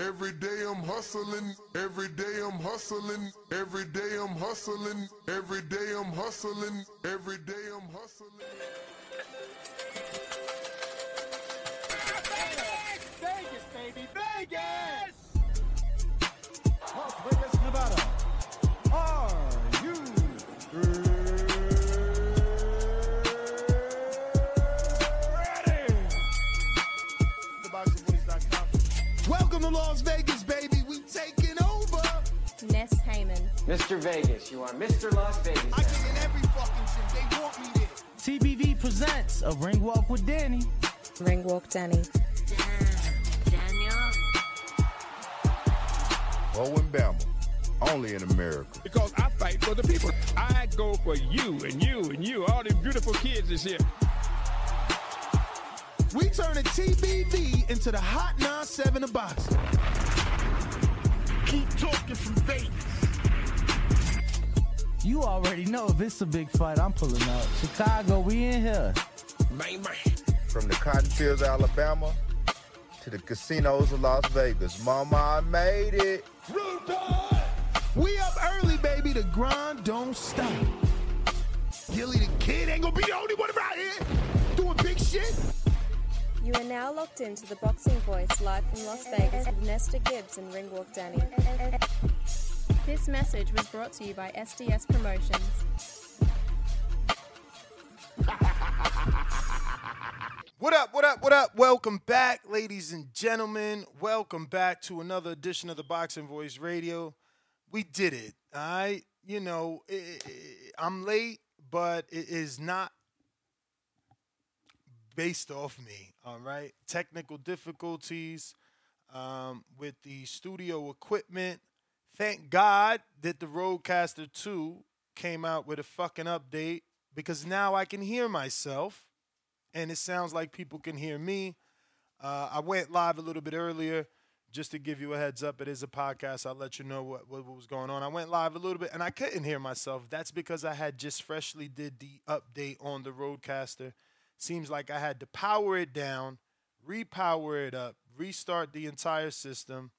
Every day I'm hustling, every day I'm hustling, every day I'm hustling, every day I'm hustling, every day I'm hustling. Vegas, baby, Vegas! Las Vegas, Las Vegas, baby. We taking over. Ness Heyman. Mr. Vegas, you are Mr. Las Vegas. I get in every fucking shit. They want me there. TBV presents a ring walk with Danny. Ringwalk Danny. Daniel. Owen Bama, only in America. because I fight for the people. I go for you and you and you, all these beautiful kids is here. We turning TBV into the Hot 9-7 of boxing. Keep talking from Vegas. You already know if it's a big fight, I'm pulling out. Chicago, we in here. Man, man. From the cotton fields of Alabama to the casinos of Las Vegas. Mama, I made it. We up early, baby. The grind don't stop. Gilly the kid ain't gonna be the only one around here doing big shit. You are now locked into the Boxing Voice live from Las Vegas with Nesta Gibbs and Ringwalk Danny. This message was brought to you by SDS Promotions. What up, what up, what up? Welcome back, ladies and gentlemen. Welcome back to another edition of the Boxing Voice Radio. We did it, all right? You know, i i I'm late, but it is not based off me, all right? Technical difficulties um, with the studio equipment. Thank God that the RodeCaster 2 came out with a fucking update because now I can hear myself and it sounds like people can hear me. Uh, I went live a little bit earlier just to give you a heads up. It is a podcast. I'll let you know what, what, what was going on. I went live a little bit and I couldn't hear myself. That's because I had just freshly did the update on the RodeCaster. Seems like I had to power it down, repower it up, restart the entire system.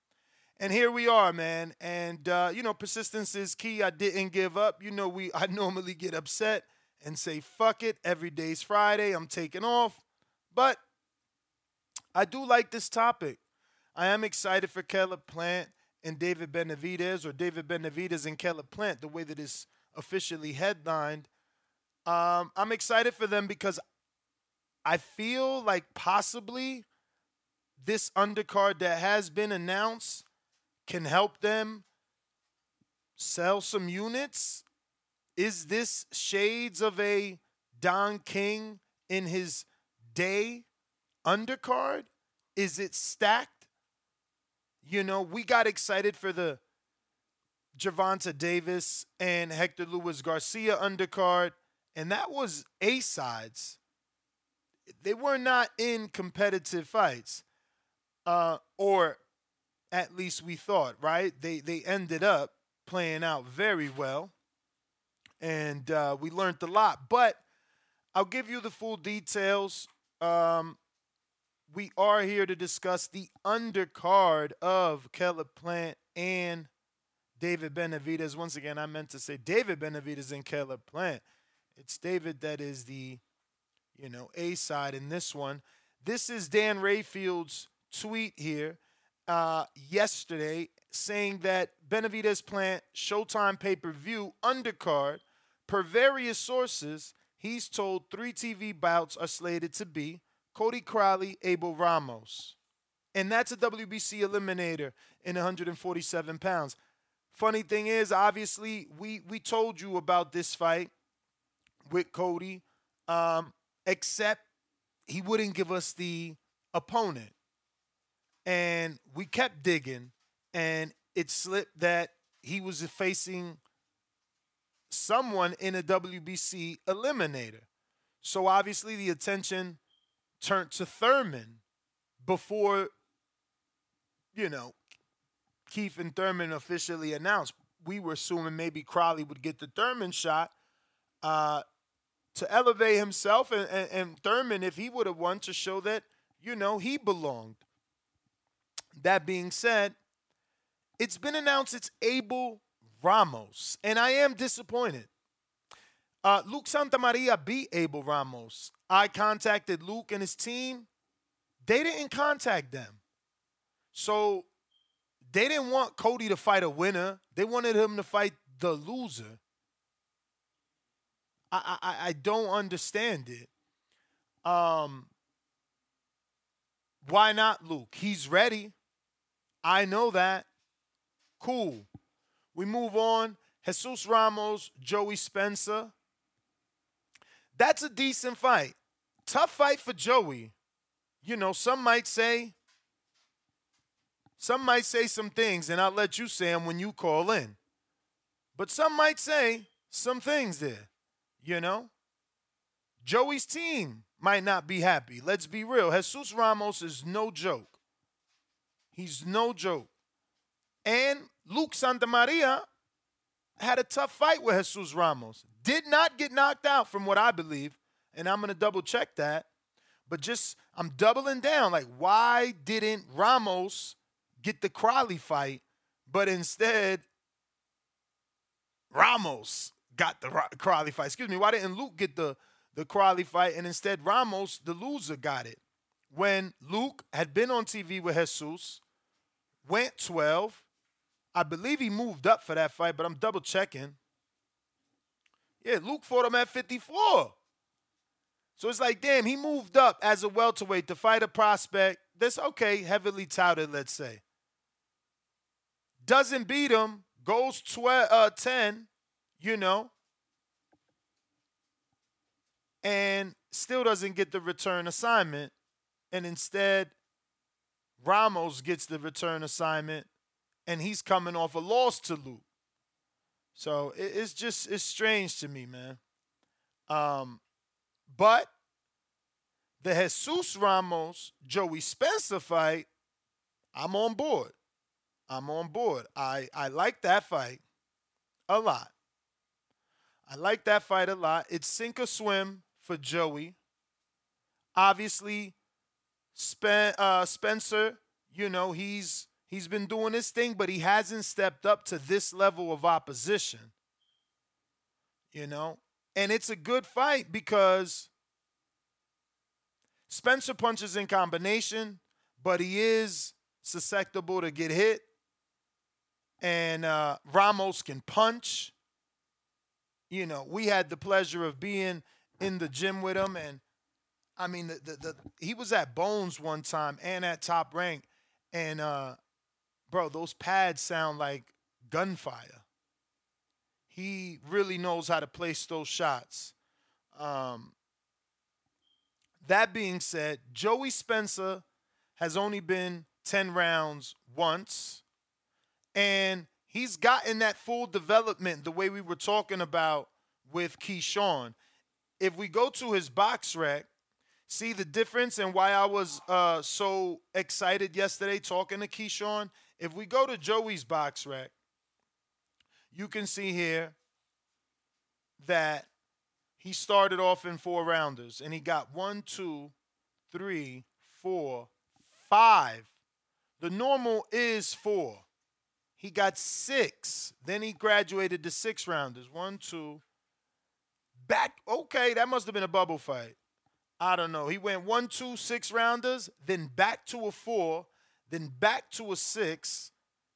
And here we are, man. And uh, you know, persistence is key. I didn't give up. You know, we I normally get upset and say fuck it. Every day's Friday. I'm taking off. But I do like this topic. I am excited for Caleb Plant and David Benavidez, or David Benavidez and Caleb Plant, the way that is officially headlined. Um, I'm excited for them because I feel like possibly this undercard that has been announced can help them sell some units. Is this shades of a Don King in his day undercard? Is it stacked? You know, we got excited for the Gervonta Davis and Hector Luis Garcia undercard, and that was A sides. They were not in competitive fights, uh, or at least we thought, right? They they ended up playing out very well, and uh, we learned a lot. But I'll give you the full details. Um, we are here to discuss the undercard of Caleb Plant and David Benavidez. Once again, I meant to say David Benavidez and Caleb Plant. It's David that is the, you know, A side in this one. This is Dan Rafael's tweet here uh, yesterday saying that Benavidez Plant Showtime pay per view undercard, per various sources, he's told three TV bouts are slated to be Cody Crowley, Abel Ramos. And that's a WBC eliminator in 147 pounds. Funny thing is, obviously, we we told you about this fight with Cody, um, except he wouldn't give us the opponent. And we kept digging, and it slipped that he was facing someone in a WBC eliminator. So obviously the attention turned to Thurman before, you know, Keith and Thurman officially announced. We were assuming maybe Crowley would get the Thurman shot uh, to elevate himself, and, and, and Thurman, if he would have won, to show that, you know, he belonged. That being said, it's been announced it's Abel Ramos, and I am disappointed. Uh, Luke Santamaria beat Abel Ramos. I contacted Luke and his team. They didn't contact them. So they didn't want Cody to fight a winner. They wanted him to fight the loser. I I, I don't understand it. Um why not Luke? He's ready. I know that. Cool. We move on. Jesus Ramos, Joey Spencer. That's a decent fight. Tough fight for Joey. You know, some might say, some might say some things, and I'll let you say them when you call in. But some might say some things there, you know? Joey's team might not be happy. Let's be real. Jesus Ramos is no joke. He's no joke. And Luke Santamaria had a tough fight with Jesus Ramos. Did not get knocked out, from what I believe. And I'm going to double check that. But just, I'm doubling down. Like, why didn't Ramos get the Crowley fight, but instead Ramos got the Crowley fight? Excuse me. Why didn't Luke get the, the Crowley fight and instead Ramos, the loser, got it? When Luke had been on TV with Jesus, went 12, I believe he moved up for that fight, but I'm double checking. Yeah, Luke fought him at 54. So it's like, damn, he moved up as a welterweight to fight a prospect that's okay, heavily touted, let's say. Doesn't beat him, goes 12, uh, 10, you know, and still doesn't get the return assignment. And instead, Ramos gets the return assignment and he's coming off a loss to Luke. So it's just it's strange to me, man. Um, but the Jesus Ramos Joey Spencer fight, I'm on board. I'm on board. I I like that fight a lot. I like that fight a lot. It's sink or swim for Joey. Obviously, Spen- uh, Spencer, you know, he's He's been doing his thing, but he hasn't stepped up to this level of opposition. You know? And it's a good fight because Spencer punches in combination, but he is susceptible to get hit. And uh, Ramos can punch. You know, we had the pleasure of being in the gym with him. And I mean, the, the, the he was at Bones one time and at Top Rank. And uh, bro, those pads sound like gunfire. He really knows how to place those shots. Um, that being said, Joey Spencer has only been 10 rounds once, and he's gotten that full development the way we were talking about with Keyshawn. If we go to his BoxRec, see the difference and why I was uh, so excited yesterday talking to Keyshawn if we go to Joey's BoxRec, you can see here that he started off in four rounders and he got one, two, three, four, five. The normal is four. He got six. Then he graduated to six rounders. One, two. Back. Okay, that must have been a bubble fight. I don't know. He went one, two, six rounders, then back to a four, then back to a six,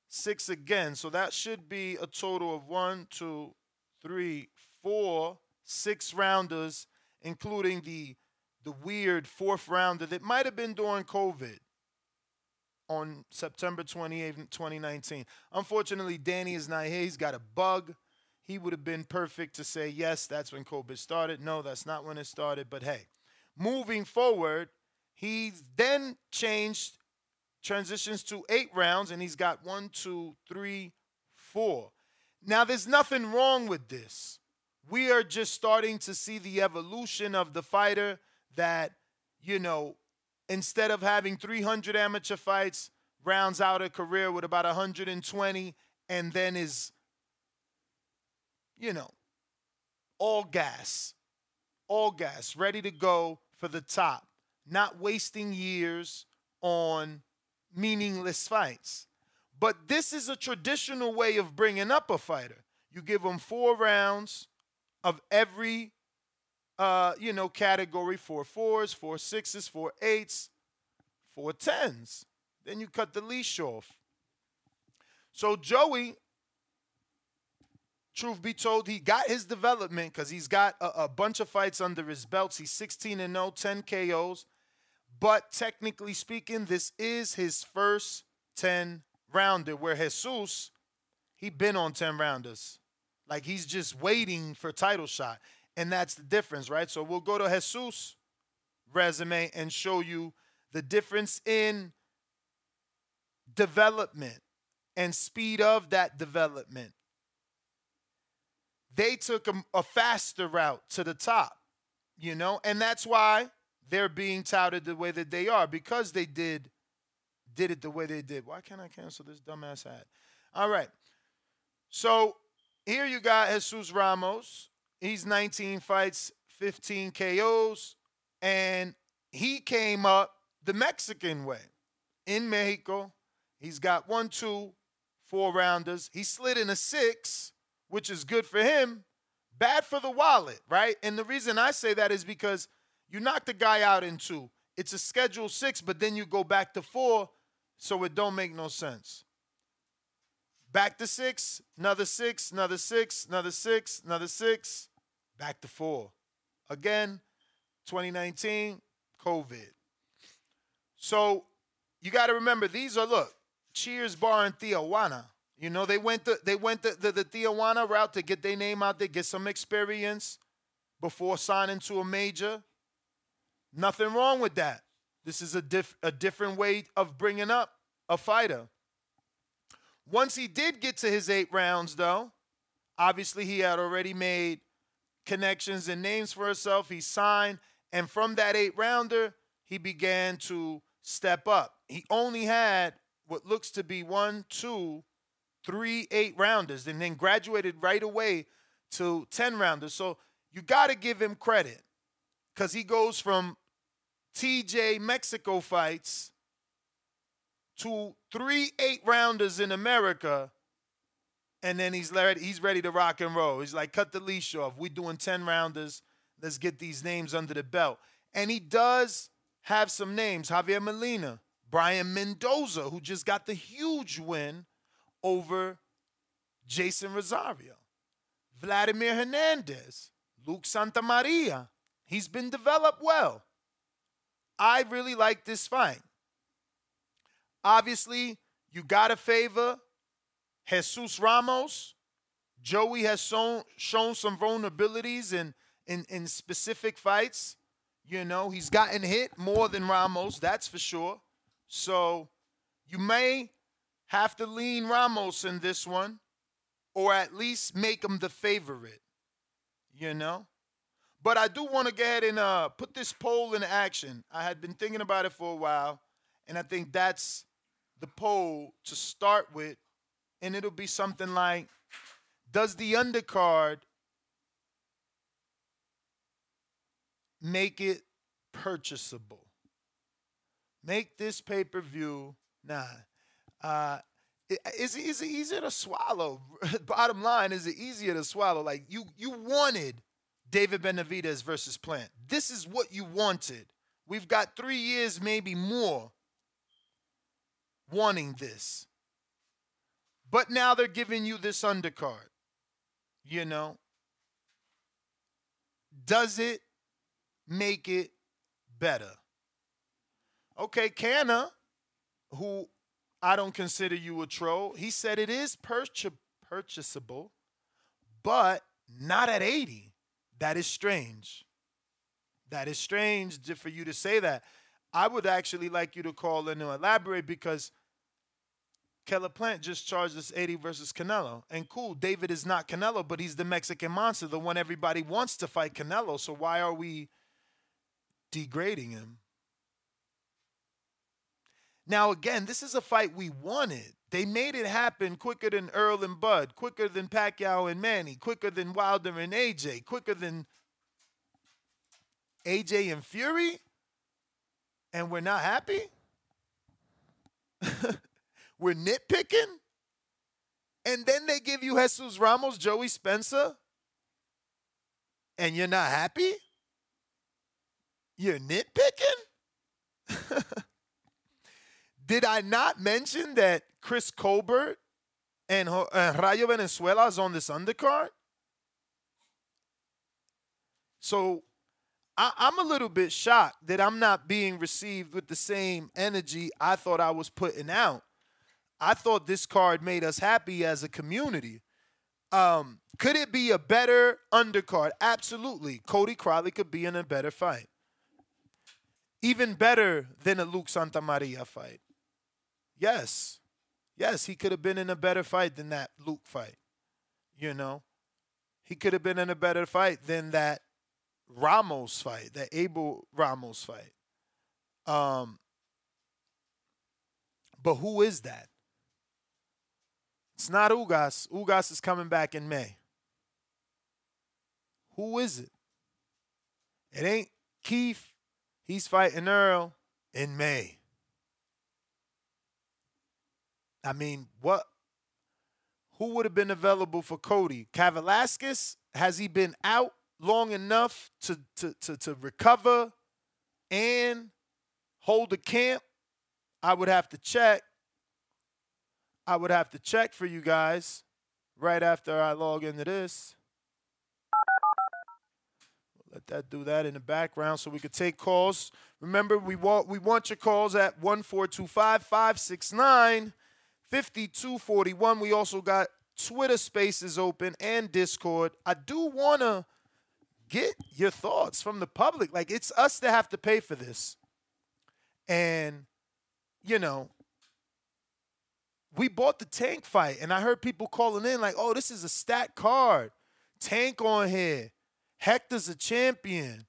six again. So that should be a total of one, two, three, four, six rounders, including the the weird fourth rounder that might have been during COVID on September 28, 2019. Unfortunately, Danny is not here. He's got a bug. He would have been perfect to say, yes, that's when COVID started. No, that's not when it started. But hey, moving forward, he then changed transitions to eight rounds, and he's got one, two, three, four. Now, there's nothing wrong with this. We are just starting to see the evolution of the fighter that, you know, instead of having 300 amateur fights, rounds out a career with about 120 and then is, you know, all gas, all gas, ready to go for the top, not wasting years on meaningless fights. But this is a traditional way of bringing up a fighter. You give them four rounds of every, uh, you know, category: four fours, four sixes, four eights, four tens. Then you cut the leash off. So Joey, truth be told, he got his development because he's got a, a bunch of fights under his belts. He's 16 and 0, 10 KOs. But technically speaking, this is his first 10 rounder, where Jesus, he been on 10 rounders. Like he's just waiting for title shot. And that's the difference, right? So we'll go to Jesus' resume and show you the difference in development and speed of that development. They took a, a faster route to the top, you know, and that's why they're being touted the way that they are because they did did it the way they did. Why can't I cancel this dumbass ad? All right. So here you got Jesus Ramos. He's 19 fights, 15 KOs, and he came up the Mexican way in Mexico. He's got one, two, four rounders. He slid in a six, which is good for him, bad for the wallet, right? And the reason I say that is because you knock the guy out in two. It's a schedule six, but then you go back to four, so it don't make no sense. Back to six, another six, another six, another six, another six, back to four. Again, 2019, COVID. So you got to remember these are look, Cheers Bar in Tijuana. You know, they went the they went the, the, the Tijuana route to get their name out there, get some experience before signing to a major. Nothing wrong with that. This is a, diff, a different way of bringing up a fighter. Once he did get to his eight rounds, though, obviously he had already made connections and names for himself. He signed, and from that eight rounder, he began to step up. He only had what looks to be one, two, three eight rounders, and then graduated right away to 10 rounders. So you got to give him credit because he goes from TJ Mexico fights to three eight rounders in America, and then he's ready, he's ready to rock and roll. He's like, cut the leash off. We're doing 10 rounders. Let's get these names under the belt. And he does have some names Javier Molina, Brian Mendoza, who just got the huge win over Jason Rosario, Vladimir Hernandez, Luke Santamaria. He's been developed well. I really like this fight. Obviously, you got to favor Jesus Ramos. Joey has shown, shown some vulnerabilities in, in, in specific fights. You know, he's gotten hit more than Ramos, that's for sure. So you may have to lean Ramos in this one, or at least make him the favorite. You know? But I do want to go ahead and uh, put this poll in action. I had been thinking about it for a while, and I think that's the poll to start with. And it'll be something like Does the undercard make it purchasable? Make this pay per view, nah. Uh, is, is it easier to swallow? Bottom line, is it easier to swallow? Like you, you wanted David Benavidez versus Plant. This is what you wanted. We've got three years, maybe more, wanting this. But now they're giving you this undercard. You know? Does it make it better? Okay, Canna, who I don't consider you a troll, he said it is purch- purchasable, but not at 80. That is strange. That is strange for you to say that. I would actually like you to call in and elaborate because Caleb Plant just charged us 80 versus Canelo. And cool, David is not Canelo, but he's the Mexican monster, the one everybody wants to fight Canelo. So why are we degrading him? Now, again, this is a fight we wanted. They made it happen quicker than Errol and Bud, quicker than Pacquiao and Manny, quicker than Wilder and AJ, quicker than AJ and Fury. And we're not happy? we're nitpicking? And then they give you Jesus Ramos, Joey Spencer, and you're not happy? You're nitpicking? Did I not mention that Chris Colbert and uh, Rayo Valenzuela is on this undercard? So I, I'm a little bit shocked that I'm not being received with the same energy I thought I was putting out. I thought this card made us happy as a community. Um, could it be a better undercard? Absolutely. Cody Crowley could be in a better fight. Even better than a Luke Santamaria fight. Yes. Yes, he could have been in a better fight than that Luke fight. You know? He could have been in a better fight than that Ramos fight, that Abel Ramos fight. Um, but who is that? It's not Ugas. Ugas is coming back in May. Who is it? It ain't Keith. He's fighting Earl in May. I mean, what? Who would have been available for Cody? Kavaliauskas? Has he been out long enough to, to, to, to recover and hold the camp? I would have to check. I would have to check for you guys right after I log into this. Let that do that in the background so we could take calls. Remember, we want we want your calls at 1425 569 5241. We also got Twitter spaces open and Discord. I do want to get your thoughts from the public. Like, it's us that have to pay for this. And, you know, we bought the tank fight, and I heard people calling in, like, oh, this is a stat card. Tank on here. Hector's a champion.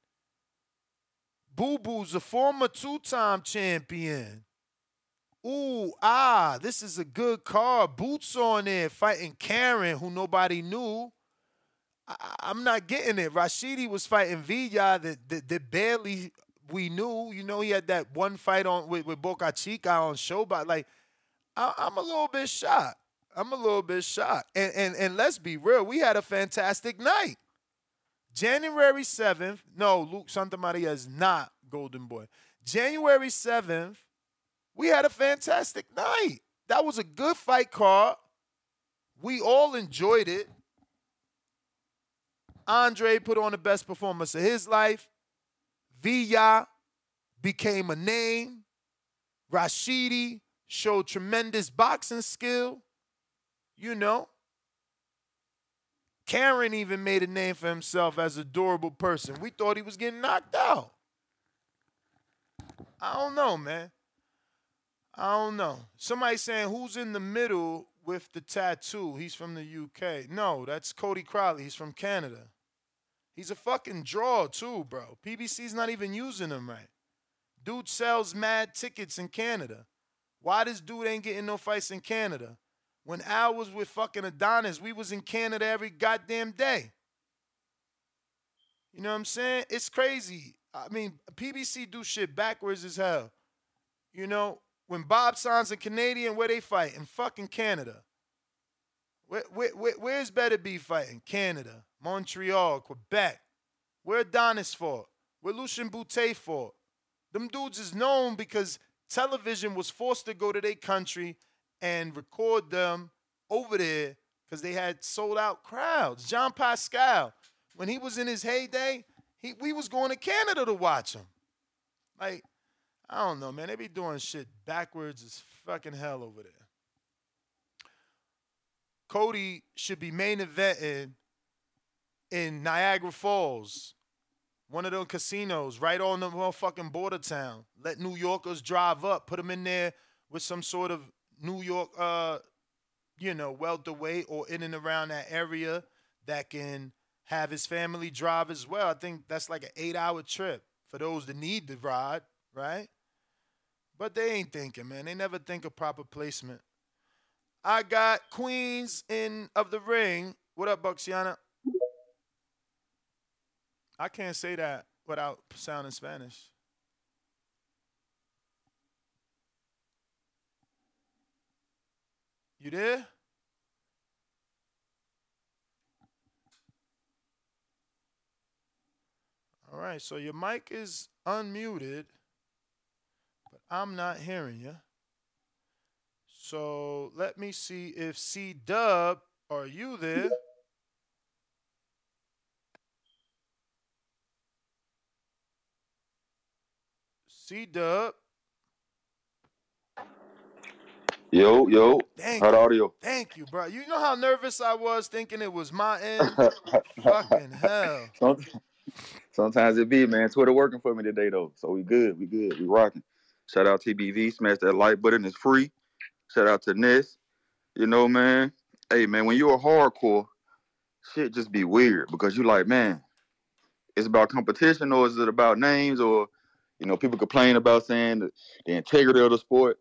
Boo Boo's a former two time champion. Ooh, ah, this is a good card. Boots on there fighting Karen, who nobody knew. I, am not getting it. Rashidi was fighting Villa that, that, that, barely we knew. You know, he had that one fight on with, with Boca Chica on Showbot. Like, I, I'm a little bit shocked. I'm a little bit shocked. And, and and let's be real, we had a fantastic night. January 7th, no, Luke Santamaria is not Golden Boy. January 7th, we had a fantastic night. That was a good fight card. We all enjoyed it. Andre put on the best performance of his life. Villa became a name. Rashidi showed tremendous boxing skill. You know. Karen even made a name for himself as a durable person. We thought he was getting knocked out. I don't know, man. I don't know. Somebody saying who's in the middle with the tattoo? He's from the UK. No, that's Cody Crowley. He's from Canada. He's a fucking draw too, bro. PBC's not even using him right. Dude sells mad tickets in Canada. Why this dude ain't getting no fights in Canada? When Al was with fucking Adonis, we was in Canada every goddamn day. You know what I'm saying? It's crazy. I mean, PBC do shit backwards as hell. You know, when Bob signs a Canadian, where they fight? In fucking Canada. Where, where, where, where's Beterbiev fighting? Canada. Montreal, Quebec. Where Adonis fought? Where Lucien Bute fought? Them dudes is known because television was forced to go to their country and record them over there because they had sold out crowds. Jean Pascal, when he was in his heyday, he, we was going to Canada to watch him. Like, I don't know, man. They be doing shit backwards as fucking hell over there. Cody should be main eventing in Niagara Falls, one of those casinos right on the motherfucking border town. Let New Yorkers drive up, put them in there with some sort of New York, uh, you know, welterweight or in and around that area that can have his family drive as well. I think that's like an eight-hour trip for those that need to ride, right? But they ain't thinking, man. They never think of proper placement. I got Queens in of the ring. What up, Buxiana? I can't say that without sounding Spanish. You there? All right, so your mic is unmuted, but I'm not hearing you. So let me see if C Dub, are you there? C Dub. Yo, yo. Thank Hot you. audio. Thank you, bro. You know how nervous I was thinking it was my end? Fucking hell. Sometimes it be, man. Twitter working for me today though. So we good. We good. We rocking. Shout out TBV. Smash that like button. It's free. Shout out to Ness. You know, man. Hey man, when you're a hardcore, shit just be weird because you like, man, it's about competition or is it about names or you know, people complain about saying the, the integrity of the sport,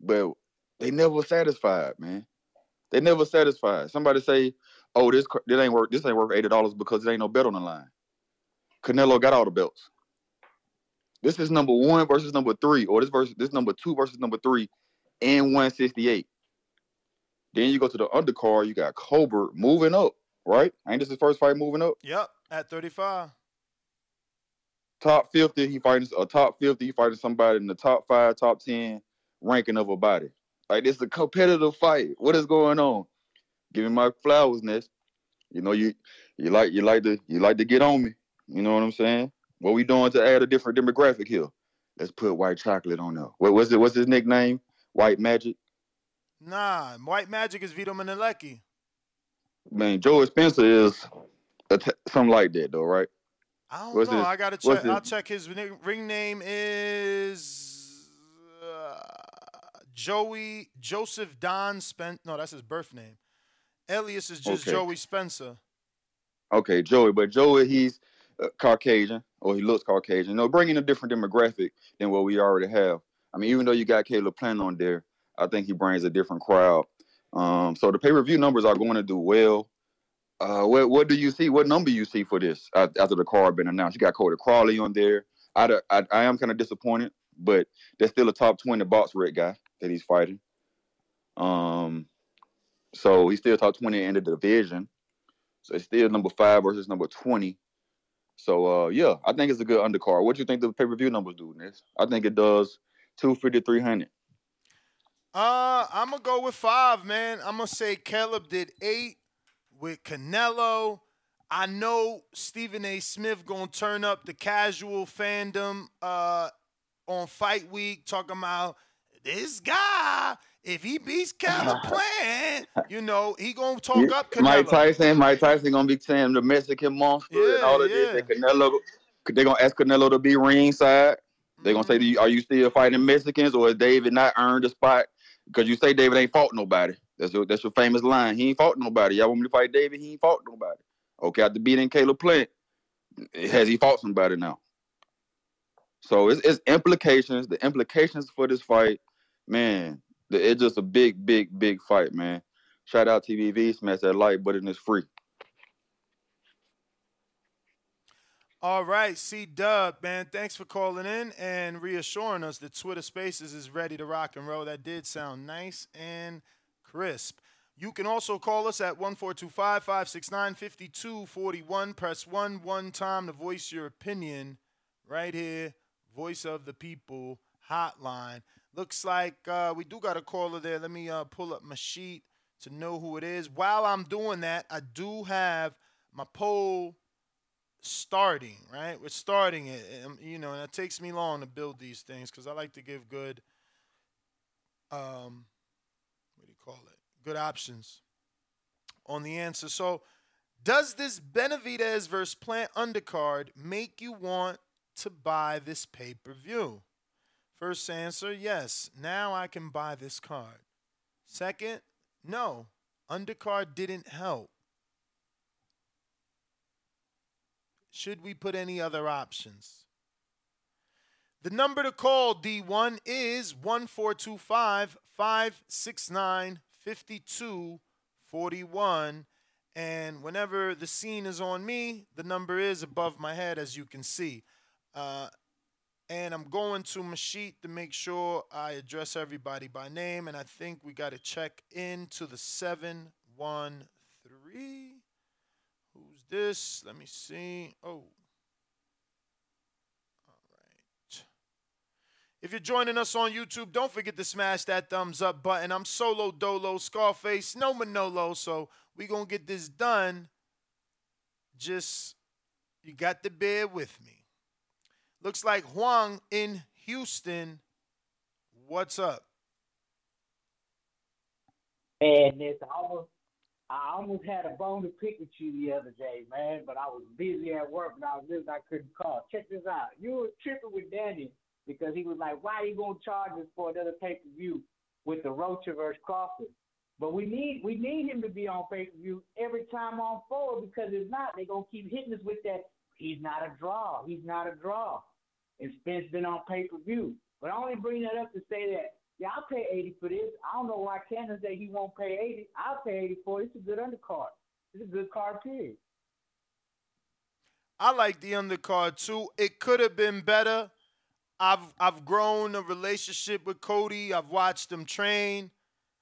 but they never satisfied, man. They never satisfied. Somebody say, "Oh, this this ain't worth this ain't worth eighty dollars because there ain't no bet on the line." Canelo got all the belts. This is number one versus number three, or this versus this number two versus number three, in one sixty eight. Then you go to the undercard. You got Colbert moving up, right? Ain't this his first fight moving up? Yep, at 35. Top fifty, he fighting a top fifty. He fighting somebody in the top five, top ten ranking of a body. Like this is a competitive fight. What is going on? Give me my flowers, Ness. You know you you like you like to you like to get on me. You know what I'm saying? What we doing to add a different demographic here? Let's put white chocolate on there. What what's it? What's his nickname? White Magic. Nah, White Magic is Vito Mielnicki. Man, Joe Spencer is a t- something like that though, right? I don't What's know. his- I gotta check. I'll check his ring name is uh, Joey Joseph Don Spen. No, that's his birth name. Elias is just Okay. Joey Spencer. Okay, Joey, but Joey, he's uh, Caucasian, or he looks Caucasian. Know, bringing a different demographic than what we already have. I mean, even though you got Caleb Plant on there, I think he brings a different crowd. Um, so the pay per view numbers are going to do well. Uh, what what do you see? What number you see for this after the card been announced? You got Cody Crowley on there. I I am kind of disappointed, but there's still a top twenty BoxRec guy that he's fighting. Um, so he's still top twenty in the division. So it's still number five versus number twenty. So uh, yeah, I think it's a good undercard. What do you think the pay per view numbers do, this? I think it does 250, 300. Uh, I'm gonna go with five, man. I'm gonna say Caleb did eight with Canelo. I know Stephen A. Smith gonna turn up the casual fandom uh, on fight week, talking about this guy. If he beats Caleb Plant, you know he gonna talk up Canelo. Mike Tyson, Mike Tyson gonna be saying the Mexican monster and all of this. And Canelo, they gonna ask Canelo to be ringside. They gonna say, Mm-hmm. you, "Are you still fighting Mexicans, or has David not earned a spot?" Because you say David ain't fought nobody. That's your that's your famous line. He ain't fought nobody. Y'all want me to fight David? He ain't fought nobody. Okay, after beating Caleb Plant, has he fought somebody now? So it's, it's implications. The implications for this fight, man. The, it's just a big, big, big fight, man. Shout out TBV, smash that like button. It's free. All right, C Dub, man, thanks for calling in and reassuring us that Twitter Spaces is ready to rock and roll. That did sound nice and crisp. You can also call us at 1425 569 5241. Press 1 one time to voice your opinion right here. Voice of the People hotline. Looks like uh, we do got a caller there. Let me uh, pull up my sheet to know who it is. While I'm doing that, I do have my poll starting, right? We're starting it, um, you know, and it takes me long to build these things because I like to give good, um, what do you call it? Good options on the answer. So, does this Benavidez versus Plant undercard make you want to buy this pay per view? First answer, yes. Now I can buy this card. Second, no, undercard didn't help. Should we put any other options? The number to call D1 is 1425 569 5241. And whenever the scene is on me, the number is above my head, as you can see. Uh, and I'm going to my sheet to make sure I address everybody by name. And I think we got to check in to the 713. Who's this? Let me see. Oh. All right. If you're joining us on YouTube, don't forget to smash that thumbs up button. I'm Solo Dolo, Scarface, no Manolo. So we to get this done. Just, you got to bear with me. Looks like Huang in Houston. What's up? Madness. I almost, I almost had a bone to pick with you the other day, man, but I was busy at work and I was I couldn't call. Check this out. You were tripping with Danny because he was like, "Why are you gonna charge us for another pay per view with the Rocha versus Crawford?" But we need we need him to be on pay per view every time on forward because if not, they're gonna keep hitting us with that. He's not a draw. He's not a draw and Spence been on pay per view. But I only bring that up to say that yeah, I'll pay eighty for this. I don't know why Cannon say he won't pay eighty. I'll pay eighty for it. It's a good undercard. It's a good card period. I like the undercard too. It could have been better. I've I've grown a relationship with Cody. I've watched him train.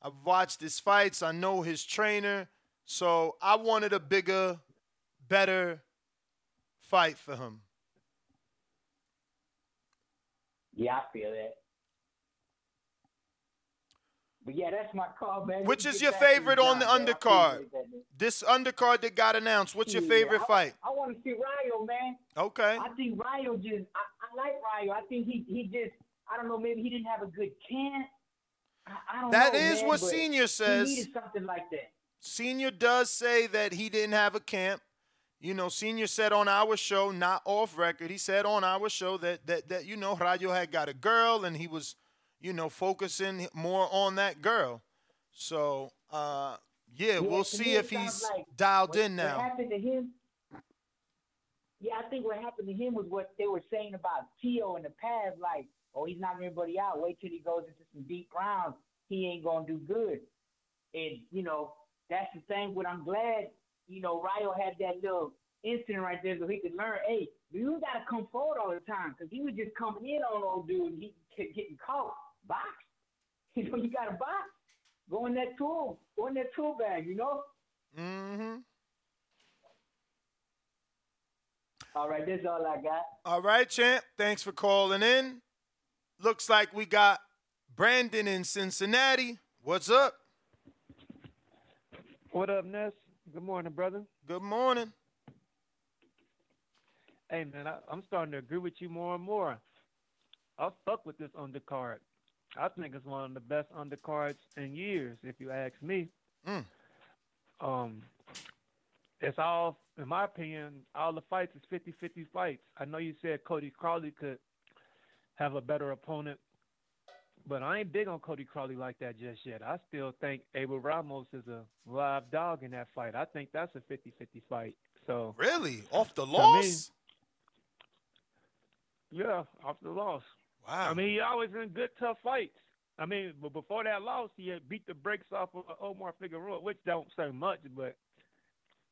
I've watched his fights. I know his trainer. So I wanted a bigger, better fight for him. Yeah, I feel that. But yeah, that's my call, man. Which is your favorite on the undercard? This undercard that got announced. What's your favorite I, fight? I, want to see Ryo, man. Okay. I think Ryo just. I, I like Ryo. I think he he just. I don't know. Maybe he didn't have a good camp. I, I that know, is man, what Senior says. He needed something like that. Senior does say that he didn't have a camp. You know, Senior said on our show, not off record, he said on our show that that that you know Rayo had got a girl and he was, you know, focusing more on that girl. So, uh, yeah, Yeah, we'll see if he's like dialed what, in What now. happened to him? Yeah, I think what happened to him was what they were saying about Tio in the past, like, oh, he's knocking everybody out. Wait till he goes into some deep rounds. He ain't gonna do good. And you know, that's the thing. What I'm glad, you know, Ryo had that little incident right there, so he could learn. Hey, you gotta come forward all the time, because he was just coming in on old dude, and he kept getting caught. Box. You know, you got a box. Go in that tool. Go in that tool bag. You know. Mm-hmm. All right, that's all I got. All right, champ. Thanks for calling in. Looks like we got Brandon in Cincinnati. What's up? What up, Ness? Good morning, brother. Good morning. Hey, man, I, I'm starting to agree with you more and more. I'll fuck with this undercard. I think it's one of the best undercards in years, if you ask me. Mm. Um, it's all, in my opinion, all the fights is 50-50 fights. I know you said Cody Crowley could have a better opponent, but I ain't big on Cody Crowley like that just yet. I still think Abel Ramos is a live dog in that fight. I think that's a 50-50 fight. So Really? Off the To me- loss? Yeah, off the loss. Wow. I mean, he always in good, tough fights. I mean, but before that loss, he had beat the brakes off of uh, Omar Figueroa, which don't say much, but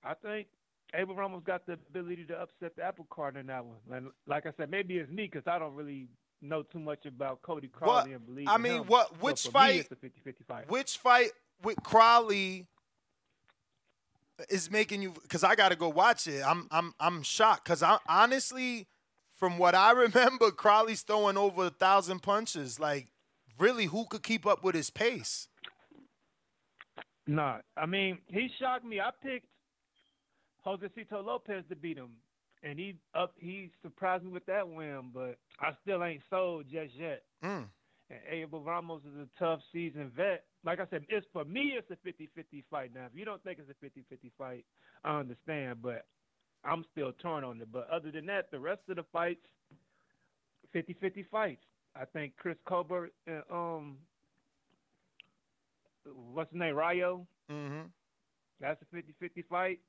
I think Abel Ramos got the ability to upset the apple cart in that one. And like I said, maybe it's me because I don't really know too much about Cody Crowley What? and believe I in mean, him. what? Which me, fight? a 50-50 fight. Which fight with Crowley is making you? Because I got to go watch it. I'm I'm I'm shocked because I honestly, from what I remember, Crowley's throwing over a thousand punches. Like, really, who could keep up with his pace? No, I mean he shocked me. I picked Josecito Lopez to beat him, and he up he surprised me with that win. But I still ain't sold just yet. Mm. And Abel Ramos is a tough seasoned vet. Like I said, it's for me it's a 50-50 fight. Now, if you don't think it's a 50-50 fight, I understand, but I'm still torn on it. But other than that, the rest of the fights 50-50 fights. I think Chris Colbert and um what's his name, Rayo. Mm-hmm. That's a 50-50 fight.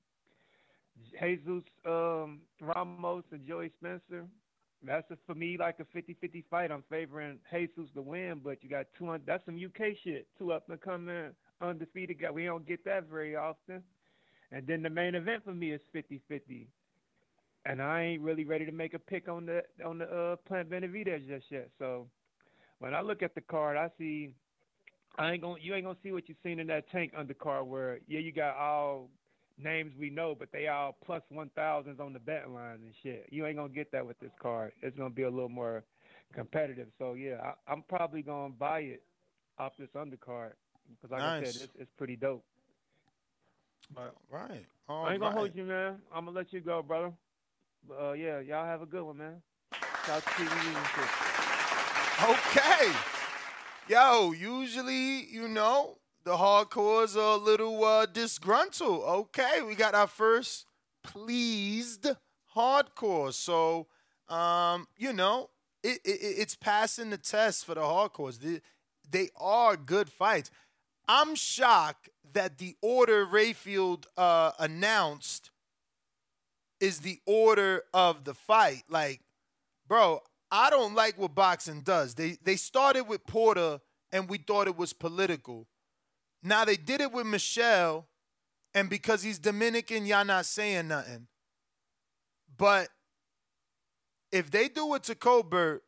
Jesus um, Ramos and Joey Spencer. That's a, for me like a 50-50 fight. I'm favoring Jesus to win, but you got two. un- That's some UK shit. Two up and coming undefeated guy. We don't get that very often. And then the main event for me is 50-50. And I ain't really ready to make a pick on the on the uh, Plant Benavidez just yet. So when I look at the card, I see I ain't gonna you ain't gonna see what you seen in that tank undercard where yeah you got all names we know, but they all plus one thousands on the bet lines and shit. You ain't gonna get that with this card. It's gonna be a little more competitive. So yeah, I, I'm probably gonna buy it off this undercard because like I said, it's, it's pretty dope. Right. Right. I ain't gonna All hold you, man. I'm gonna let you go, brother. But, uh, yeah, y'all have a good one, man. Shout to. Okay. Yo, usually, you know, the hardcores are a little uh, disgruntled. Okay, we got our first pleased hardcore. So, um, you know, it, it, it- it's passing the test for the hardcores. They, they are good fights. I'm shocked that the order Rafael uh, announced is the order of the fight. Like, bro, I don't like what boxing does. They they started with Porter and we thought it was political. Now they did it with Michel, and because he's Dominican, y'all not saying nothing. But if they do it to Colbert,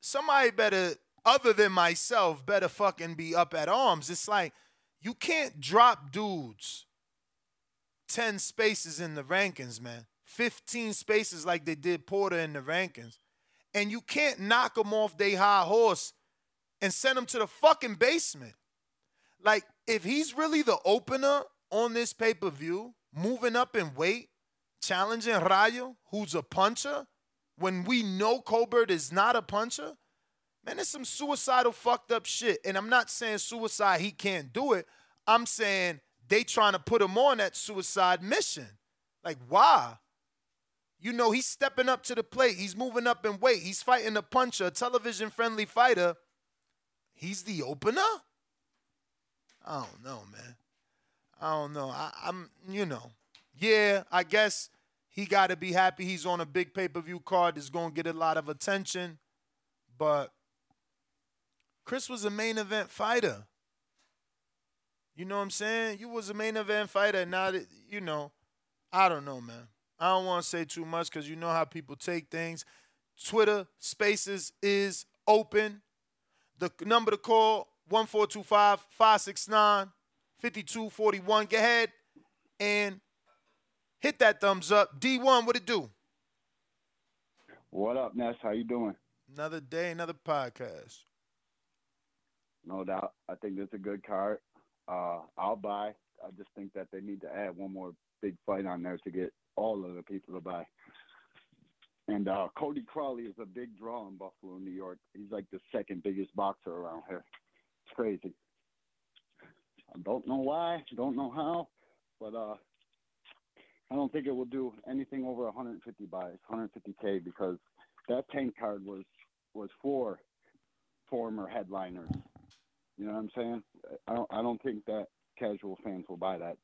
somebody better, other than myself, better fucking be up at arms. It's like you can't drop dudes 10 spaces in the rankings, man. 15 spaces like they did Porter in the rankings. And you can't knock them off their high horse and send them to the fucking basement. Like, if he's really the opener on this pay per view, moving up in weight, challenging Rayo, who's a puncher, when we know Colbert is not a puncher, man, it's some suicidal fucked up shit. And I'm not saying suicide, he can't do it. I'm saying they trying to put him on that suicide mission. Like, why? You know, he's stepping up to the plate. He's moving up in weight. He's fighting a puncher, a television friendly fighter. He's the opener? I don't know, man. I don't know. I, I'm, you know, yeah, I guess he got to be happy he's on a big pay per view card that's going to get a lot of attention. But Chris was a main event fighter. You know what I'm saying? You was a main event fighter. And now that, you know, I don't know, man. I don't want to say too much because you know how people take things. Twitter Spaces is open. The number to call 1425 569 5241. Go ahead and hit that thumbs up. D1, what it do? What up, Ness? How you doing? Another day, another podcast. No doubt. I think that's a good card. Uh, I'll buy. I just think that they need to add one more big fight on there to get all of the people to buy. And uh, Cody Crowley is a big draw in Buffalo, New York. He's like the second biggest boxer around here. It's crazy. I don't know why, don't know how, but uh, I don't think it will do anything over 150 buys, 150k, because that tank card was was for former headliners. You know what I'm saying? I don't I don't think that casual fans will buy that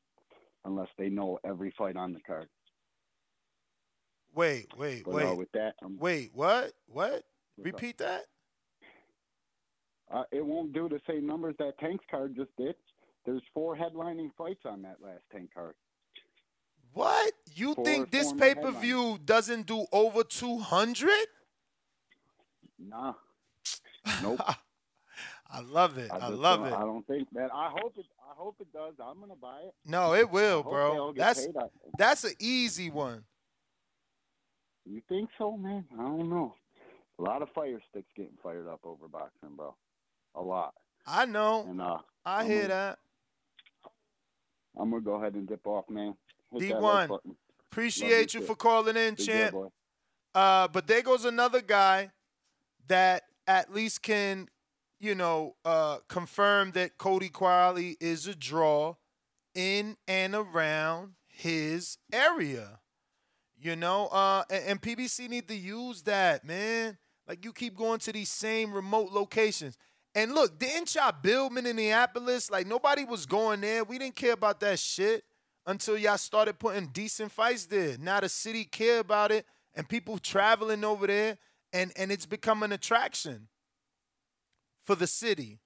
unless they know every fight on the card. Wait, wait, But wait. uh, with that, I'm, Wait, what? What? Repeat that? uh, it won't do the same numbers that Tank's card just did. There's four headlining fights on that last Tank card. What? You Four think this pay per view doesn't do over 200? Nah. Nope. I love it. I, just love it. I don't think that. I hope it. I hope it does. I'm gonna buy it. No, it I will, bro. That's. That's an easy one. You think so, man? I don't know. A lot of fire sticks getting fired up over boxing, bro. A lot. I know. And uh, I I'm hear gonna- that. I'm gonna go ahead and dip off, man. Hit D1, like Appreciate you shit. for calling in, Big champ. boy. Uh, but there goes another guy that at least can, you know, uh, confirm that Cody Crowley is a draw in and around his area. You know, uh, and, and PBC need to use that, man. Like you keep going to these same remote locations. And look, didn't y'all build Minneapolis? Like nobody was going there. We didn't care about that shit until y'all started putting decent fights there. Now the city care about it and people traveling over there and and it's become an attraction for the city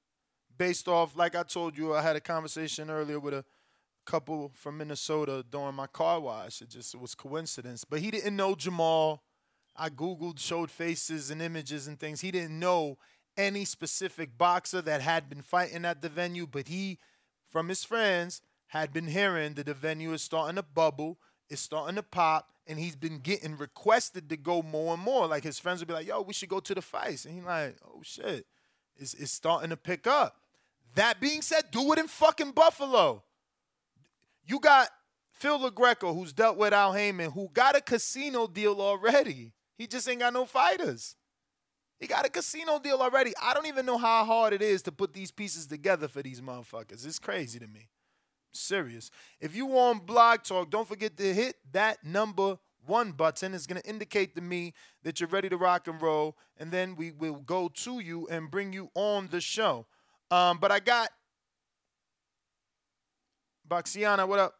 based off like I told you I had a conversation earlier with a couple from Minnesota during my car wash. It just was coincidence, but he didn't know Jamal. I googled, showed faces and images and things. He didn't know any specific boxer that had been fighting at the venue, but he, from his friends, had been hearing that the venue is starting to bubble, it's starting to pop, and he's been getting requested to go more and more. Like his friends would be like, "Yo, we should go to the fights," and he's like, "Oh shit, it's it's starting to pick up." That being said, do it in fucking Buffalo. You got Phil LaGreco, who's dealt with Al Haymon, who got a casino deal already. He just ain't got no fighters. He got a casino deal already. I don't even know how hard it is to put these pieces together for these motherfuckers. It's crazy to me. Serious. If you want Blog Talk, don't forget to hit that number one button. is going to indicate to me that you're ready to rock and roll, and then we will go to you and bring you on the show. Um, but I got Boxiana, what up?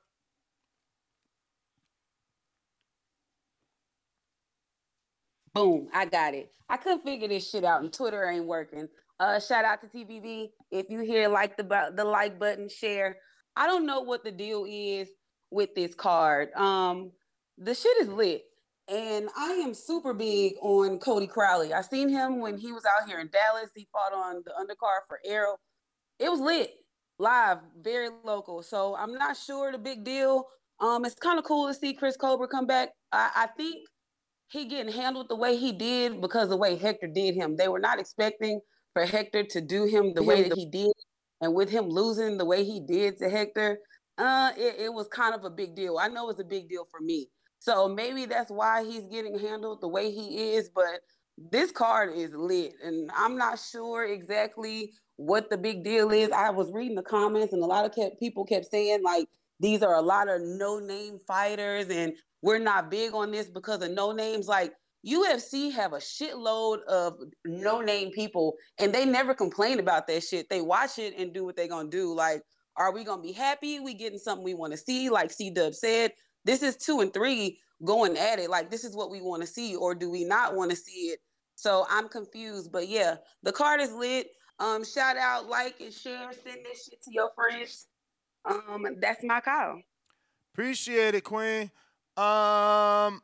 Boom, I got it. I couldn't figure this shit out, and Twitter ain't working. Uh, shout out to TBV. If you hear like the the like button, share. I don't know what the deal is with this card. Um, the shit is lit, and I am super big on Cody Crowley. I seen him when he was out here in Dallas. He fought on the undercard for Errol. It was lit, live, very local. So I'm not sure the big deal. Um, it's kind of cool to see Chris Colbert come back. I, I think he getting handled the way he did because the way Hector did him. They were not expecting for Hector to do him the way that he did. And with him losing the way he did to Hector, uh, it, it was kind of a big deal. I know it's a big deal for me. So maybe that's why he's getting handled the way he is. But this card is lit. And I'm not sure exactly what the big deal is. I was reading the comments, and a lot of kept, people kept saying, like, these are a lot of no name fighters and we're not big on this because of no names. Like UFC have a shitload of no name people and they never complain about that shit. They watch it and do what they're gonna do. Like, are we gonna be happy? We getting something we want to see? Like C Dub said, this is two and three going at it. Like, this is what we want to see, or do we not want to see it? So I'm confused. But yeah, the card is lit. Um, shout out, like and share, send this shit to your friends. Um, that's my call. Appreciate it, Queen. Um,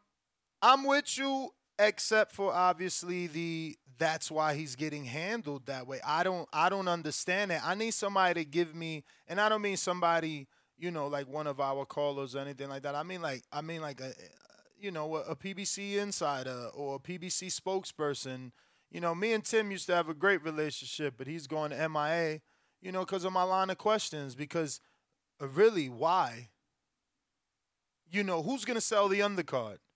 I'm with you, except for obviously the that's why he's getting handled that way. I don't I don't understand it. I need somebody to give me, and I don't mean somebody, you know, like one of our callers or anything like that. I mean like I mean like a you know, a, PBC insider or a PBC spokesperson. You know, me and Tim used to have a great relationship, but he's going to MIA, you know, because of my line of questions. Because uh, really, why? you know, who's to sell the undercard?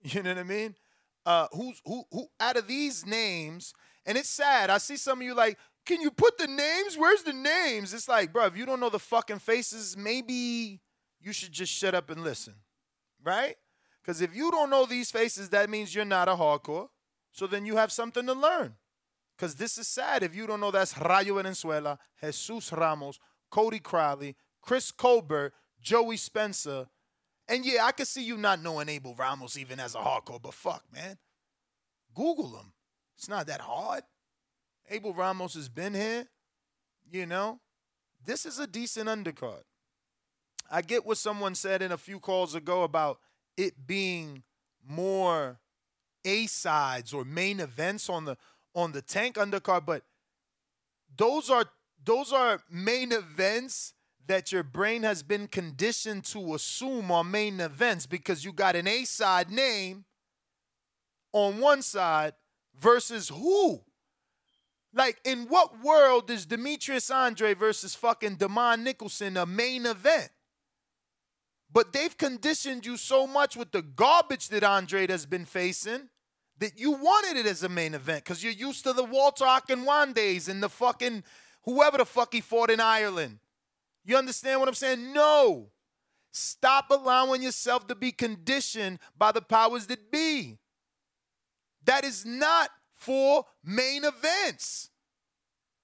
You know what I mean? Uh, who's who? Who out of these names? And it's sad. I see some of you like, can you put the names? Where's the names? It's like, bro, if you don't know the fucking faces, maybe you should just shut up and listen, right? Because if you don't know these faces, that means you're not a hardcore. So then you have something to learn. Because this is sad. If you don't know that's Rayo Valenzuela, Jesus Ramos, Cody Crowley, Chris Colbert, Joey Spencer. And yeah, I can see you not knowing Abel Ramos even as a hardcore, but fuck, man. Google him. It's not that hard. Abel Ramos has been here. You know, this is a decent undercard. I get what someone said in a few calls ago about it being more A sides or main events on the on the tank undercard, but those are those are main events that your brain has been conditioned to assume are main events because you got an A side name on one side versus who? Like, in what world is Demetrius Andrade versus fucking Demond Nicholson a main event? But they've conditioned you so much with the garbage that Andre has been facing that you wanted it as a main event because you're used to the Walter Akinwandes and the fucking whoever the fuck he fought in Ireland. You understand what I'm saying? No. Stop allowing yourself to be conditioned by the powers that be. That is not for main events.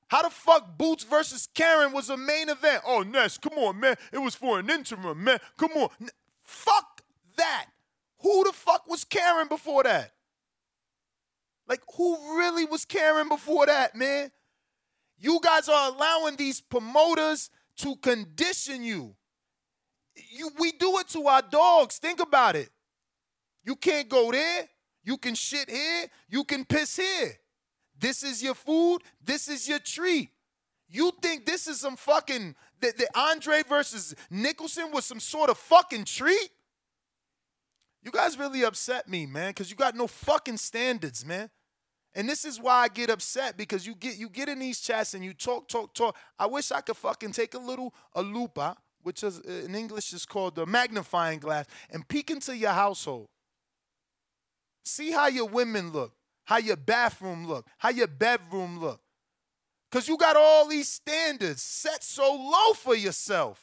How the fuck Boots versus Karen was a main event? Oh, Ness, come on, man. It was for an interim, man. Come on. N- fuck that. Who the fuck was Karen before that? Like, who really was Karen before that, man? You guys are allowing these promoters to condition you. You we do it to our dogs. Think about it. You can't go there. You can shit here. You can piss here. This is your food. This is your treat. You think this is some fucking the, the Andrade versus Nicholson was some sort of fucking treat? You guys really upset me, man, because you got no fucking standards, man. And this is why I get upset because you get you get in these chats and you talk, talk, talk. I wish I could fucking take a little a lupa, which is uh, in English is called the magnifying glass, and peek into your household. See how your women look, how your bathroom look, how your bedroom look. Cause you got all these standards set so low for yourself.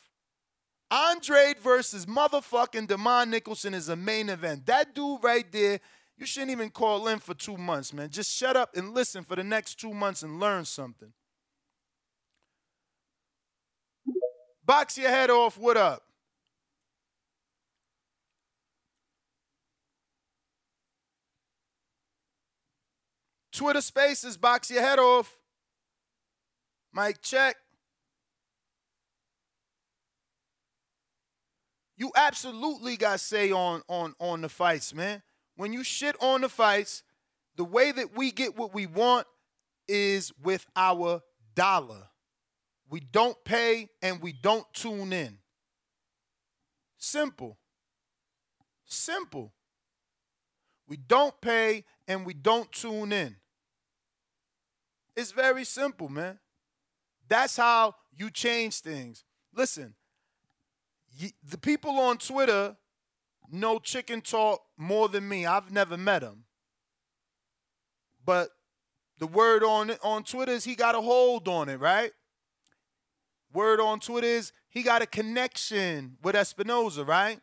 Andrade versus motherfucking Demond Nicholson is a main event. That dude right there you shouldn't even call in for two months, man. Just shut up and listen for the next two months and learn something. Box your head off. What up? Twitter spaces, box your head off. Mike check. You absolutely got say on on on the fights, man when you shit on the fights, the way that we get what we want is with our dollar. We don't pay and we don't tune in. Simple. Simple. We don't pay and we don't tune in. It's very simple, man. That's how you change things. Listen, the people on Twitter know chicken talk more than me. I've never met him. But the word on on Twitter is he got a hold on it, right? Word on Twitter is he got a connection with Espinoza, right?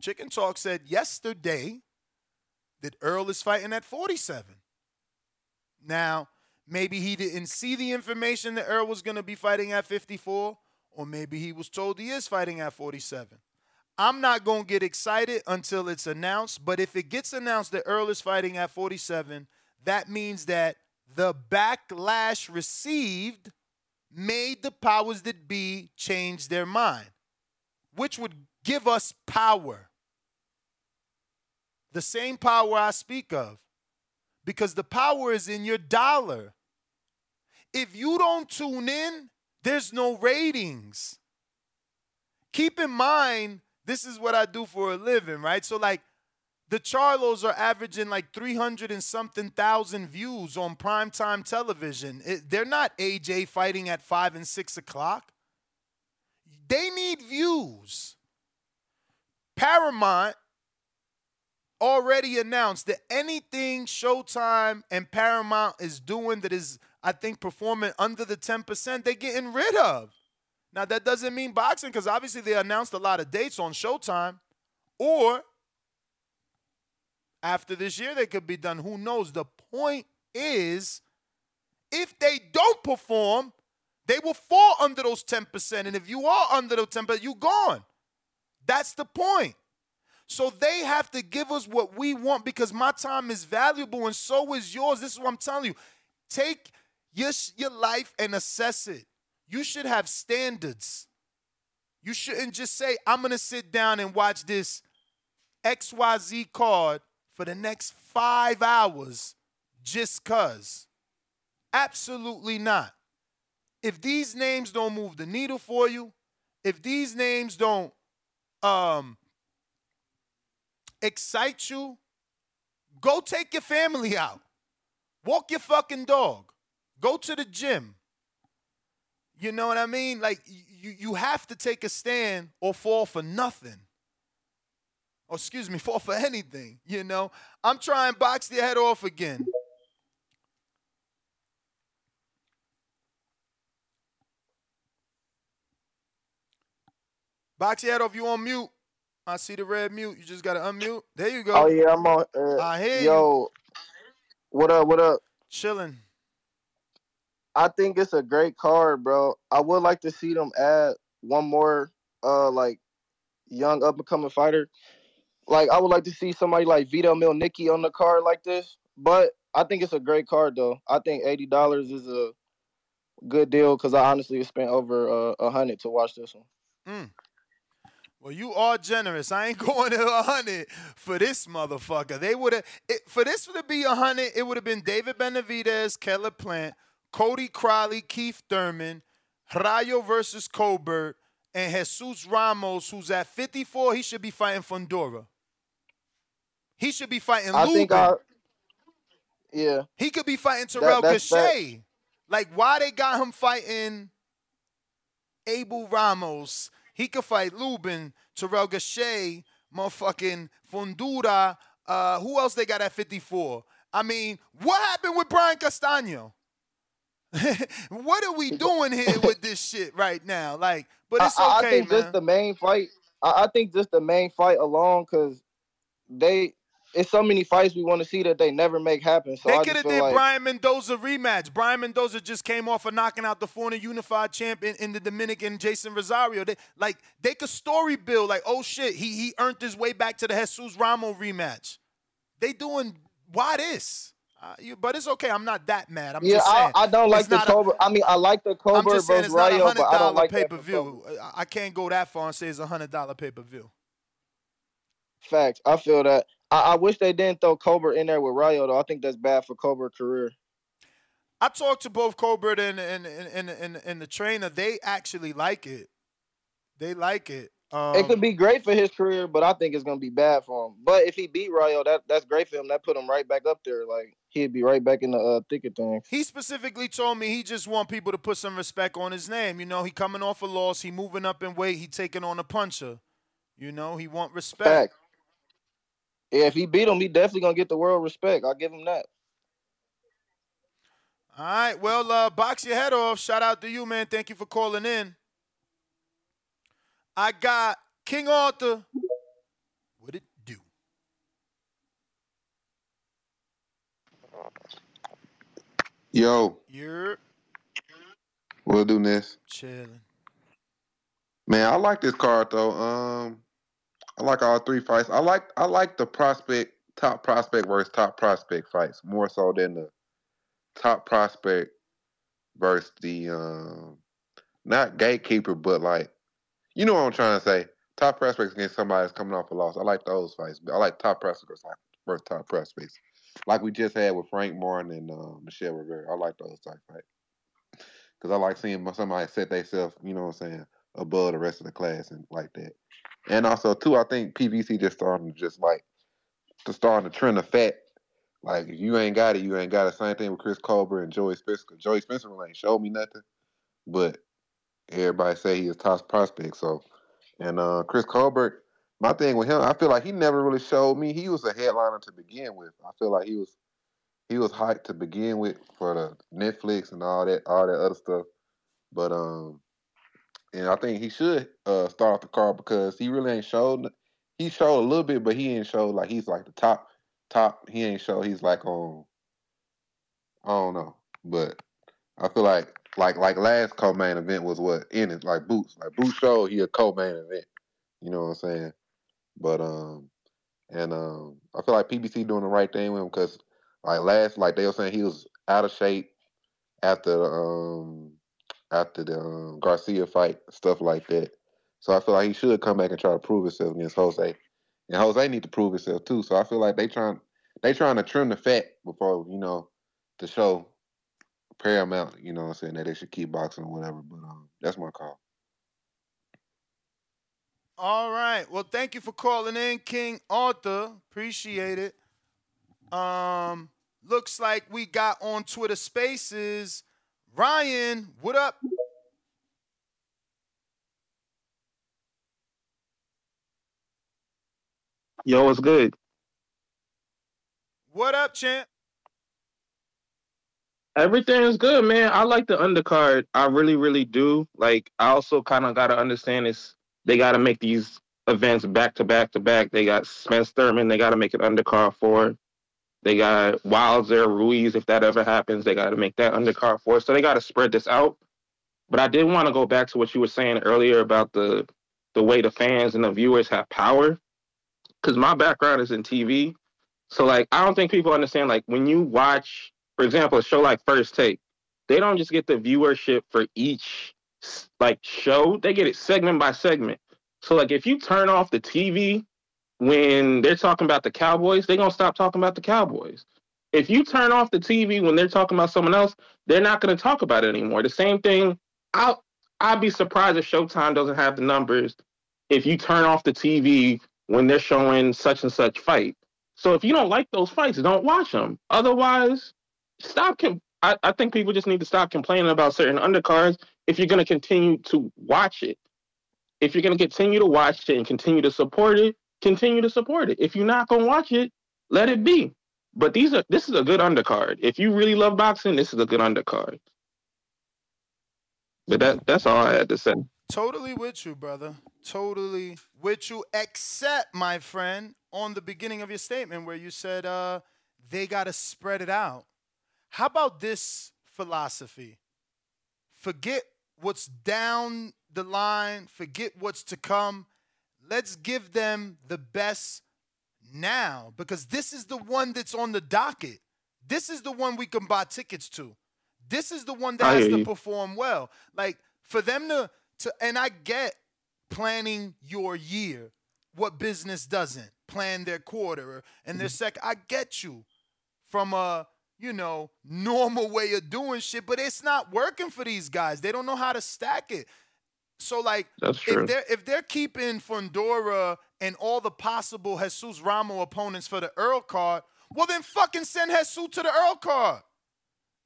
Chicken Talk said yesterday that Errol is fighting at 47. Now, maybe he didn't see the information that Errol was going to be fighting at 54, or maybe he was told he is fighting at 47. I'm not going to get excited until it's announced. But if it gets announced that Errol is fighting at 47, that means that the backlash received made the powers that be change their mind, which would give us power. The same power I speak of, because the power is in your dollar. If you don't tune in, there's no ratings. Keep in mind this is what I do for a living, right? So like the Charlos are averaging like 300 and something thousand views on primetime television. It, they're not AJ fighting at five and six o'clock. They need views. Paramount already announced that anything Showtime and Paramount is doing that is, I think, performing under the 10%, they're getting rid of. Now, that doesn't mean boxing because obviously they announced a lot of dates on Showtime. Or after this year, they could be done. Who knows? The point is, if they don't perform, they will fall under those 10%. And if you are under those 10%, you're gone. That's the point. So they have to give us what we want because my time is valuable and so is yours. This is what I'm telling you. Take your, your life and assess it. You should have standards. You shouldn't just say, I'm going to sit down and watch this XYZ card for the next five hours just because. Absolutely not. If these names don't move the needle for you, if these names don't um, excite you, go take your family out. Walk your fucking dog. Go to the gym. You know what I mean? Like you, you have to take a stand or fall for nothing. Or excuse me, fall for anything. You know, I'm trying box your head off again. Box your head off. You on mute? I see the red mute. You just gotta unmute. There you go. Oh yeah, I'm on. Uh, I hear yo, you. what up? What up? Chilling. I think it's a great card, bro. I would like to see them add one more uh like young up and coming fighter. Like I would like to see somebody like Vito Mielnicki on the card like this. But I think it's a great card though. I think eighty dollars is a good deal because I honestly spent over uh, a hundred to watch this one. Mm. Well, you are generous. I ain't going to a hundred for this motherfucker. They would have for this to be a hundred. It would have been David Benavidez, Caleb Plant, Cody Crowley, Keith Thurman, Rayo versus Colbert, and Jesus Ramos, who's at 54. He should be fighting Fundora. He should be fighting I Lubin. think I, yeah, He could be fighting Terrell that's Gausha. Like, why they got him fighting Abel Ramos? He could fight Lubin, Terrell Gausha, motherfucking Fundora. Uh, who else they got at 54? I mean, what happened with Brian Castano? what are we doing here with this shit right now? Like, but it's I, I- I think man. just the main fight. I, I think just the main fight alone, because they it's so many fights we want to see that they never make happen. So They could have did like Brian Mendoza rematch. Brian Mendoza just came off of knocking out the former unified champion in the Dominican, Jeison Rosario. They like they could story build like, oh shit, he he earned his way back to the Jesus Ramos rematch. They doing why this? Uh, you, but it's okay. I'm not that mad. I'm yeah, just saying. I, I don't like it's the Cobra. I mean, I like the Cobra just saying Rayo, but I don't like pay per view. I can't go that far and say it's a hundred dollar pay per view. Facts. I feel that. I, I wish they didn't throw Cobra in there with Rayo though. I think that's bad for Cobra career. I talked to both Colbert and and and and, and the trainer. They actually like it. They like it. Um, it could be great for his career, but I think it's gonna be bad for him. But if he beat Rayo, that that's great for him. That put him right back up there. Like he'd be right back in the uh, thick of things. He specifically told me he just want people to put some respect on his name. You know, he coming off a loss, he moving up in weight, he taking on a puncher. You know, he want respect. Fact. Yeah, if he beat him, he definitely gonna get the world respect. I'll give him that. All right, well, uh, box your head off. Shout out to you, man. Thank you for calling in. I got King Arthur. What it do? Yo, You're we'll do this. chilling. Man, I like this card though. Um, I like all three fights. I like I like the prospect, top prospect versus top prospect fights more so than the top prospect versus the um, not gatekeeper, but like you know what I'm trying to say. Top prospects against somebody that's coming off a loss. I like those fights. I like top prospects versus top prospects, like we just had with Frank Martin and uh, Michel Rivera. I like those type fights because I like seeing somebody set themselves, you know what I'm saying, above the rest of the class and like that. And also too, I think PBC just starting to just like to starting to trend of fat. Like if you ain't got it, you ain't got it. Same thing with Chris Colbert and Joey Spencer. Joey Spencer really ain't showed me nothing, but everybody say he is top prospect. So, and uh Chris Colbert, my thing with him, I feel like he never really showed me. He was a headliner to begin with. I feel like he was he was hyped to begin with for the Netflix and all that all that other stuff. But um and I think he should uh start off the card because he really ain't showed he showed a little bit, but he ain't showed like he's like the top top he ain't show he's like on I don't know. But I feel like like like last co main event was what in it, like Boots. Like Boots showed he a co main event. You know what I'm saying? But um and um I feel like PBC doing the right thing with him because like last like they were saying he was out of shape after um after the um, Garcia fight, stuff like that. So I feel like he should come back and try to prove himself against Jose. And Jose need to prove himself too. So I feel like they trying they trying to trim the fat before, you know, to show Paramount, you know what I'm saying, that they should keep boxing or whatever. But um that's my call. All right. Well, thank you for calling in, King Arthur. Appreciate it. Um, looks like we got on Twitter Spaces. Ryan, what up? Yo, what's good? What up, champ? Everything is good, man. I like the undercard. I really, really do. Like, I also kind of got to understand this. they got to make these events back to back to back. They got Spence Thurman. They got to make an undercard for. They got Wilder, Ruiz, if that ever happens, they got to make that undercard for us. So they got to spread this out. But I did want to go back to what you were saying earlier about the the way the fans and the viewers have power. Because my background is in TV, so like I don't think people understand. Like when you watch, for example, a show like First Take, they don't just get the viewership for each like show; they get it segment by segment. So like if you turn off the TV when they're talking about the Cowboys, they're gonna stop talking about the Cowboys. If you turn off the TV when they're talking about someone else, they're not gonna talk about it anymore. The same thing. I'll I'd be surprised if Showtime doesn't have the numbers if you turn off the TV when they're showing such and such fight. So if you don't like those fights, don't watch them. Otherwise, stop. Com- I, I think people just need to stop complaining about certain undercards if you're going to continue to watch it. If you're going to continue to watch it and continue to support it, continue to support it. If you're not to watch it, let it be. But these are this is a good undercard. If you really love boxing, this is a good undercard. But that that's all I had to say. Totally with you, brother. Totally with you, except, my friend, on the beginning of your statement where you said uh, they got to spread it out. How about this philosophy? Forget what's down the line, forget what's to come. Let's give them the best now because this is the one that's on the docket. This is the one we can buy tickets to. This is the one that I has to you. perform well. Like for them to to and I get planning your year. What business doesn't plan their quarter and their mm-hmm. second? I get you from a you know normal way of doing shit, but it's not working for these guys. They don't know how to stack it. So like if they're if they're keeping Fundora and all the possible Jesus Ramo opponents for the Errol card, well then fucking send Jesus to the Errol card.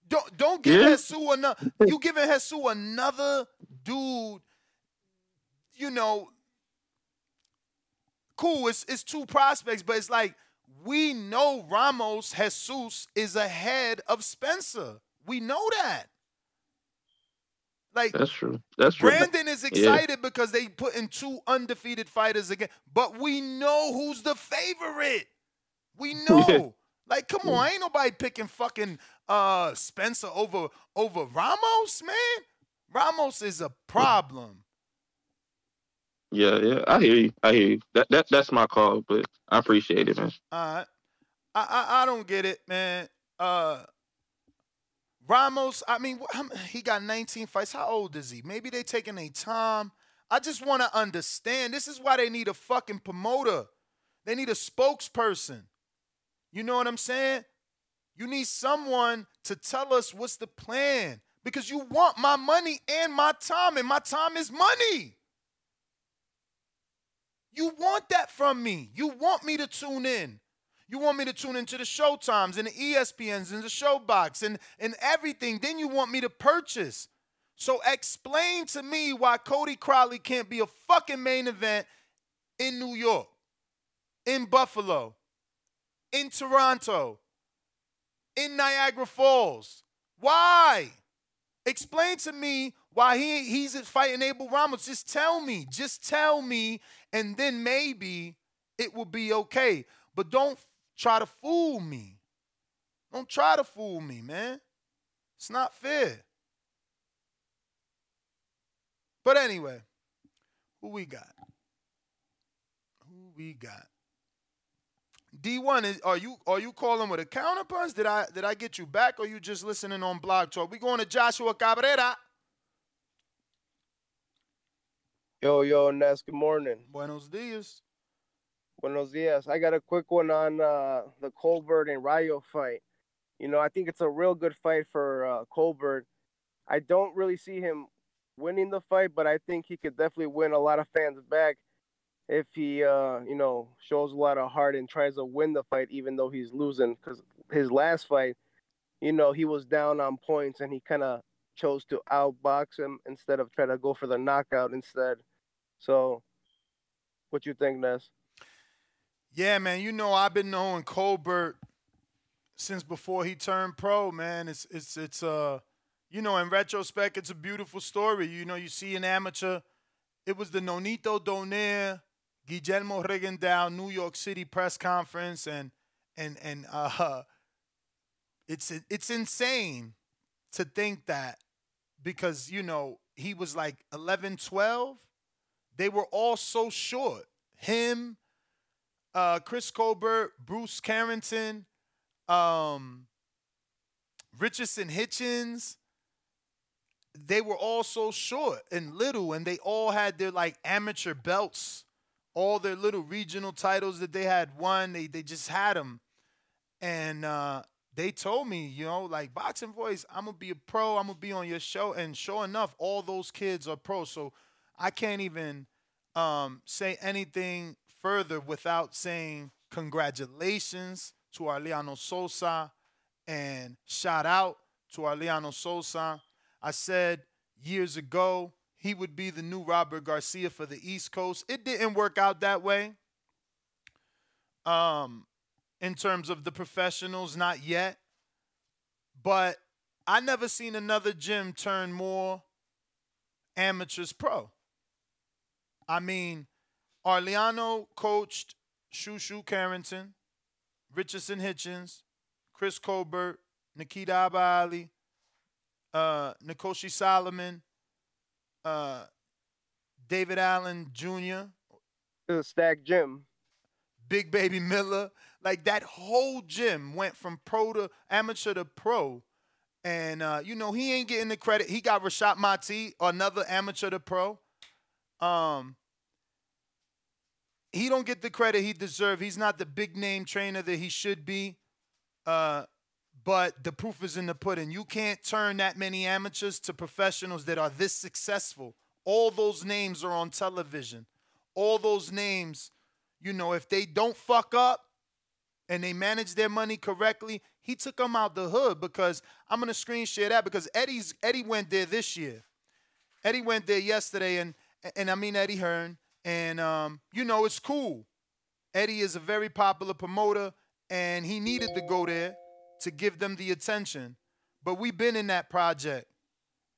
Don't don't give Yeah. Jesus another. You giving Jesus another dude. You know, cool. It's it's two prospects, but it's like we know Ramos Jesus is ahead of Spencer. We know that. Like That's true. That's true. Brandon is Yeah. excited because they put in two undefeated fighters again, but we know who's the favorite. We know. like, come on, ain't nobody picking fucking uh Spencer over over Ramos, man. Ramos is a problem. Yeah, yeah. I hear you. I hear you. That that that's my call, but I appreciate it, man. All right. I, I I don't get it, man. Uh Ramos, I mean, he got 19 fights. How old is he? Maybe they taking their time. I just want to understand. This is why they need a fucking promoter. They need a spokesperson. You know what I'm saying? You need someone to tell us what's the plan because you want my money and my time, and my time is money. You want that from me. You want me to tune in. You want me to tune into the Showtimes and the ESPNs and the Showbox and, and everything. Then you want me to purchase. So explain to me why Cody Crowley can't be a fucking main event in New York, in Buffalo, in Toronto, in Niagara Falls. Why? Explain to me why he he's fighting Abel Ramos. Just tell me. Just tell me, and then maybe it will be okay. But don't try to fool me. Don't try to fool me, man. It's not fair. But anyway, who we got? Who we got? D1 is are you are you calling with a counterpunch? Did I did I get you back or you just listening on blog talk? We going to Joshua Cabrera. Yo, yo, Ness, good morning. Buenos dias. Buenos dias. I got a quick one on uh, the Colbert and Rayo fight. You know, I think it's a real good fight for uh, Colbert. I don't really see him winning the fight, but I think he could definitely win a lot of fans back if he, uh, you know, shows a lot of heart and tries to win the fight, even though he's losing. Because his last fight, you know, he was down on points and he kind of chose to outbox him instead of try to go for the knockout instead. So, what you think, Ness? Yeah, man. You know I've been knowing Colbert since before he turned pro, man. It's it's it's uh you know, in retrospect, it's a beautiful story. You know, you see an amateur. It was the Nonito Donaire, Guillermo Rigondeaux, New York City press conference, and and and uh, it's it's insane to think that because you know he was like 11, 12, they were all so short. Him, uh, Chris Colbert, Bruce Carrington, um, Richardson Hitchens. They were all so short and little, and they all had their like amateur belts, all their little regional titles that they had won. They they just had them, and uh, they told me, you know, like boxing voice, I'm gonna be a pro. I'm gonna be on your show, and sure enough, all those kids are pro. So I can't even um, say anything further without saying congratulations to Aureliano Sosa and shout out to Aureliano Sosa. I said years ago he would be the new Robert Garcia for the East Coast. It didn't work out that way. Um, in terms of the professionals, not yet. But I never seen another gym turn more amateurs pro. I mean, Aureliano coached Shushu Carrington, Richardson Hitchens, Chris Colbert, Nikita Abali, uh, Nikoshi Solomon, uh, David Allen Jr., The Stack Gym. Big Baby Miller. Like that whole gym went from pro to amateur to pro. And uh, you know, he ain't getting the credit. He got Rashad Mati, another amateur to pro. Um he don't get the credit he deserves. He's not the big name trainer that he should be. Uh, but the proof is in the pudding. You can't turn that many amateurs to professionals that are this successful. All those names are on television. All those names, you know, if they don't fuck up and they manage their money correctly, he took them out the hood because I'm gonna screen share that because Eddie's Eddie went there this year. Eddie went there yesterday, and and I mean Eddie Hearn, and um, you know it's cool. Eddie is a very popular promoter, and he needed to go there to give them the attention. But we've been in that project,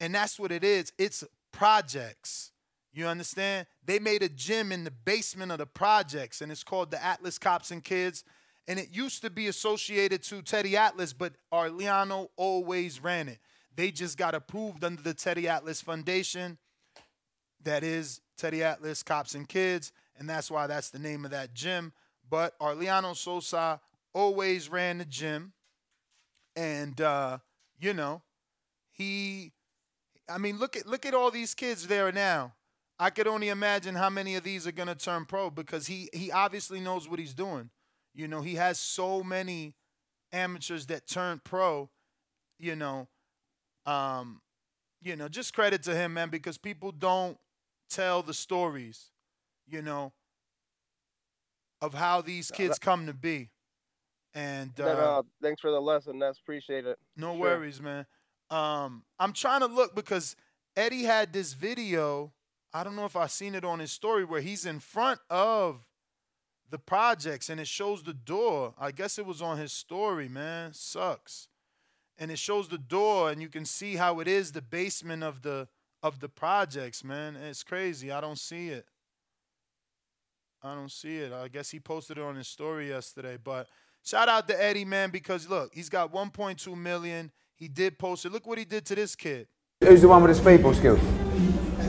and that's what it is. It's projects. You understand? They made a gym in the basement of the projects, and it's called the Atlas Cops and Kids. And it used to be associated to Teddy Atlas, but Aureliano always ran it. They just got approved under the Teddy Atlas Foundation. That is Teddy Atlas Cops and Kids, and that's why that's the name of that gym. But Aureliano Sosa always ran the gym, and uh, you know, he. I mean, look at look at all these kids there now. I could only imagine how many of these are gonna turn pro because he he obviously knows what he's doing. You know, he has so many amateurs that turn pro. You know, um, you know, just credit to him, man, because people don't tell the stories, you know, of how these kids come to be. And uh, uh, thanks for the lesson. That's appreciate it. no Sure. worries, man. Um, I'm trying to look because Eddie had this video. I don't know if I seen it on his story where he's in front of the projects and it shows the door. I guess it was on his story, man. Sucks. And it shows the door and you can see how it is the basement of the of the projects, man. It's crazy. I don't see it. I don't see it. I guess he posted it on his story yesterday. But shout out to Eddie, man, because look, he's got 1.2 million. He did post it. Look what he did to this kid. Who's the one with the speedball skills?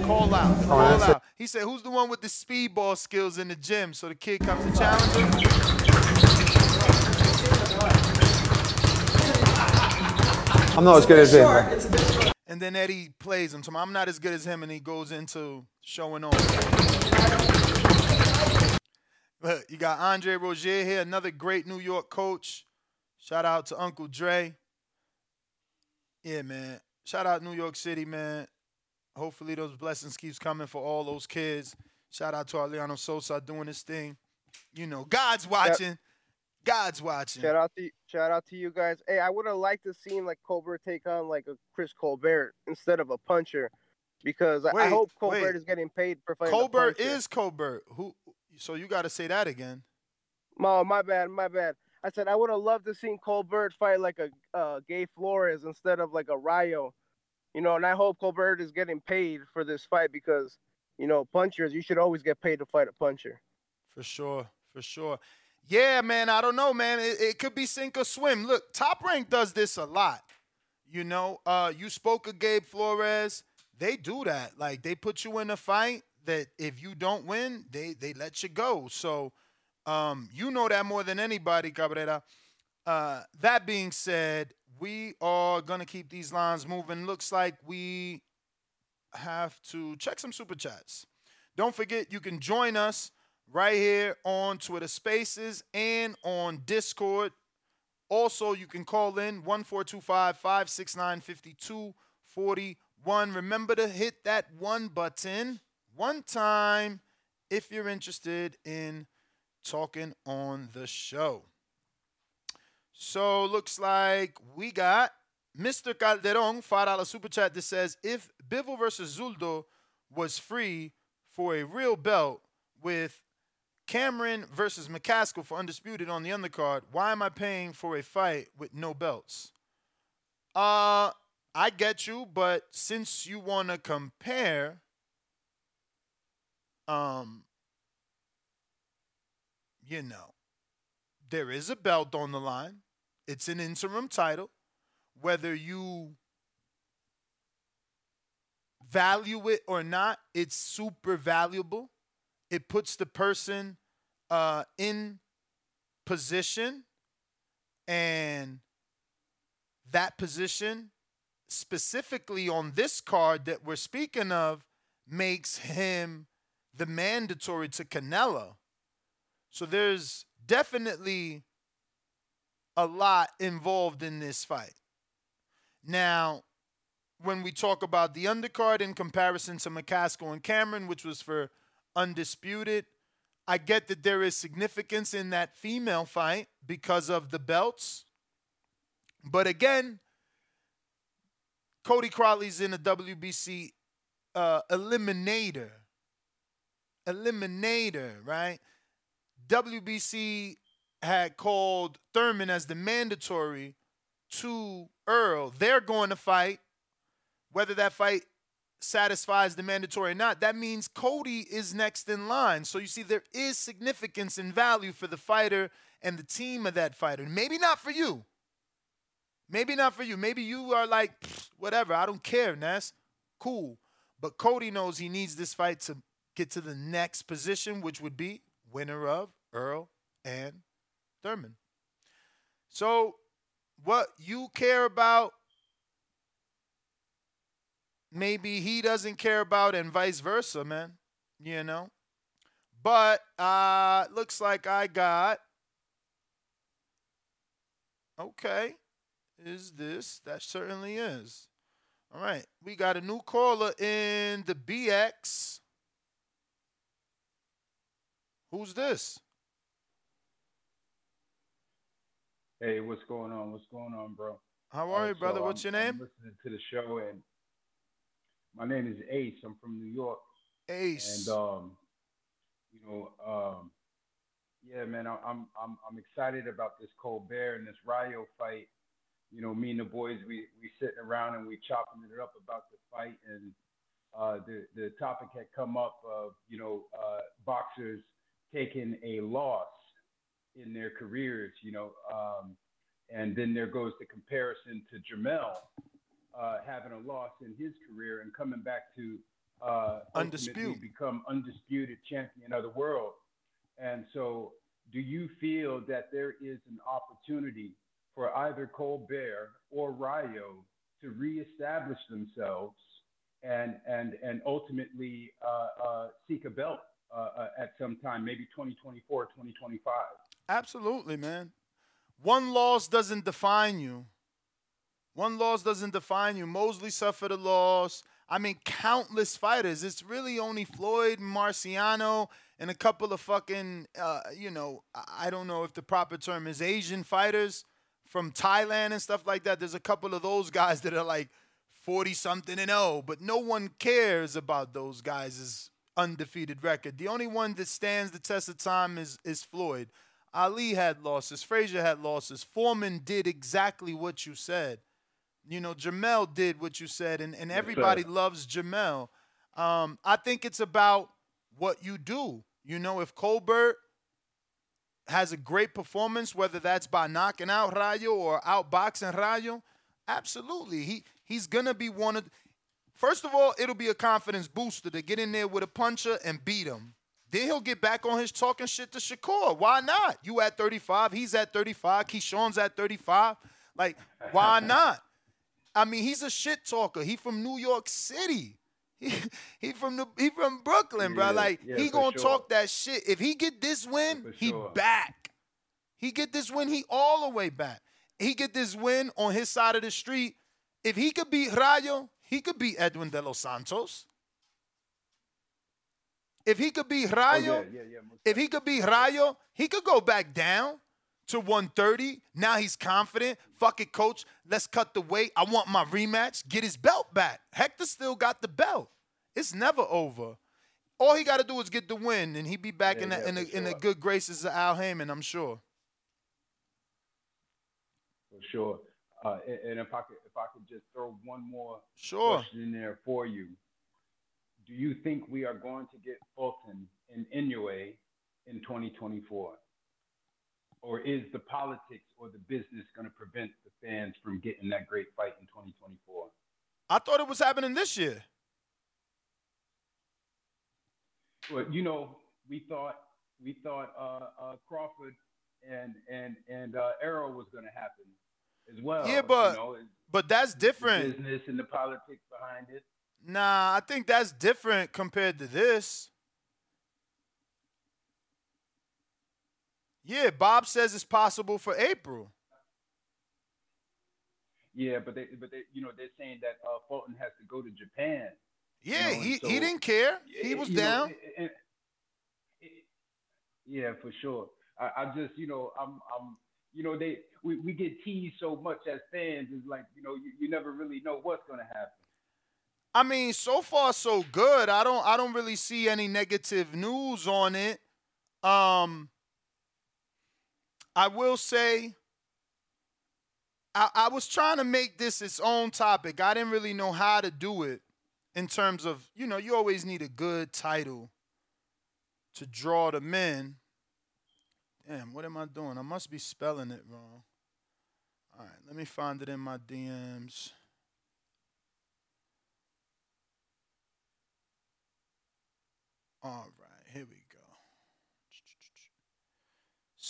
Call out. Oh, Call it. out. He said, Who's the one with the speedball skills in the gym? So the kid comes to challenge him. I'm not as good as him. And then Eddie plays him. So I'm not as good as him, and he goes into showing off. Look, you got Andre Rozier here, another great New York coach. Shout out to Uncle Dre. Yeah, man. Shout out New York City, man. Hopefully those blessings keeps coming for all those kids. Shout out to Aureliano Sosa doing his thing. You know, God's watching. God's watching. Shout out to shout out to you guys. Hey, I would have liked to seen like Colbert take on like a Chris Colbert instead of a puncher, because I- I hope Colbert wait. is getting paid for fighting. Colbert is Colbert. Who? So you got to say that again. Oh, my bad, my bad. I said I would have loved to seen Colbert fight like a uh, Gabe Flores instead of like a Rayo, you know. And I hope Colbert is getting paid for this fight because you know punchers you should always get paid to fight a puncher. For sure, for sure. Yeah, man. I don't know, man. It, it could be sink or swim. Look, Top Rank does this a lot. You know, uh, you spoke of Gabe Flores. They do that. Like they put you in a fight that if you don't win, they they let you go. So um, you know that more than anybody, Cabrera. Uh, that being said, we are gonna keep these lines moving. Looks like we have to check some super chats. Don't forget, you can join us right here on Twitter Spaces and on Discord. Also, you can call in 1425 569 5241. Remember to hit that one button one time if you're interested in talking on the show. So, looks like we got Mr. Calderon, $5 super chat that says if Bivol versus Zurdo was free for a real belt with Cameron versus McCaskill for undisputed on the undercard, why am I paying for a fight with no belts? Uh, I get you, but since you want to compare, um, you know, there is a belt on the line. It's an interim title. Whether you value it or not, it's super valuable. It puts the person uh, in position, and that position, specifically on this card that we're speaking of, makes him the mandatory to Canelo. So there's definitely a lot involved in this fight. Now, when we talk about the undercard in comparison to McCaskill and Cameron, which was for undisputed, I get that there is significance in that female fight because of the belts. But again, Cody Crowley's in a WBC uh, eliminator. Eliminator, right? WBC had called Thurman as the mandatory to Errol. They're going to fight. Whether that fight satisfies the mandatory or not, that means Cody is next in line. So you see, there is significance and value for the fighter and the team of that fighter. Maybe not for you. Maybe not for you. Maybe you are like, whatever, I don't care, Ness. Cool. But Cody knows he needs this fight to get to the next position, which would be winner of Errol and Thurman. So, what you care about, maybe he doesn't care about, and vice versa, man. You know? But uh looks like I got Okay. Is this? That certainly is. All right. We got a new caller in the BX. Who's this? Hey, what's going on? What's going on, bro? How are you, brother? so What's I'm- your I'm name? listening to the show, and my name is Ace. I'm from New York. Ace. And um, you know, um, yeah, man, I- I'm I'm I'm excited about this Colbert and this Rayo fight. You know, me and the boys, we we sitting around and we chopping it up about the fight, and uh, the the topic had come up of you know uh, boxers taking a loss in their careers, you know, um, and then there goes the comparison to Jermell uh, having a loss in his career and coming back to uh, Undisputed. become undisputed champion of the world. And so, do you feel that there is an opportunity for either Colbert or Rayo to reestablish themselves and and and ultimately uh, uh, seek a belt uh, uh, at some time, maybe 2024, 2025? Absolutely, man. One loss doesn't define you. One loss doesn't define you. Mosley suffered a loss. I mean, countless fighters. It's really only Floyd, Marciano, and a couple of fucking, uh, you know, I don't know if the proper term is Asian fighters from Thailand and stuff like that. There's a couple of those guys that are like 40 something and 0, but no one cares about those guys' undefeated record. The only one that stands the test of time is is Floyd. Ali had losses, Frazier had losses. Foreman did exactly what you said. You know, Jermell did what you said, and, and everybody sir. loves Jermell. Um, I think it's about what you do. You know, if Colbert has a great performance, whether that's by knocking out Rayo or outboxing Rayo, absolutely. He he's gonna be one of. First of all, it'll be a confidence booster to get in there with a puncher and beat him. Then he'll get back on his talking shit to Shakur. Why not? You at 35, he's at 35, Keyshawn's at 35. Like, why not? I mean, he's a shit talker. He from New York City. He, he from the he from Brooklyn, bro. Yeah, Like yeah, he gonna sure. talk that shit. If he get this win, For he sure. back. He get this win, he all the way back. He get this win on his side of the street. If he could beat Rayo, he could beat Edwin de los Santos. If he could beat oh, Rayo, Oh, yeah, yeah, yeah, if he could beat Rayo, he could go back down to 130. Now he's confident. Fuck it, coach. Let's cut the weight. I want my rematch. Get his belt back. Hector still got the belt. It's never over. All he got to do is get the win, and he'd be back Yeah, in the yeah, in the, for in the good graces of Al Haymon. I'm sure. For sure. Uh, and, if I could, if I could just throw one more Sure. question in there for you, do you think we are going to get Fulton and Inoue in 2024, or is the politics or the business going to prevent the fans from getting that great fight in 2024? I thought it was happening this year. Well, you know, we thought we thought uh, uh, Crawford and and and uh, Errol was going to happen as well. yeah, but you know, but that's the different. business and the politics behind it. Nah, I think that's different compared to this. Yeah, Bob says it's possible for April. Yeah, but they but they you know they're saying that uh, Fulton has to go to Japan. you Yeah, know, and he, he didn't care. He was you know, down. and- and- yeah, for sure. I, I just you know I'm I'm you know they we, we get teased so much as fans. It's like you know you, you never really know what's going to happen. I mean, so far so good. I don't I don't really see any negative news on it. Um I will say I, I was trying to make this its own topic. I didn't really know how to do it in terms of, you know, you always need a good title to draw the men. Damn, what am I doing? I must be spelling it wrong. All right, let me find it in my DMs. All right, here we go.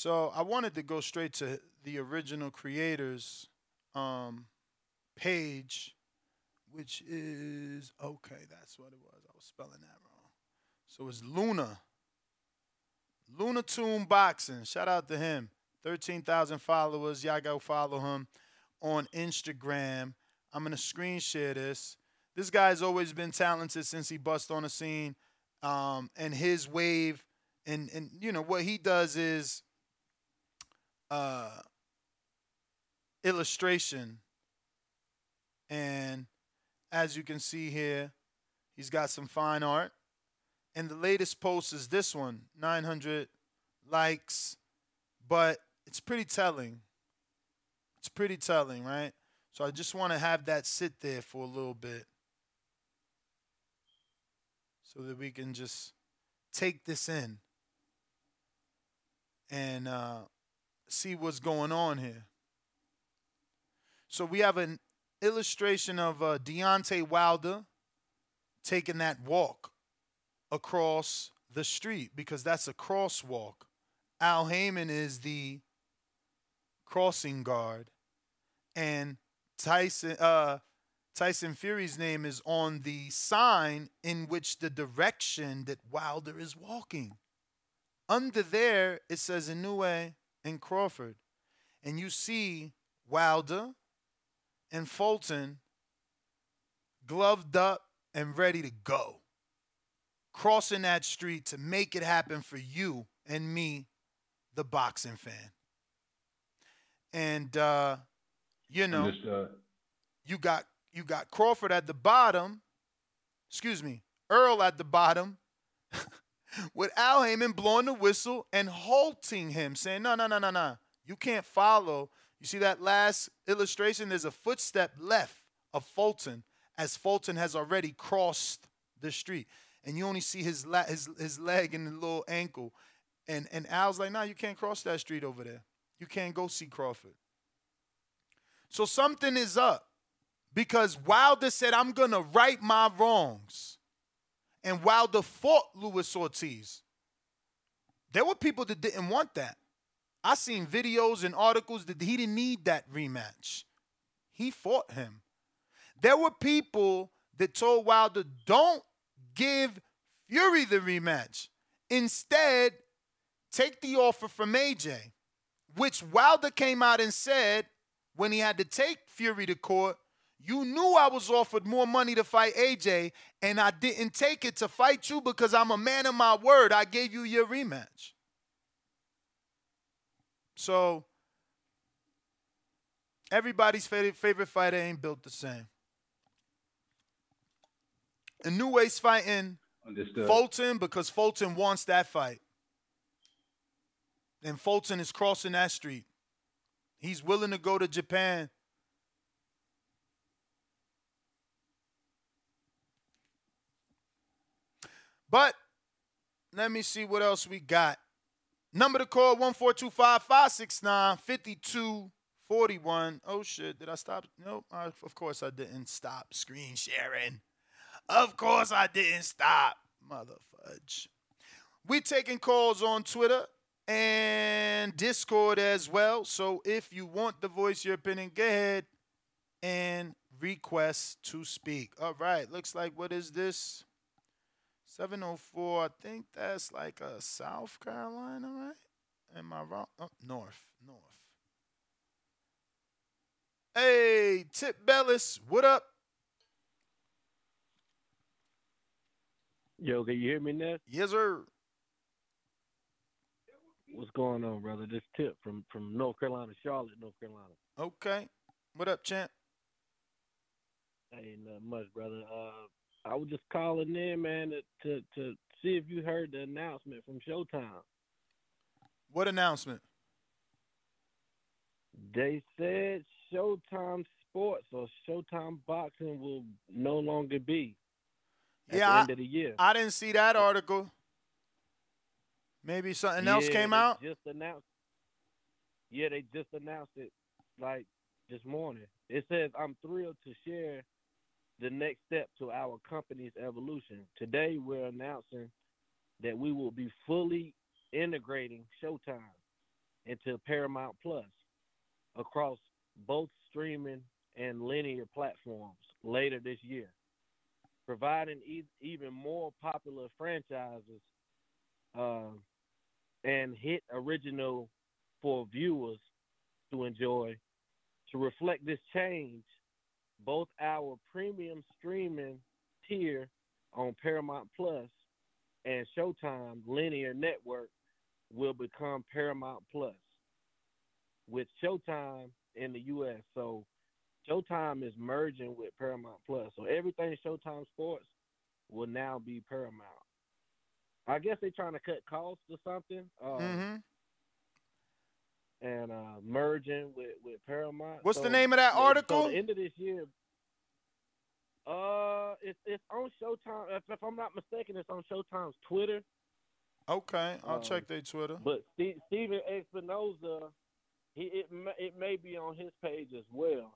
So I wanted to go straight to the original creators um, page, which is okay. That's what it was. I was spelling that wrong. So it's Luna. Luna Toon Boxing. Shout out to him. 13,000 followers. Y'all go follow him on Instagram. I'm going to screen share this. This guy's always been talented since he bust on the scene. Um, and his wave, and, and you know, what he does is uh, illustration. And as you can see here, he's got some fine art. And the latest post is this one 900 likes, but it's pretty telling. It's pretty telling, right? So I just want to have that sit there for a little bit so that we can just take this in and uh, see what's going on here. So we have an illustration of uh, Deontay Wilder taking that walk across the street because that's a crosswalk. Al Haymon is the crossing guard, and Tyson uh, Tyson Fury's name is on the sign in which the direction that Wilder is walking. Under there, it says Inoue and Crawford, and you see Wilder and Fulton gloved up and ready to go crossing that street to make it happen for you and me, the boxing fan. And uh, you know, Understood. you got you got Crawford at the bottom, excuse me, Errol at the bottom, with Al Haymon blowing the whistle and halting him, saying, No, no, no, no, no. You can't follow. You see that last illustration? There's a footstep left of Fulton as Fulton has already crossed the street and you only see his la- his his leg and the little ankle. And and Al's like, nah, you can't cross that street over there. You can't go see Crawford. So something is up because Wilder said, I'm going to right my wrongs. And Wilder fought Luis Ortiz. There were people that didn't want that. I seen videos and articles that he didn't need that rematch. He fought him. There were people that told Wilder, don't give Fury the rematch. Instead, take the offer from AJ, which Wilder came out and said when he had to take Fury to court, you knew I was offered more money to fight AJ, and I didn't take it to fight you because I'm a man of my word. I gave you your rematch. So, everybody's favorite, fighter ain't built the same. And Inoue's fighting Understood. Fulton because Fulton wants that fight. And Fulton is crossing that street. He's willing to go to Japan. But let me see what else we got. Number to call 1425 569 5241. Oh shit, did I stop? Nope. I, of course I didn't stop screen sharing. Of course I didn't stop. Mother fudge. We taking calls on Twitter and Discord as well. So if you want to voice your opinion, go ahead and request to speak. All right. Looks like what is this? 704. I think that's like a South Carolina, right? Am I wrong? Oh, North. North. Hey, Tip Bellis, what up? Yo, can you hear me, now? Yes, sir. What's going on, brother? This tip from from North Carolina, Charlotte, North Carolina. Okay. What up, champ? Ain't nothing much, brother. Uh, I was just calling in, man, to, to to see if you heard the announcement from Showtime. What announcement? They said Showtime Sports or Showtime Boxing will no longer be at yeah, the I, end of the year. I didn't see that article. Maybe something else came out. Just announced. Yeah, they just announced it like this morning. It says, "I'm thrilled to share the next step to our company's evolution. Today, we're announcing that we will be fully integrating Showtime into Paramount Plus across both streaming and linear platforms later this year, providing e- even more popular franchises uh, and hit original for viewers to enjoy. To reflect this change, both our premium streaming tier on Paramount Plus and Showtime linear network will become Paramount Plus with Showtime in the US. So Showtime is merging with Paramount Plus. So everything Showtime Sports will now be Paramount. I guess they're trying to cut costs or something. Uh, Mm-hmm. And uh, merging with, with Paramount. What's the name of that so article? the end of this year. Uh, it's it's on Showtime. If, if I'm not mistaken, it's on Showtime's Twitter. Okay, I'll Um, check their Twitter. But Steve, Stephen Espinoza, he it may, it may be on his page as well.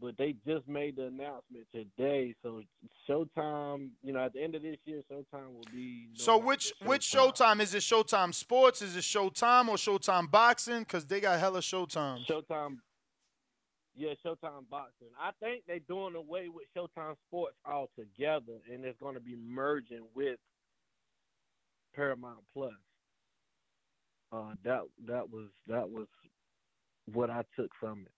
But they just made the announcement today, so Showtime. You know, at the end of this year, Showtime will be. So which which Showtime is it? Showtime Sports? Is it Showtime or Showtime Boxing? Because they got hella Showtime. Showtime. Yeah, Showtime Boxing. I think they're doing away with Showtime Sports altogether, and it's going to be merging with Paramount Plus. Uh, that that was that was what I took from it.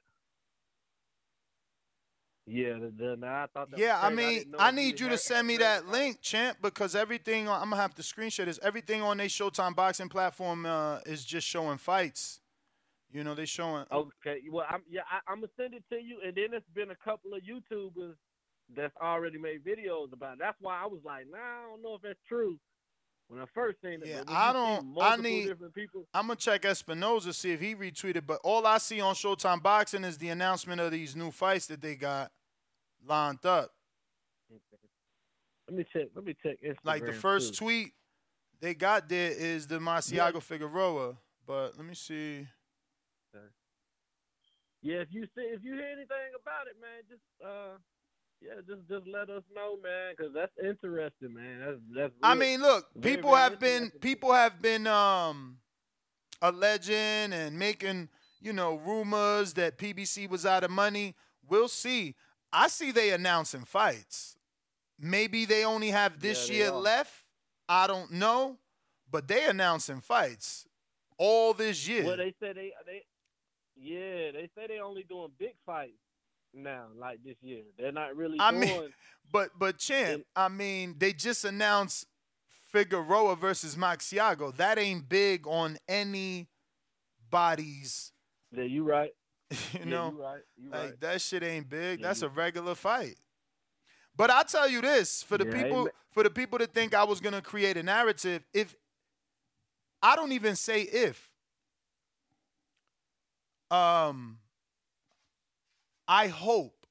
Yeah, the, the, I thought. That Yeah, I mean, didn't I need you to send me that link, champ, because everything on, I'm gonna have to screenshot this. Everything on their Showtime Boxing platform uh, is just showing fights. You know, they showing. Okay, well, I'm yeah, I, I'm gonna send it to you, and then there's been a couple of YouTubers that's already made videos about it. That's why I was like, nah, I don't know if that's true. When I first seen it, Yeah, I don't. I need. different people. I'm gonna check Espinoza see if he retweeted. But all I see on Showtime Boxing is the announcement of these new fights that they got lined up. Let me check. Let me check Instagram. Like the first too. tweet, they got there is the Magsayo Figueroa. But let me see. Yeah, if you see if you hear anything about it, man, just uh, yeah, just just let us know, man, because that's interesting, man. That's that's. I mean, look, very, people very have been people have been um alleging and making, you know, rumors that PBC was out of money. We'll see. I see they announcing fights. Maybe they only have this Yeah, year are. left. I don't know, but they announcing fights all this year. Well, they say they they yeah, they say they only doing big fights now, like this year. They're not really I doing. mean, but but champ, I mean, they just announced Figueroa versus Magsayo. That ain't big on anybody's. Yeah, you right. You Yeah, know, you right. You like right. that shit ain't big. Yeah, That's a regular fight. But I tell you this, for the Yeah, people amen. for the people that think I was gonna create a narrative, if I don't even say if. Um I hope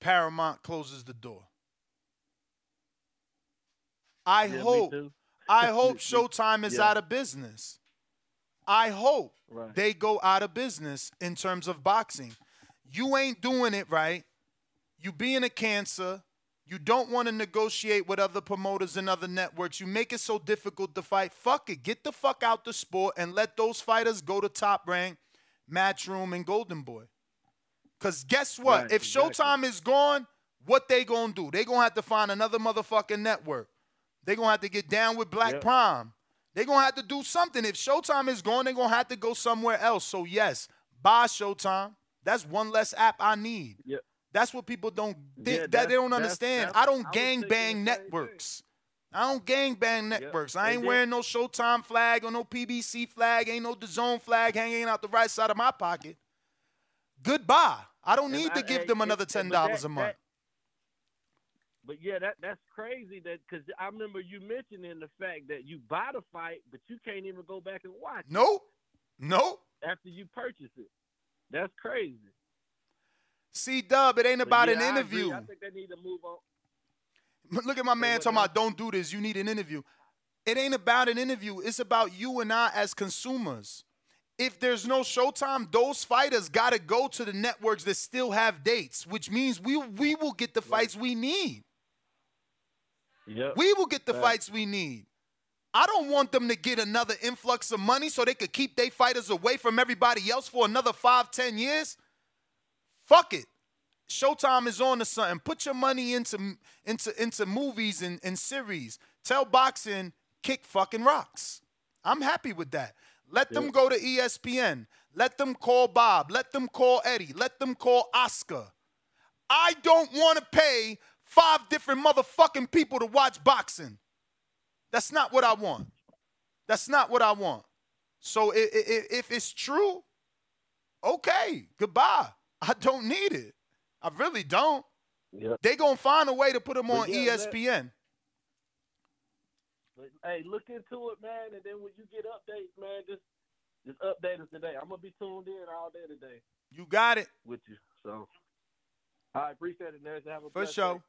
Paramount closes the door. I Yeah, hope. I hope Showtime is yeah. out of business. I hope Right. they go out of business in terms of boxing. You ain't doing it right. You being a cancer. You don't want to negotiate with other promoters and other networks. You make it so difficult to fight. Fuck it. Get the fuck out the sport and let those fighters go to top rank, Matchroom, and Golden Boy. Cause guess what? Right, if exactly. Showtime is gone, what they gonna do? They gonna have to find another motherfucking network. They gonna have to get down with Black Yep. Prime. They gonna have to do something. If Showtime is gone, they're gonna have to go somewhere else. So yes, buy Showtime. That's one less app I need. Yep. That's what people don't think Yeah, that they don't that's- understand. that's- I don't I gang bang networks. I don't gang bang networks. I ain't wearing no Showtime flag or no PBC flag. Ain't no DAZN flag hanging out the right side of my pocket. Goodbye. I don't And need to give them another ten dollars a month. that- But yeah, that that's crazy. That because I remember you mentioning the fact that you buy the fight, but you can't even go back and watch. it Nope. Nope. After you purchase it, that's crazy. See, Dub, it ain't about yeah, an interview. I think they need to move on. Look at my man talking about don't do this. You need an interview. It ain't about an interview. It's about you and I as consumers. If there's no showtime, those fighters got to go to the networks that still have dates, which means we we will get the fights we need. Yep. We will get the Right. fights we need. I don't want them to get another influx of money so they could keep their fighters away from everybody else for another five, ten years. Fuck it. Showtime is on to something. Put your money into into into movies and, and series. Tell boxing kick fucking rocks. I'm happy with that. Let them go to ESPN. Let them call Bob. Let them call Eddie. Let them call Oscar. I don't want to pay five different motherfucking people to watch boxing. That's not what I want. That's not what I want. So if it's true, okay, goodbye. I don't need it. I really don't. Yeah. They gonna find a way to put them on yeah, ESPN. But hey, look into it, man, and then when you get updates, man, just just update us today. I'm gonna be tuned in all day today You got it with you. So I appreciate it, Nurse. Have a for sure. day.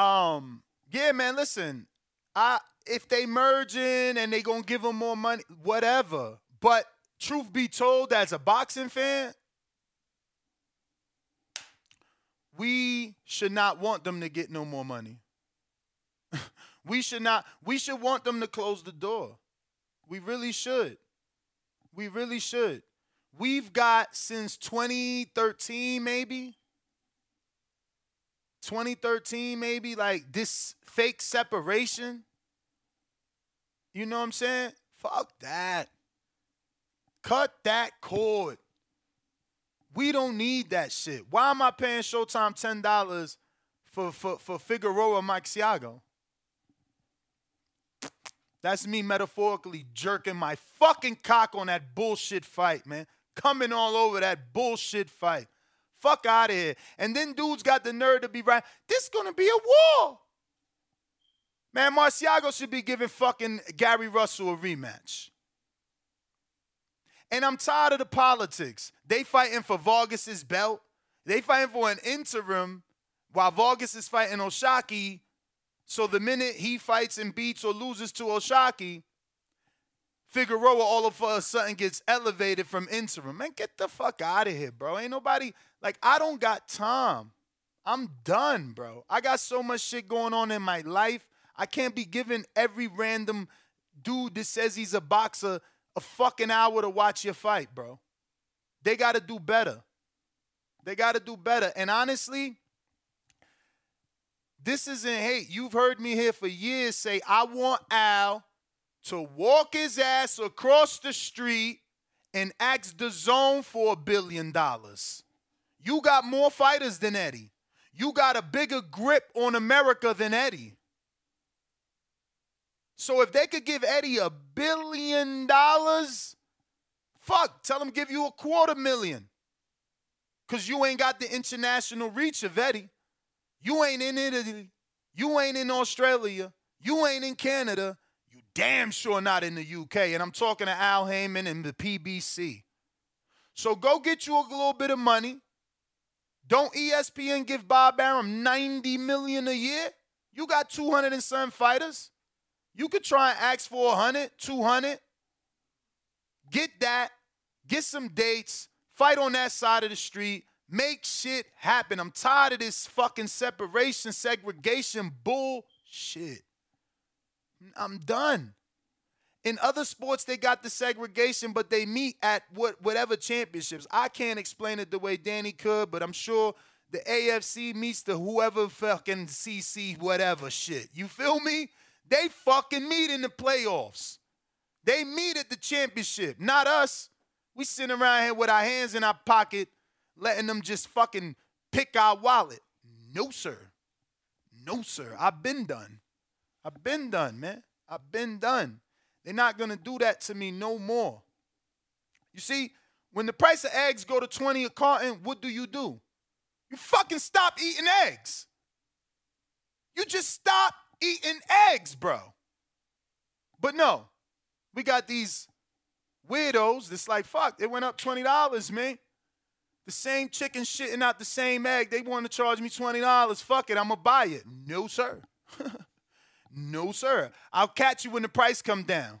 Um, yeah, man. Listen, I if they merging and they gonna give them more money, whatever. But truth be told, as a boxing fan, we should not want them to get no more money. we should not. We should want them to close the door. We really should. We really should. We've got since 2013, maybe 2013, maybe like this fake separation. You know what I'm saying? Fuck that. Cut that cord. We don't need that shit. Why am I paying Showtime ten dollars for for for Figueroa Magsayo That's me metaphorically jerking my fucking cock on that bullshit fight, man. Coming all over that bullshit fight. Fuck out of here. And then dudes got the nerve to be right. This gonna be a war. Man, Magsayo should be giving fucking Gary Russell a rematch. And I'm tired of the politics. They fighting for Vargas's belt. They fighting for an interim while Vargas is fighting O'Shaquie So the minute he fights and beats or loses to O'Shaquie, Figueroa all of a sudden gets elevated from interim. Man, get the fuck out of here, bro. Ain't nobody like I don't got time. I'm done, bro. I got so much shit going on in my life. I can't be giving every random dude that says he's a boxer a fucking hour to watch your fight, bro. They got to do better. They got to do better. And honestly, this isn't hate. You've heard me here for years say I want Al to walk his ass across the street and ask DAZN for a billion dollars. You got more fighters than Eddie. You got a bigger grip on America than Eddie. So if they could give Eddie a billion dollars, fuck, tell him give you a quarter million. Cause you ain't got the international reach of Eddie. You ain't in Italy. You ain't in Australia. You ain't in Canada. Damn sure not in the UK. And I'm talking to Al Haymon and the PBC. So go get you a little bit of money. Don't ESPN give Bob Arum 90 million a year? You got 200 and some fighters. You could try and ask for 100, 200. Get that. Get some dates. Fight on that side of the street. Make shit happen. I'm tired of this fucking separation, segregation bullshit. I'm done. In other sports, they got the segregation, but they meet at what whatever championships. I can't explain it the way Danny could, but I'm sure the AFC meets the whoever fucking CC whatever shit. You feel me? They fucking meet in the playoffs. They meet at the championship, not us. We sitting around here with our hands in our pocket, letting them just fucking pick our wallet. No, sir. No, sir. I've been done. I've been done, man. I've been done. They're not gonna do that to me no more. You see, when the price of eggs go to 20 a carton, what do you do? You fucking stop eating eggs. You just stop eating eggs, bro. But no, we got these weirdos that's like, fuck, it went up $20, man. The same chicken shitting out the same egg. They want to charge me $20. Fuck it, I'm gonna buy it. No, sir. no, sir. I'll catch you when the price come down.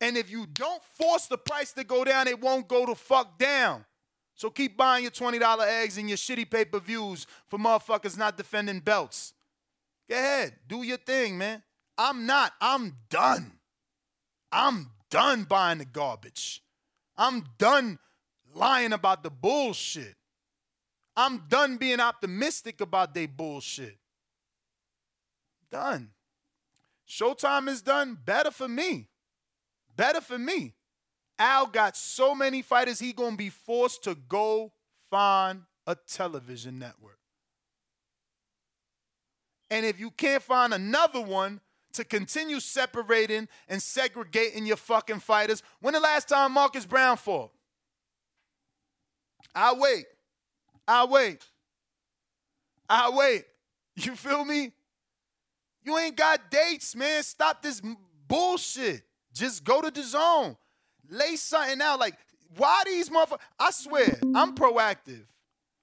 And if you don't force the price to go down, it won't go to fuck down. So keep buying your $20 eggs and your shitty pay-per-views for motherfuckers not defending belts. Go ahead, do your thing, man. I'm not. I'm done. I'm done buying the garbage. I'm done lying about the bullshit. I'm done being optimistic about they bullshit. Done. Showtime is done. Better for me. Better for me. Al got so many fighters, he gonna be forced to go find a television network. And if you can't find another one to continue separating and segregating your fucking fighters, when the last time Marcus Browne fought? I'll wait. I'll wait. I'll wait. You feel me? You ain't got dates, man. Stop this bullshit. Just go to DAZN. Lay something out. Like, why these motherfuckers? I swear, I'm proactive.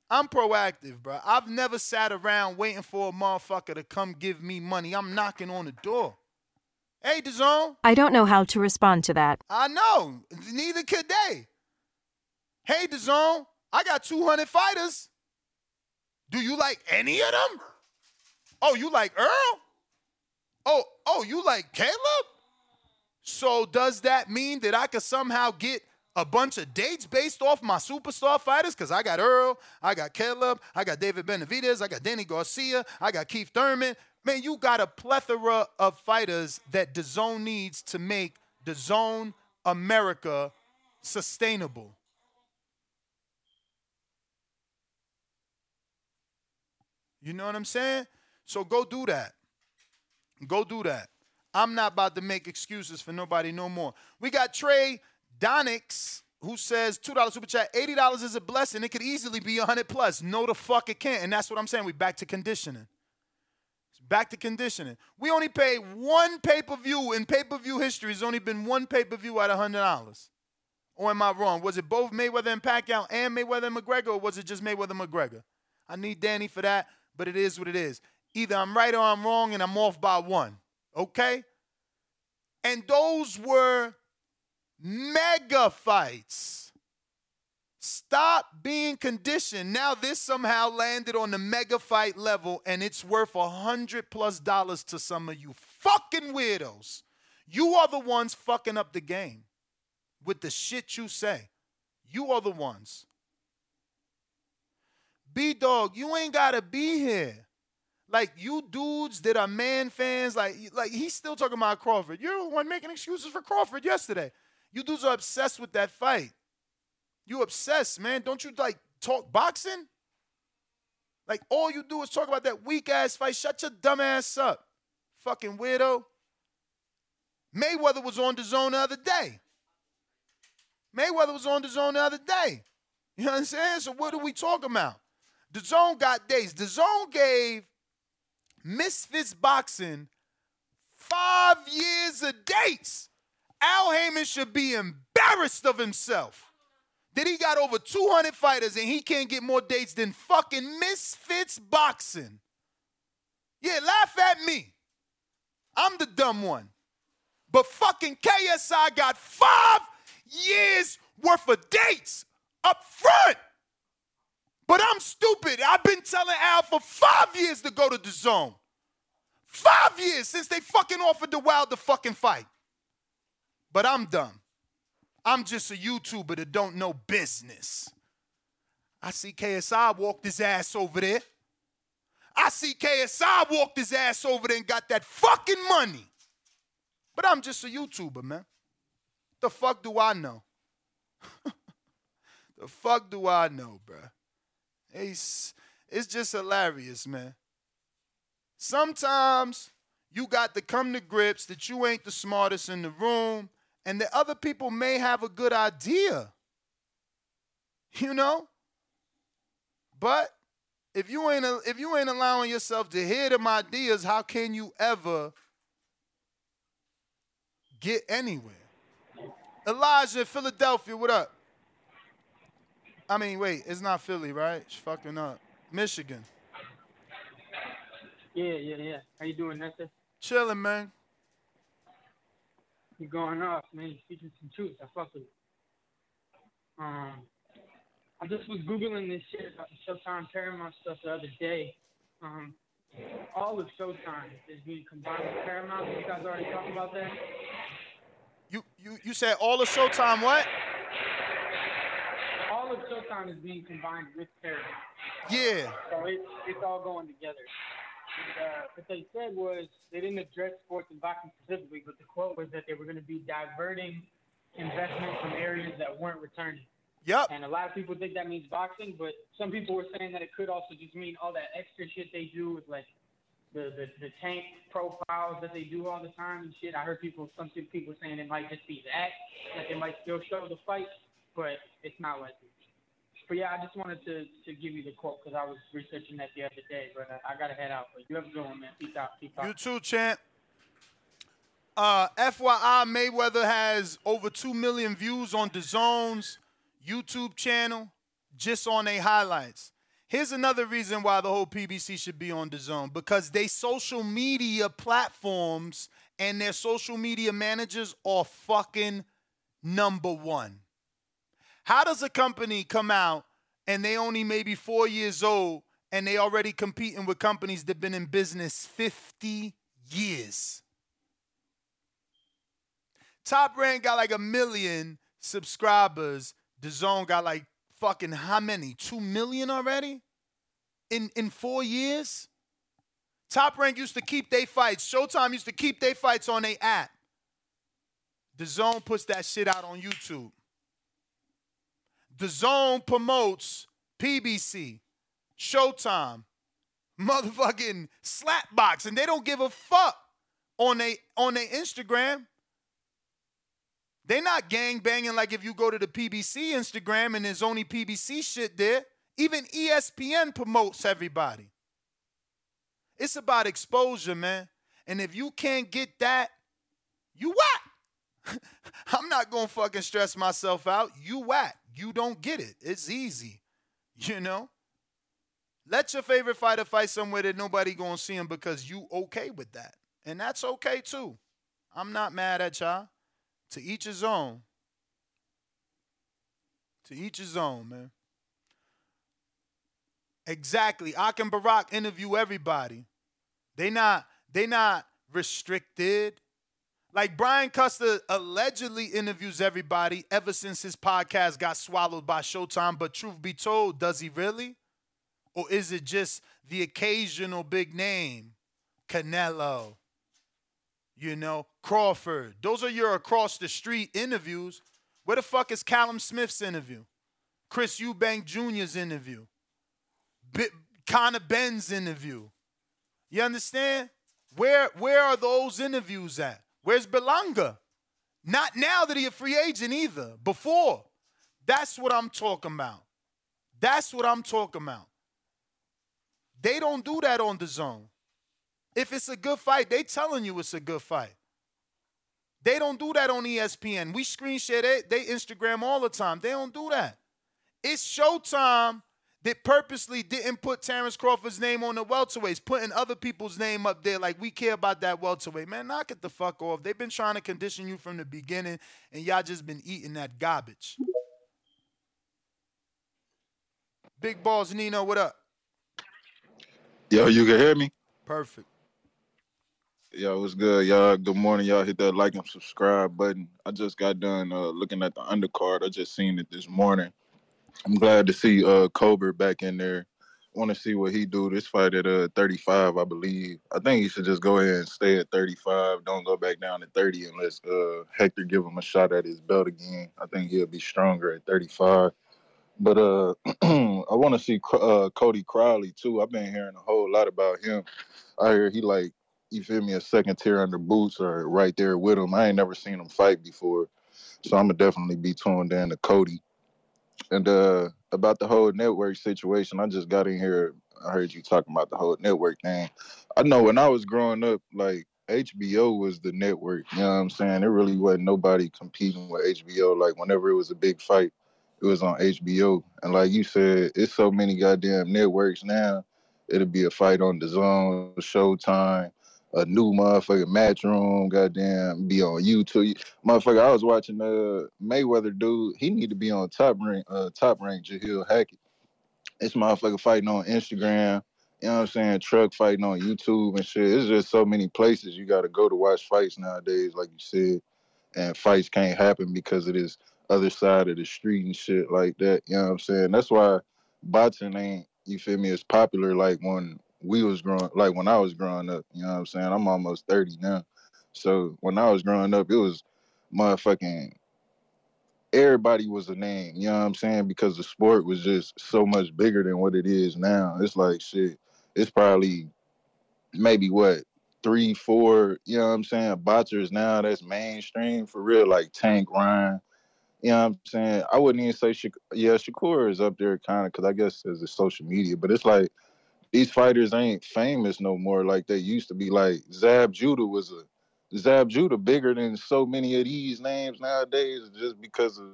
I'm proactive, bro. I've never sat around waiting for a motherfucker to come give me money. I'm knocking on the door. Hey, DAZN. I don't know how to respond to that. I know. Neither could they. Hey, DAZN. I got 200 fighters. Do you like any of them? Oh, you like Errol? Oh, oh, you like Caleb? So does that mean that I could somehow get a bunch of dates based off my superstar fighters? Because I got Errol, I got Caleb, I got David Benavidez, I got Danny Garcia, I got Keith Thurman. Man, you got a plethora of fighters that DAZN needs to make DAZN America sustainable. You know what I'm saying? So go do that. Go do that. I'm not about to make excuses for nobody no more. We got Trey Donix who says $2 super chat, $80 is a blessing. It could easily be 100 plus. No, the fuck it can't. And that's what I'm saying. We back to conditioning. Back to conditioning. We only pay one pay per view in pay per view history. There's only been one pay per view at $100. Or am I wrong? Was it both Mayweather and Pacquiao and Mayweather and McGregor, or was it just Mayweather and McGregor? I need Danny for that, but it is what it is. Either I'm right or I'm wrong, and I'm off by one. Okay? And those were mega fights. Stop being conditioned. Now this somehow landed on the mega fight level and it's worth a hundred plus dollars to some of you fucking weirdos. You are the ones fucking up the game with the shit you say. You are the ones. B dog, you ain't gotta be here. Like you dudes that are man fans, like like he's still talking about Crawford. You're the one making excuses for Crawford yesterday. You dudes are obsessed with that fight. You obsessed, man. Don't you like talk boxing? Like all you do is talk about that weak ass fight. Shut your dumb ass up. Fucking weirdo. Mayweather was on DAZN the other day. Mayweather was on DAZN the other day. You know what I'm saying? So what are we talking about? DAZN got days. DAZN gave Misfits Boxing five years of dates. Al Haymon should be embarrassed of himself that he got over 200 fighters and he can't get more dates than fucking Misfits Boxing. Yeah, laugh at me. I'm the dumb one. But fucking KSI got five years worth of dates up front. But I'm stupid. I've been telling Al for five years to go to DAZN. Five years since they fucking offered the Wild to fucking fight. But I'm dumb. I'm just a YouTuber that don't know business. I see KSI walked his ass over there. I see KSI walked his ass over there and got that fucking money. But I'm just a YouTuber, man. The fuck do I know? the fuck do I know, bruh? It's, it's just hilarious, man. Sometimes you got to come to grips that you ain't the smartest in the room and that other people may have a good idea. You know? But if you ain't if you ain't allowing yourself to hear them ideas, how can you ever get anywhere? Elijah, Philadelphia, what up? I mean, wait, it's not Philly, right? It's fucking up. Michigan. Yeah, yeah, yeah. How you doing, Nestor? Chilling, man. You going off, man. You speaking some truth. I fuck with you. Um, I just was googling this shit about the Showtime Paramount stuff the other day. Um, all of Showtime is being combined with Paramount. You guys already talked about that. You you you said all of Showtime what? All of Showtime is being combined with Paramount. Yeah. So it, it's all going together. And, uh, what they said was they didn't address sports and boxing specifically, but the quote was that they were going to be diverting investment from areas that weren't returning. Yep. And a lot of people think that means boxing, but some people were saying that it could also just mean all that extra shit they do with like the, the, the tank profiles that they do all the time and shit. I heard people, some people saying it might just be that, that they might still show the fight, but it's not likely. But yeah, I just wanted to, to give you the quote because I was researching that the other day, but uh, I got to head out. But you have a good one, man. Peace out. Peace out. You too, champ. Uh, FYI, Mayweather has over 2 million views on DAZN's YouTube channel just on their highlights. Here's another reason why the whole PBC should be on DAZN because they social media platforms and their social media managers are fucking number one. How does a company come out and they only maybe four years old and they already competing with companies that been in business 50 years? Top Rank got like a million subscribers. DAZN got like fucking how many? Two million already? In in four years? Top Rank used to keep their fights. Showtime used to keep their fights on their app. DAZN puts that shit out on YouTube. DAZN promotes PBC, Showtime, motherfucking Slapbox, and they don't give a fuck on they on their Instagram. They not gang banging like if you go to the PBC Instagram and there's only PBC shit there. Even ESPN promotes everybody. It's about exposure, man. And if you can't get that, you what? I'm not gonna fucking stress myself out. You whack. You don't get it. It's easy. You know? Let your favorite fighter fight somewhere that nobody gonna see him because you okay with that. And that's okay too. I'm not mad at y'all. To each his own. To each his own, man. Exactly. Ak and Barak interview everybody. They not they not restricted. Like Brian Custer allegedly interviews everybody ever since his podcast got swallowed by Showtime. But truth be told, does he really? Or is it just the occasional big name? Canelo, you know, Crawford. Those are your across the street interviews. Where the fuck is Callum Smith's interview? Chris Eubank Jr.'s interview? B- Conor Benn's interview? You understand? Where where are those interviews at? Where's Belanga? Not now that he a free agent either. Before. That's what I'm talking about. That's what I'm talking about. They don't do that on the zone. If it's a good fight, they telling you it's a good fight. They don't do that on ESPN. We screen share they, they Instagram all the time. They don't do that. It's Showtime that purposely didn't put Terrence Crawford's name on the welterweights, putting other people's name up there like we care about that welterweight. Man, knock it the fuck off. They've been trying to condition you from the beginning, and y'all just been eating that garbage. Big balls, Nino, what up? Yo, you can hear me? Perfect. Yo, what's good, y'all? Good morning, y'all. Hit that like and subscribe button. I just got done uh, looking at the undercard. I just seen it this morning. I'm glad to see uh Colbert back in there. Want to see what he do. This fight at uh 35, I believe. I think he should just go ahead and stay at 35. Don't go back down to 30 unless uh Hector give him a shot at his belt again. I think he'll be stronger at 35. But uh, I want to see uh, Cody Crowley too. I've been hearing a whole lot about him. I hear he like you feel me a second tier under boots or right there with him. I ain't never seen him fight before, so I'm gonna definitely be tuned in to Cody. And uh, about the whole network situation, I just got in here. I heard you talking about the whole network thing. I know when I was growing up, like HBO was the network. You know what I'm saying? There really wasn't nobody competing with HBO. Like whenever it was a big fight, it was on HBO. And like you said, it's so many goddamn networks now. It'll be a fight on the zone, Showtime, a new motherfucking Matchroom, goddamn, be on YouTube. Motherfucker, I was watching uh Mayweather dude. He need to be on top rank, uh top rank Jahil Hackett. This motherfucker fighting on Instagram. You know what I'm saying? Truck fighting on YouTube and shit. It's just so many places you gotta go to watch fights nowadays, like you said. And fights can't happen because of this other side of the street and shit like that. You know what I'm saying? That's why boxing ain't, you feel me, as popular like when we was growing like when I was growing up. You know what I'm saying? I'm almost 30 now. So when I was growing up, it was motherfucking everybody was a name, you know what I'm saying? Because the sport was just so much bigger than what it is now. It's like shit, it's probably maybe what three, four, you know what I'm saying, boxers now that's mainstream for real, like Tank Ryan. You know what I'm saying? I wouldn't even say Shak- yeah, Shakur is up there kind of because I guess there's a social media, but it's like these fighters ain't famous no more like they used to be. Like Zab Judah was a Zab Judah bigger than so many of these names nowadays just because of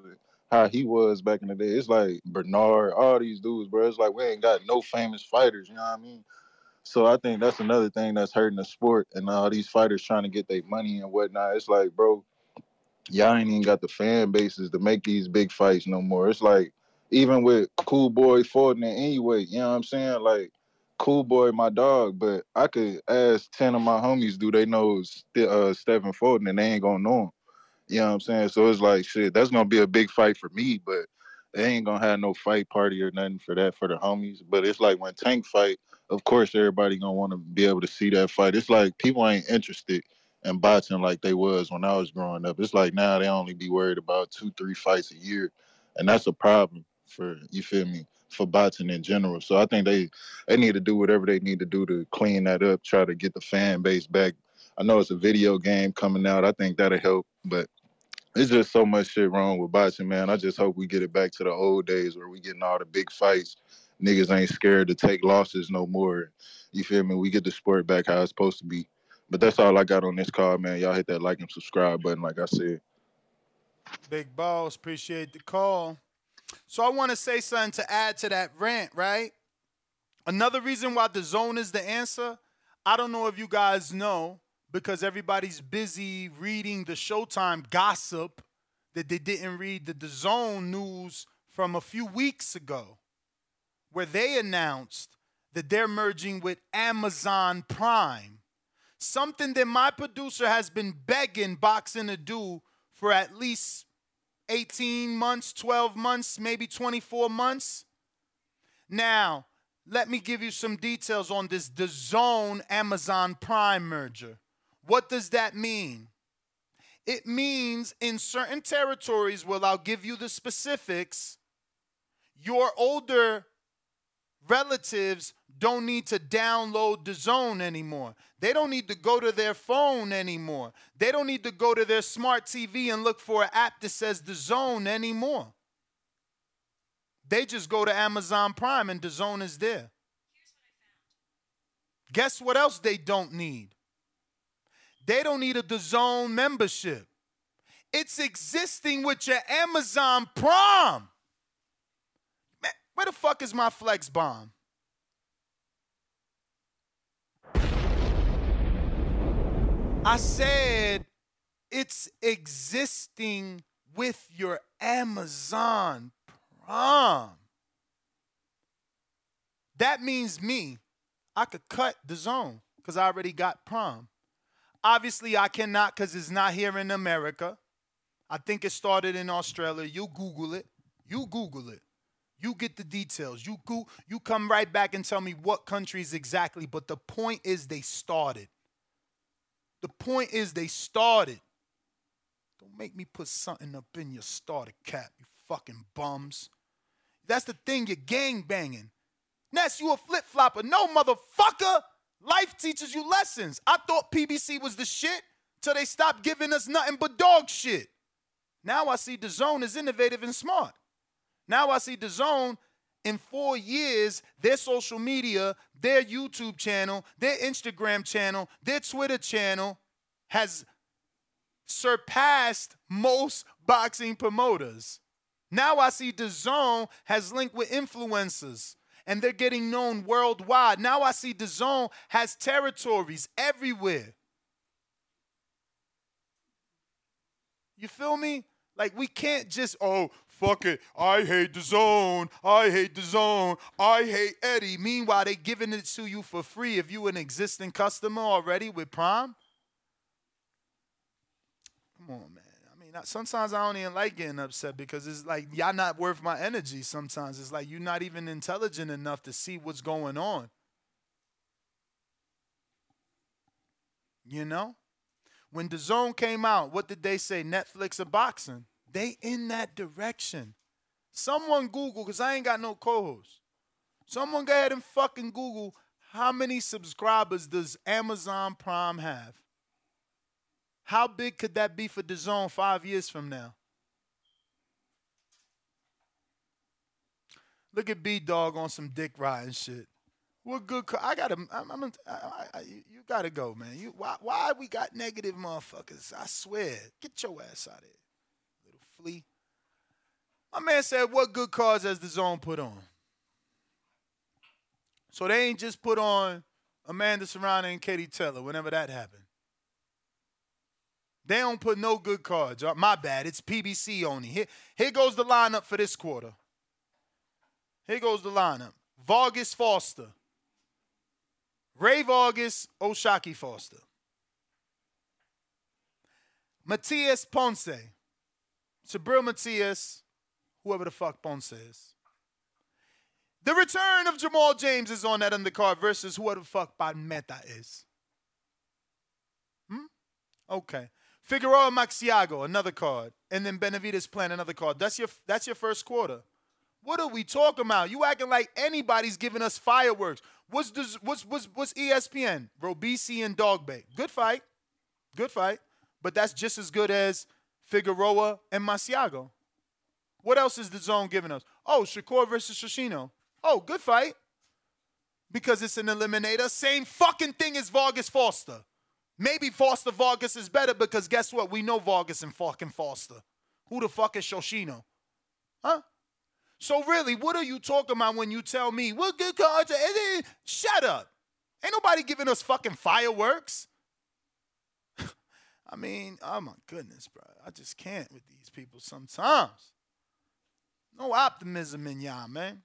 how he was back in the day. It's like Bernard, all these dudes, bro. It's like we ain't got no famous fighters, you know what I mean? So I think that's another thing that's hurting the sport and all these fighters trying to get their money and whatnot. It's like, bro, y'all ain't even got the fan bases to make these big fights no more. It's like even with Cool Boy Fortnite anyway, you know what I'm saying? Like Cool Boy, my dog, but I could ask ten of my homies, do they know uh, Stephen Fulton, and they ain't gonna know him. You know what I'm saying? So it's like shit. That's gonna be a big fight for me, but they ain't gonna have no fight party or nothing for that for the homies. But it's like when Tank fight, of course everybody gonna want to be able to see that fight. It's like people ain't interested in boxing like they was when I was growing up. It's like now they only be worried about two, three fights a year, and that's a problem for you feel me for boxing in general. So I think they they need to do whatever they need to do to clean that up, try to get the fan base back. I know it's a video game coming out. I think that'll help, but it's just so much shit wrong with boxing, man. I just hope we get it back to the old days where we getting all the big fights. Niggas ain't scared to take losses no more. You feel me? We get the sport back how it's supposed to be. But that's all I got on this call, man. Y'all hit that like and subscribe button, like I said. Big balls, appreciate the call. So I want to say something to add to that rant, right? Another reason why the zone is the answer, I don't know if you guys know, because everybody's busy reading the Showtime gossip that they didn't read the, the zone news from a few weeks ago, where they announced that they're merging with Amazon Prime. Something that my producer has been begging Boxing to do for at least 18 months, 12 months, maybe 24 months. Now, let me give you some details on this DAZN Amazon Prime merger. What does that mean? It means in certain territories, well, I'll give you the specifics, your older relatives don't need to download the zone anymore. They don't need to go to their phone anymore. They don't need to go to their smart TV and look for an app that says the zone anymore. They just go to Amazon Prime and the zone is there. Guess what else they don't need? They don't need a DAZN membership. It's existing with your Amazon Prime. Where the fuck is my flex bomb? I said it's existing with your Amazon Prime. That means me, I could cut the zone because I already got Prime. Obviously, I cannot because it's not here in America. I think it started in Australia. You Google it. You Google it. You get the details. You go, you come right back and tell me what countries exactly. But the point is they started. The point is they started. Don't make me put something up in your starter cap, you fucking bums. That's the thing, you're gang banging. Ness, you a flip flopper. No, motherfucker. Life teaches you lessons. I thought PBC was the shit till they stopped giving us nothing but dog shit. Now I see the zone is innovative and smart. Now I see the zone in four years, their social media, their YouTube channel, their Instagram channel, their Twitter channel has surpassed most boxing promoters. Now I see the zone has linked with influencers and they're getting known worldwide. Now I see the zone has territories everywhere. You feel me? Like we can't just oh fuck it. I hate the zone. I hate the zone. I hate Eddie. Meanwhile, they giving it to you for free if you an existing customer already with Prime. Come on, man. I mean, sometimes I don't even like getting upset because it's like y'all not worth my energy. Sometimes it's like you're not even intelligent enough to see what's going on. You know? When the zone came out, what did they say? Netflix of boxing. They in that direction. Someone Google, because I ain't got no co-host. Someone go ahead and fucking Google how many subscribers does Amazon Prime have? How big could that be for the zone five years from now? Look at B Dog on some dick riding shit. What good? Co- I gotta. I'm. I'm I, I, you gotta go, man. You. Why? Why we got negative motherfuckers? I swear. Get your ass out of here, My man said, "What good cards has the zone put on?" So they ain't just put on Amanda Serrano and Katie Taylor whenever that happened. They don't put no good cards. Uh, My bad. It's PBC only. Here, here goes the lineup for this quarter. Here goes the lineup. Vargas Foster. Rey Vargas, O'Shaquie Foster. Matias Ponce. Subriel Matias, whoever the fuck Ponce is. The return of Jamal James is on that undercard versus whoever the fuck Meta is. Hmm? Okay. Figueroa Magsayo, another card. And then Benavidez playing another card. That's your that's your first quarter. What are we talking about? You acting like anybody's giving us fireworks. What's this, what's what's what's ESPN? Robeisy and Dogboe. Good fight. Good fight. But that's just as good as Figueroa and Magsayo. What else is the zone giving us? Oh, Shakur versus Yoshino. Oh, good fight. Because it's an eliminator. Same fucking thing as Vargas Foster. Maybe Foster Vargas is better because guess what? We know Vargas and fucking Foster. Who the fuck is Yoshino? Huh? So really, what are you talking about when you tell me what good cards? Shut up. Ain't nobody giving us fucking fireworks. I mean, oh my goodness, bro. I just can't with these people sometimes. No optimism in y'all, man.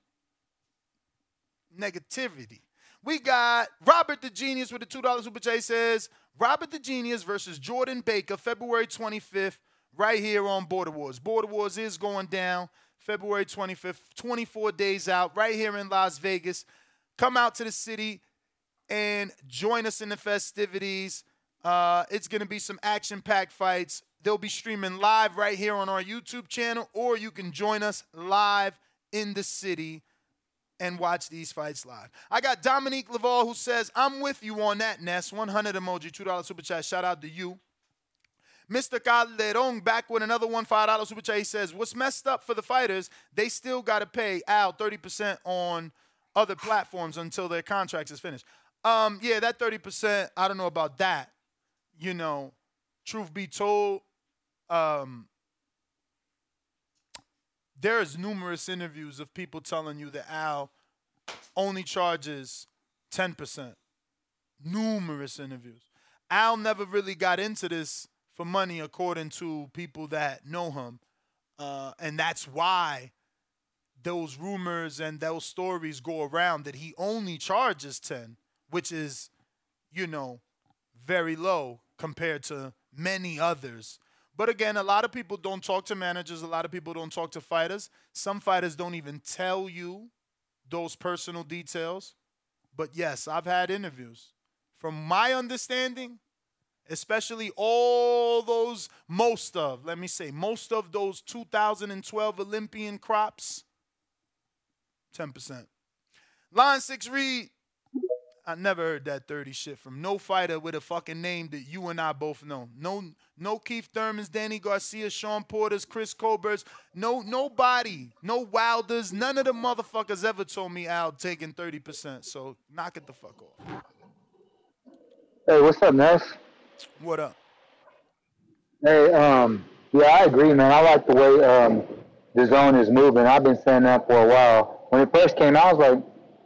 Negativity. We got Robert the Genius with the $2 Super J says Robert the Genius versus Jordan Baker, February 25th, right here on Border Wars. Border Wars is going down February 25th, 24 days out, right here in Las Vegas. Come out to the city and join us in the festivities. Uh, it's going to be some action packed fights. They'll be streaming live right here on our YouTube channel, or you can join us live in the city and watch these fights live. I got Dominique Laval who says, I'm with you on that, Ness. 100 emoji, $2 super chat. Shout out to you. Mr. Calderon back with another one $5 super chat. He says, What's messed up for the fighters? They still got to pay Al 30% on other platforms until their contracts is finished. Um, yeah, that 30%, I don't know about that. You know, truth be told, um, there's numerous interviews of people telling you that Al only charges 10%. Numerous interviews. Al never really got into this for money, according to people that know him. Uh, and that's why those rumors and those stories go around that he only charges 10, which is, you know, very low compared to many others. But again, a lot of people don't talk to managers, a lot of people don't talk to fighters. Some fighters don't even tell you those personal details. But yes, I've had interviews. From my understanding, especially all those, most of, let me say, most of those 2012 Olympian crops, 10%. Line six read, I never heard that 30 shit from no fighter with a fucking name that you and I both know. No no Keith Thurmans, Danny Garcia, Sean Porters, Chris Colberts, no nobody, no Wilders, none of the motherfuckers ever told me Al taking 30%. So knock it the fuck off. Hey, what's up, Ness? What up? Hey, um, yeah, I agree, man. I like the way um, the zone is moving. I've been saying that for a while. When it first came out, I was like,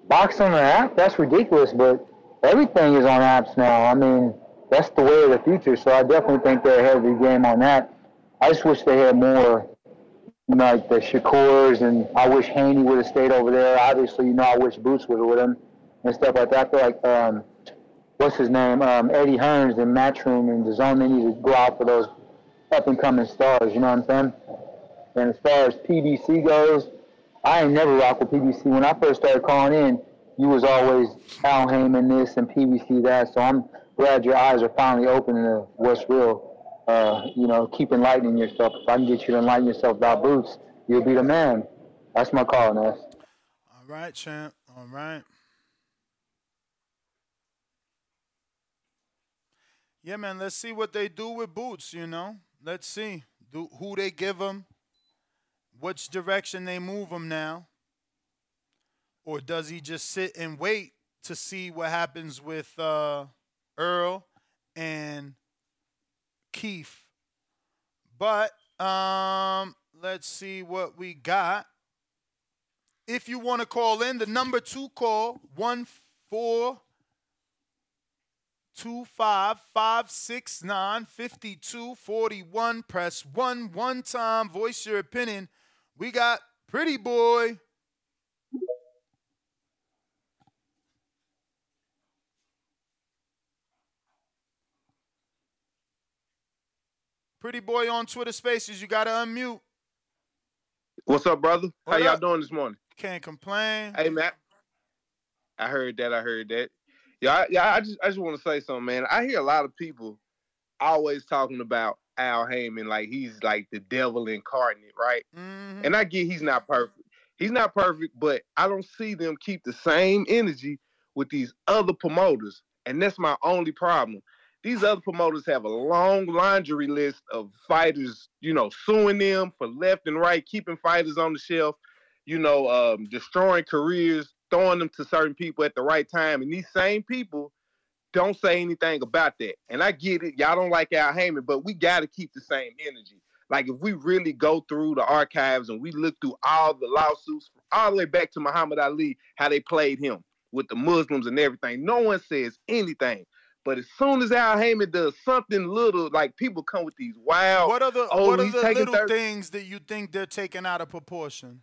boxing on an app? That's ridiculous, but everything is on apps now. I mean, that's the way of the future, so I definitely think they're ahead of the game on that. I just wish they had more, like the Shakurs, and I wish Haney would have stayed over there. Obviously, you know, I wish Boots was with him and stuff like that. I feel like, um, what's his name, um, Eddie Hearns and Matchroom and the zone, they need to go out for those up-and-coming stars, you know what I'm saying? And as far as PBC goes, I ain't never rocked with PBC. When I first started calling in, you was always Al Haymon this and PBC that. So I'm glad your eyes are finally opening to what's real. Uh, you know, keep enlightening yourself. If I can get you to enlighten yourself about boots, you'll be the man. That's my call, Ness. All right, champ. All right. Yeah, man. Let's see what they do with Boots. You know, let's see do, who they give him, which direction they move him now, or does he just sit and wait to see what happens with uh, Errol and Keith? But um, let's see what we got. If you want to call in, the number two call one four two five five six nine fifty two forty one. Press one one time. Voice your opinion. We got Pretty Boy. Pretty Boy on Twitter Spaces. You gotta unmute. What's up, brother? How What y'all up? doing this morning? Can't complain. Hey, Matt. I heard that. I heard that. Yeah, I, yeah. I just, I just want to say something, man. I hear a lot of people always talking about Al Haymon like he's like the devil incarnate, right? Mm-hmm. And I get he's not perfect. He's not perfect, but I don't see them keep the same energy with these other promoters, and that's my only problem. These other promoters have a long laundry list of fighters, you know, suing them for left and right, keeping fighters on the shelf, you know, um, destroying careers, throwing them to certain people at the right time. And these same people don't say anything about that. And I get it. Y'all don't like Al Haymon, but we got to keep the same energy. Like if we really go through the archives and we look through all the lawsuits all the way back to Muhammad Ali, how they played him with the Muslims and everything, no one says anything. But as soon as Al Haymon does something little, like people come with these wild. What are the oh, what are the little 30 things that you think they're taking out of proportion?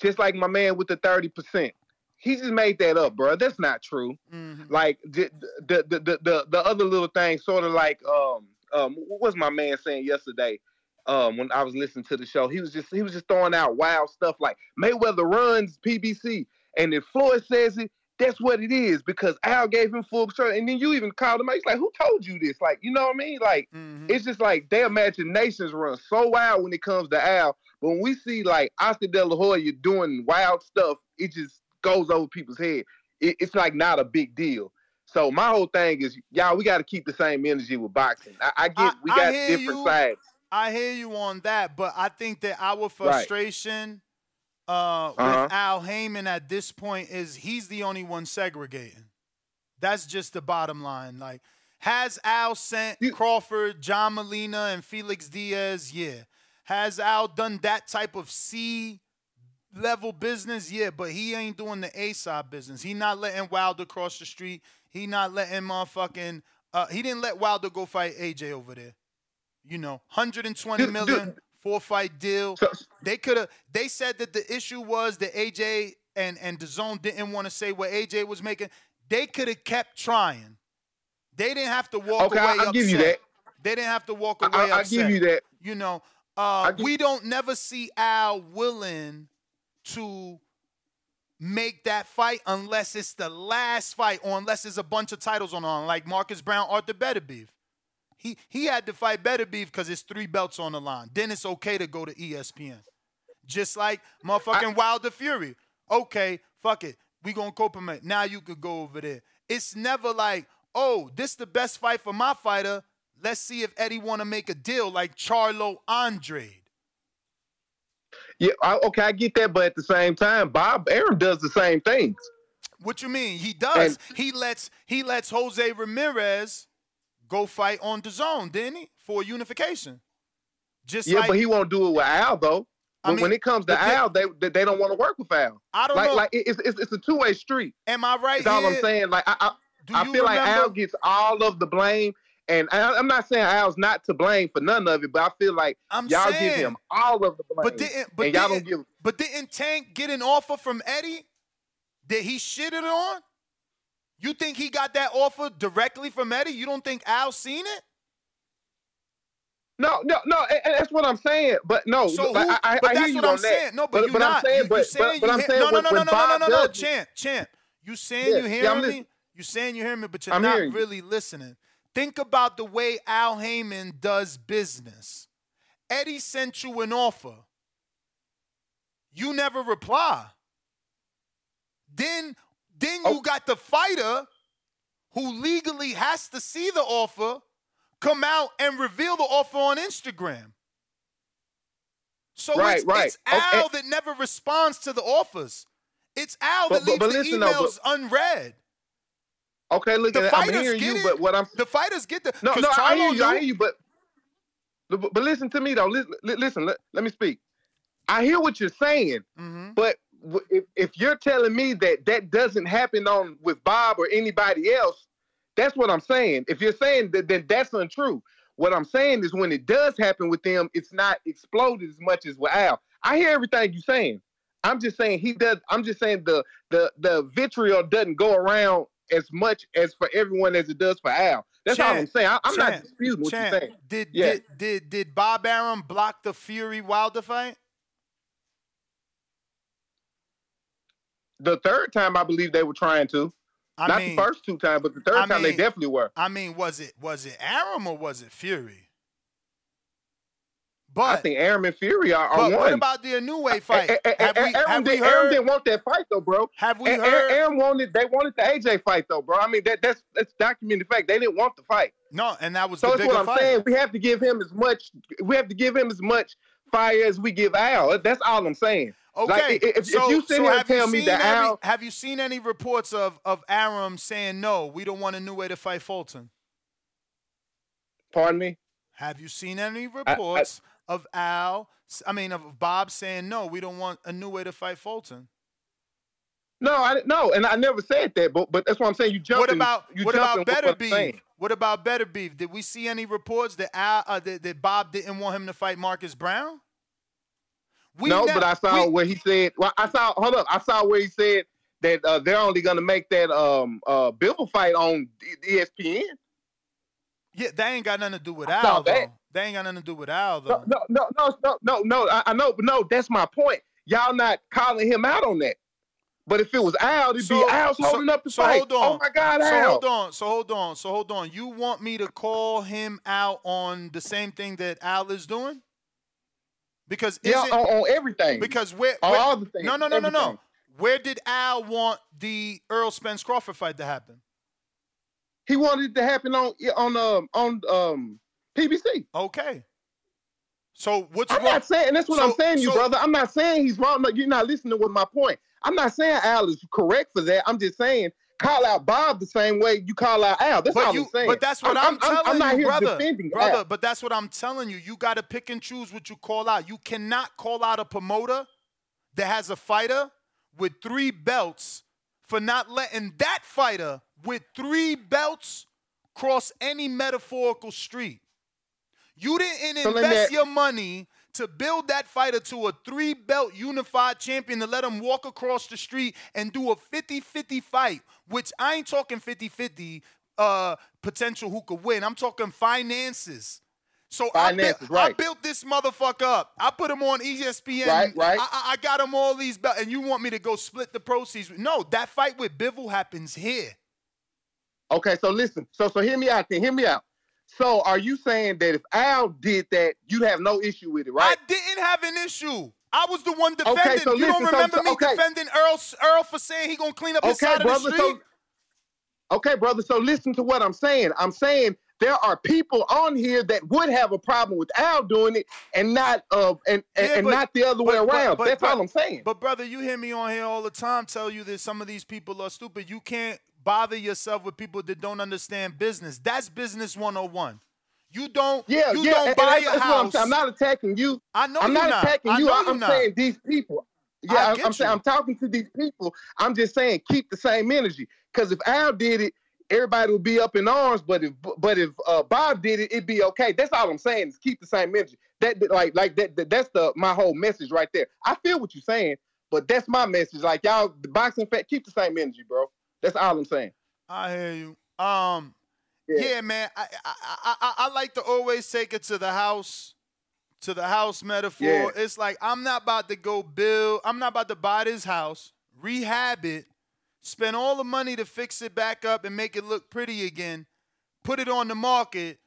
Just like my man with the thirty percent, he just made that up, bro. That's not true. Mm-hmm. Like the the the the, the, the other little thing, sort of like um um what was my man saying yesterday? Um, when I was listening to the show, he was just he was just throwing out wild stuff like Mayweather runs PBC, and if Floyd says it, that's what it is because Al gave him full control. And then you even called him out. He's like, "Who told you this?" Like, you know what I mean? Like, it's just like their imaginations run so wild when it comes to Al. But when we see like Oscar De La Hoya doing wild stuff, it just goes over people's head. It, it's like not a big deal. So my whole thing is, y'all, we got to keep the same energy with boxing. I, I get we got different you. sides. I hear you on that, but I think that our frustration uh, Uh-huh. with Al Haymon at this point is he's the only one segregating. That's just the bottom line. Like, has Al sent Crawford, John Molina, and Felix Diaz? Yeah. Has Al done that type of C level business? Yeah, but he ain't doing the A side business. He not letting Wilder cross the street. He not letting motherfucking uh he didn't let Wilder go fight AJ over there. You know, 120 Dude, million dude. four fight deal. they could have they said that the issue was that AJ and and DAZN didn't want to say what AJ was making. They could have kept trying. They didn't have to walk Okay, away I'll upset. give you that. They didn't have to walk away I- I'll give you that. You know, uh, we don't never see Al willing to make that fight unless it's the last fight or unless there's a bunch of titles on on, like Marcus Browne, Arthur Beterbiev. He he had to fight Beterbiev because it's three belts on the line. Then it's okay to go to ESPN. Just like motherfucking Wilder Fury. Okay, fuck it. We gonna compliment. Now you could go over there. It's never like, oh, this the best fight for my fighter. Let's see if Eddie wanna make a deal like Charlo Andrade. Yeah, I, okay, I get that, but at the same time, Bob Arum does the same things. What you mean? He does. he lets he lets Jose Ramirez go fight on the zone, didn't he? For unification. Just yeah, like but he won't do it with Al though. I But mean, when it comes to Al, they they, don't want to work with Al. I don't like, know. Like it's it's, it's a two way street. Am I right That's all I'm saying. Like I I, I feel like Al gets all of the blame, and I, I'm not saying Al's not to blame for none of it, but I feel like I'm y'all give him all of the blame, But didn't but y'all didn't, don't give. but didn't Tank get an offer from Eddie that he shitted on? You think he got that offer directly from Eddie? You don't think Al seen it? No, no, no. And, that's what I'm saying. But no, So like, who, I, I, but I that's hear what I'm that. saying. No, but, you're but not. I'm saying, you, but, saying but, but I'm hear- saying, no, no, no, no, no, no, no, no, champ, champ. You saying Yeah, you yeah, hearing I'm me? You saying you hearing me, but you're I'm not really listening. Think about the way Al Haymon does business. Eddie sent you an offer. You never reply. Then, then Oh. you got the fighter who legally has to see the offer come out and reveal the offer on Instagram. So Right, it's, right. it's Okay. Al that never responds to the offers. It's Al But- that leaves but the listen though, emails unread. Okay, look, The at I'm hearing you, it. but what I'm The fighters get the no, no, I hear you, I hear you, but but, but listen to me though. Listen, listen let, let me speak. I hear what you're saying, Mm-hmm. but if, if you're telling me that that doesn't happen on with Bob or anybody else, that's what I'm saying. If you're saying that, then that's untrue. What I'm saying is when it does happen with them, it's not exploded as much as with Al. I hear everything you're saying. I'm just saying he does. I'm just saying the the the vitriol doesn't go around as much as for everyone as it does for Al. That's all I'm saying. I, I'm not disputing what you're saying. Did, Yeah. did did did Bob Arum block the Fury Wilder fight? The third time, I believe they were trying to. I Not mean- the first two times, but the third I time they definitely were. I mean, was it was it Arum or was it Fury? I think Arum and Fury are, are but one. what about the Inoue fight? A- a- Have we, Arum, have did, Arum heard? didn't want that fight though, bro. Have we heard? Arum wanted they wanted the AJ fight though, bro. I mean that that's that's documented fact. They didn't want the fight. No, and that was So the that's what I'm fight. saying. We have to give him as much. We have to give him as much fire as we give Al. That's all I'm saying. Okay, Like, if, if so, you sit so here and have you tell me seen that any, Al, have you seen any reports of of Arum saying no? We don't want Inoue to fight Fulton. pardon me. Have you seen any reports of Al? I mean, of Bob saying no, we don't want Inoue to fight Fulton. No, I no, and I never said that, but but that's what I'm saying. You jumped. What about you what about better what beef? saying. What about Beterbiev? Did we see any reports that Al uh, that, that Bob didn't want him to fight Marcus Browne? We no, ne- but I saw we- where he said. Well, I saw. Hold up, I saw where he said that uh, they're only going to make that um uh Bivol fight on ESPN. Yeah, that ain't got nothing to do with I Al that. That ain't got nothing to do with Al though. No, no, no, no, no, no. I, I know, but no, that's my point. Y'all not calling him out on that. But if it was Al, it'd be Al's holding up the so fight. hold on. Oh my God, So Al. hold on. So hold on. So hold on. You want me to call him out on the same thing that Al is doing? Because is Yeah, it, on, on everything. because where, On where- all the things, no no no no no. everything. Where did Al want the Errol Spence Crawford fight to happen? He wanted it to happen on on um on um PBC. Okay. So what's I'm wrong? not saying that's what So- I'm saying, you so- brother. I'm not saying he's wrong. You're not listening with my point. I'm not saying Al is correct for that. I'm just saying call out Bob the same way you call out Al. That's all you, I'm saying. but that's what I'm, telling I'm not you, here brother. defending brother, Al. but that's what I'm telling you. You got to pick and choose what you call out. You cannot call out a promoter that has a fighter with three belts for not letting that fighter with three belts cross any metaphorical street. You didn't So let me invest your money to build that fighter to a three belt unified champion to let him walk across the street and do a 50 50 fight, which I ain't talking 50 50 uh, potential who could win. I'm talking finances. So I, built, Finances, I built this motherfucker up. I put him on ESPN. Right, right. I, I- I got him all these belts, and you want me to go split the proceeds? No, that fight with Bivol happens here. Okay, so listen. So so hear me out then. Hear me out. So are you saying that if Al did that, you'd have no issue with it, right? I didn't have an issue. I was the one defending. Okay, so you don't listen, so- remember so- me okay. defending Errol Errol for saying he gonna clean up his Okay, side of the street? So okay, brother. So listen to what I'm saying. I'm saying there are people on here that would have a problem with Al doing it, and not uh and and, Yeah, and not the other way but- but- around. but- That's but- all I'm saying. But brother, you hear me on here all the time tell you that some of these people are stupid. You can't bother yourself with people that don't understand business. That's business 101. You don't Yeah, you yeah. don't and- buy and a that's what I'm house. I'm not attacking you. I know I'm you're not not. attacking I you. I, am not. saying these people. Yeah, I'm, I'm saying. I'm talking to these people. I'm just saying keep the same energy. Because if Al did it, everybody would be up in arms. But if but if uh, Bob did it, it'd be okay. That's all I'm saying is keep the same energy. That that- like like that, that that's the my whole message right there. I feel what you're saying, but that's my message. Like y'all, the boxing fan, keep the same energy, bro. That's all I'm saying. I hear you. Um, yeah, man. I, I I I I like to always take it to the house, to the house metaphor. Yeah. It's like I'm not about to go build. I'm not about to buy this house, rehab it, spend all the money to fix it back up and make it look pretty again, put it on the market,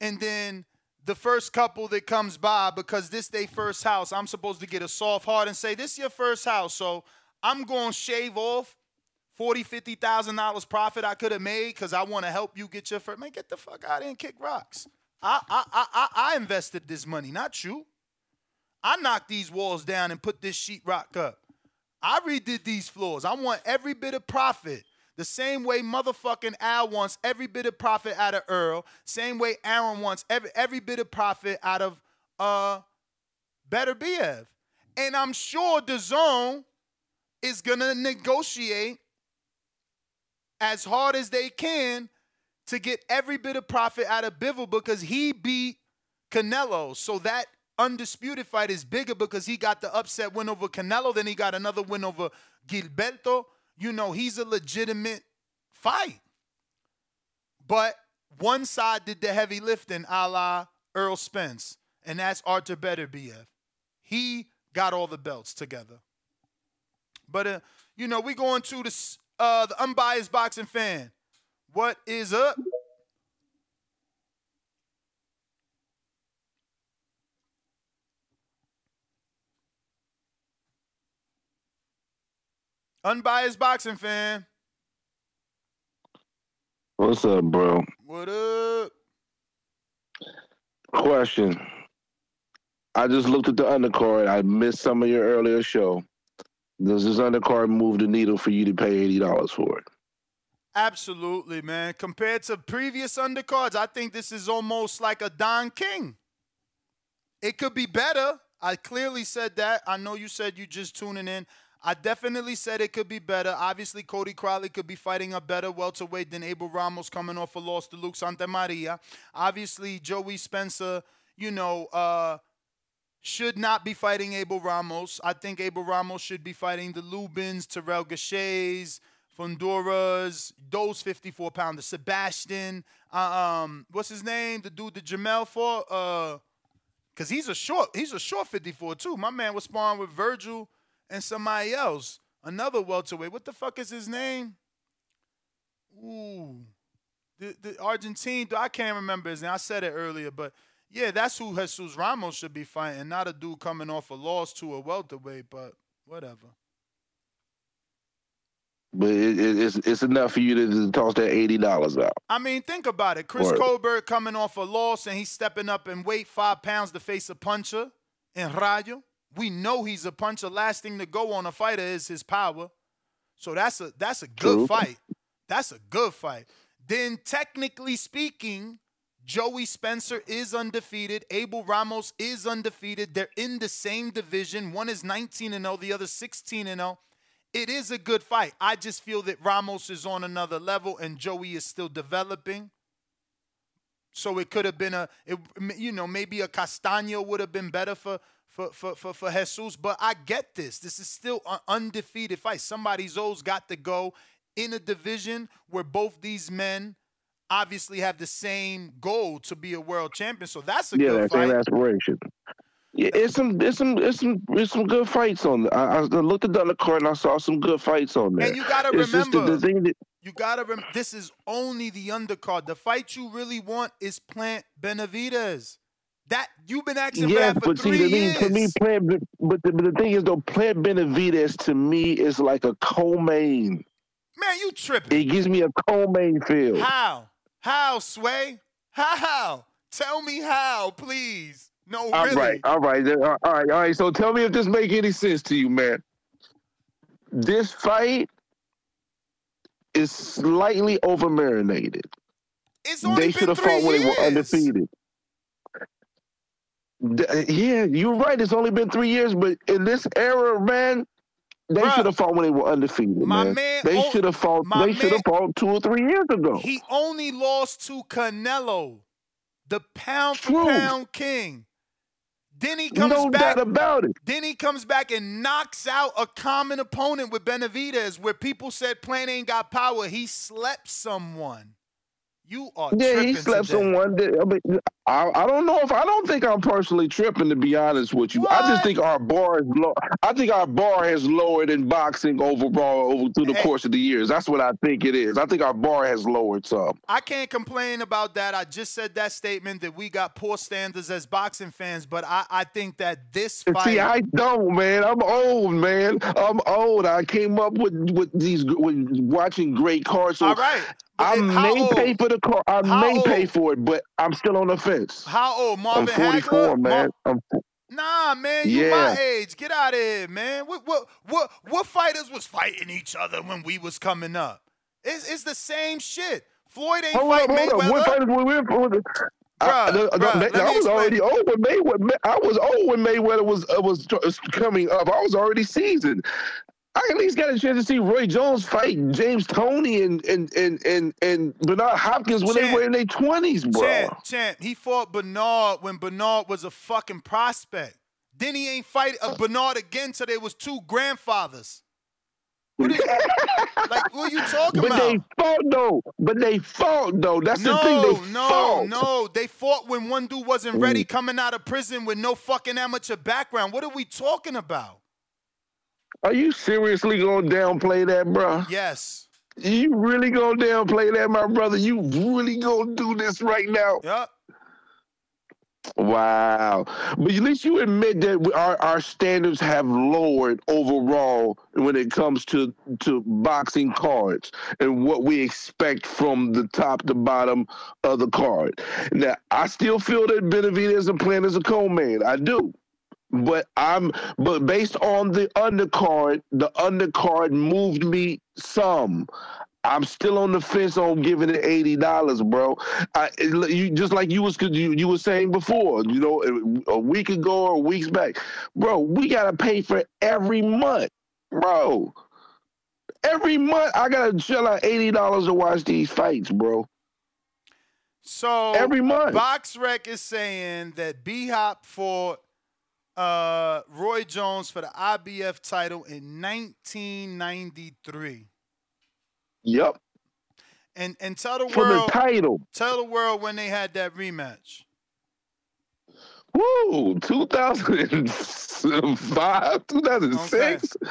and then the first couple that comes by because this they first house, I'm supposed to get a soft heart and say this is your first house, so I'm gonna shave off forty, fifty thousand dollars profit I could have made because I want to help you get your first. Man, get the fuck out and kick rocks. I, I, I, I, invested this money, not you. I knocked these walls down and put this sheetrock up. I redid these floors. I want every bit of profit. The same way motherfucking Al wants every bit of profit out of Errol. Same way Arum wants every every bit of profit out of uh Beterbiev. And I'm sure the zone is gonna negotiate as hard as they can to get every bit of profit out of Bivol because he beat Canelo. So that undisputed fight is bigger because he got the upset win over Canelo, then he got another win over Gilberto. You know, he's a legitimate fight. But one side did the heavy lifting a la Errol Spence, and that's Arthur Beterbiev. He got all the belts together. But uh, you know, we going to the s- uh the unbiased boxing fan. What is up? Unbiased boxing fan. What's up, bro? What up? Question. I just looked at the undercard. I missed some of your earlier show. Does this undercard move the needle for you to pay eighty dollars for it? Absolutely, man. Compared to previous undercards, I think this is almost like a Don King. It could be better. I clearly said that. I know you said you just tuning in. I definitely said it could be better. Obviously, Cody Crowley could be fighting a better welterweight than Abel Ramos coming off a loss to Luke Santa Maria. Obviously, Joey Spencer, you know, uh, should not be fighting Abel Ramos. I think Abel Ramos should be fighting the Lubins, Terrell Gausha, Fundoras, those 54 pounders. Sebastian, uh, um, what's his name? The dude that Jermell fought? Uh, Cause he's a short, he's a short 54 too. My man was sparring with Vergil and somebody else, another welterweight. What the fuck is his name? Ooh, the the Argentine. I can't remember his name. I said it earlier, but yeah, that's who Jesus Ramos should be fighting, not a dude coming off a loss to a welterweight. But whatever. But it, it, it's it's enough for you to, to toss that eighty dollars out. I mean, think about it. Chris Word. Colbert coming off a loss and he's stepping up in weight five pounds to face a puncher in Rayo. We know he's a puncher. Last thing to go on a fighter is his power. So that's a that's a good True. fight. That's a good fight. Then technically speaking, Joey Spencer is undefeated. Abel Ramos is undefeated. They're in the same division. One is 19 and 0, the other 16 and 0. It is a good fight. I just feel that Ramos is on another level and Joey is still developing. So it could have been a, it, you know, maybe a Castaño would have been better for for for for, for Jesus. But I get this. This is still an undefeated fight. Somebody's always got to go in a division where both these men obviously have the same goal to be a world champion. So that's a yeah, good that fight. same aspiration. Yeah, it's some, it's some, it's some, it's some good fights on there. I, I looked at the other card and I saw some good fights on there. And you gotta it's remember, the, the thing that you gotta rem- this is only the undercard. The fight you really want is Plant Benavidez. That you've been asking for yeah, that for but see, three thing, years. to me, Plant, but the, but the thing is though, Plant Benavidez to me is like a co-main. Man, you tripping. It gives me a co-main feel. How? How, Sway? How? Tell me how, please. No, all really. right, all right, all right, all right. So tell me if this make any sense to you, man. This fight is slightly over marinated. It's They been should have fought when they were undefeated. Yeah, you're right. It's only been three years, but in this era, man, they should have fought when they were undefeated. My man, man- they should have fought. They should have fought two or three years ago. He only lost to Canelo, the pound for pound king. Then he comes no back. doubt about it. Then he comes back and knocks out a common opponent with Benavidez, where people said Plant ain't got power. He slept someone. You are Yeah, tripping he slept today. someone. That, I, mean, I, I don't know if I don't think I'm personally tripping to be honest with you. I just think our bar is low. I think our bar has lowered in boxing overall over through the course of the years. That's what I think it is. I think our bar has lowered some. I can't complain about that. I just said that statement that we got poor standards as boxing fans, but I, I think that this fight. See, I don't, man. I'm old, man. I'm old. I came up with with these with watching great cards. So All right. I may old? pay for the car. I How may pay for it, but I'm still on the fence. How old? I'm Marvin 44, Hagler? man. I'm Nah, man, you Yeah. my age. Get out of here, man. What what what what fighters was fighting each other when we was coming up? It's it's the same shit. Floyd ain't Hold up, fight hold up. Mayweather. What fighters were we? Bruh, I, Bruh, the- the- bruh, I let was already old when Mayweather. I was old when Mayweather was uh, was coming up. I was already seasoned. I at least got a chance to see Roy Jones fight James Toney and and and and, and Bernard Hopkins when they were in their twenties, bro. Champ, champ, he fought Bernard when Bernard was a fucking prospect. Then he ain't fight uh, Bernard again till they was two grandfathers. What you, like, what are you talking But about? But they fought though. But they fought though. That's no, the thing. They no, fought. no. They fought when one dude wasn't ready coming out of prison with no fucking amateur background. What are we talking about? Are you seriously gonna downplay that, bro? Yes. You really gonna downplay that, my brother? You really gonna do this right now? Yep. Wow. But at least you admit that our, our standards have lowered overall when it comes to, to boxing cards and what we expect from the top to bottom of the card. Now, I still feel that Benavidez and Plant is a co-main. I do. But I'm but based on the undercard, the undercard moved me some. I'm still on the fence on giving it eighty dollars, bro. I, you just like you was you, you were saying before, you know, a week ago or weeks back, bro. We gotta pay for every month, bro. Every month I gotta shell out eighty dollars to watch these fights, bro. So Every month. BoxRec is saying that B Hop fought uh, Roy Jones for the IBF title in 1993. Yep. And and tell the For the world title. Tell the world when they had that rematch. Woo, 2005, 2006.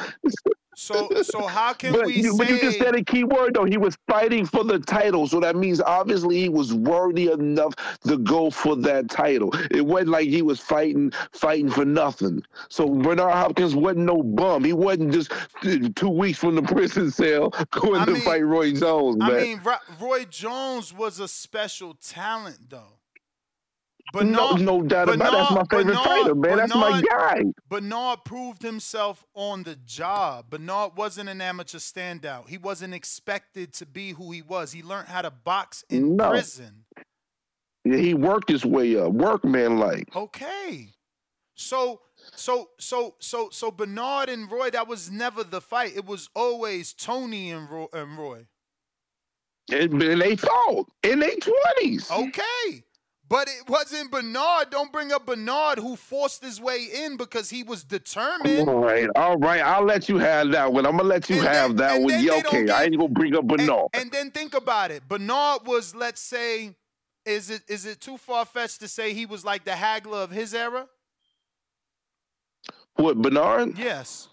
So so how can but, we you, but you just said a key word though. He was fighting for the title, so that means obviously he was worthy enough to go for that title. It wasn't like he was fighting fighting for nothing. So Bernard Hopkins wasn't no bum. He wasn't just two weeks from the prison cell going I to mean- fight Roy Jones, man. I mean, Roy Jones was a special talent, though. No, no doubt about it. That's my favorite fighter, man. That's my guy. Bernard proved himself on the job. Bernard wasn't an amateur standout. He wasn't expected to be who he was. He learned how to box in No. prison. Yeah, he worked his way up, workman like. Okay. So so so so so Bernard and Roy, that was never the fight. It was always Tony and Roy. And Roy. And, and they fought in their twenties. Okay. But it wasn't Bernard. Don't bring up Bernard who forced his way in because he was determined. All right, all right. I'll let you have that one. I'm gonna let you have that one. Yeah, okay. I ain't gonna bring up Bernard. And then think about it. Bernard was, let's say, is it is it too far fetched to say he was like the Hagler of his era? What Bernard? Yes.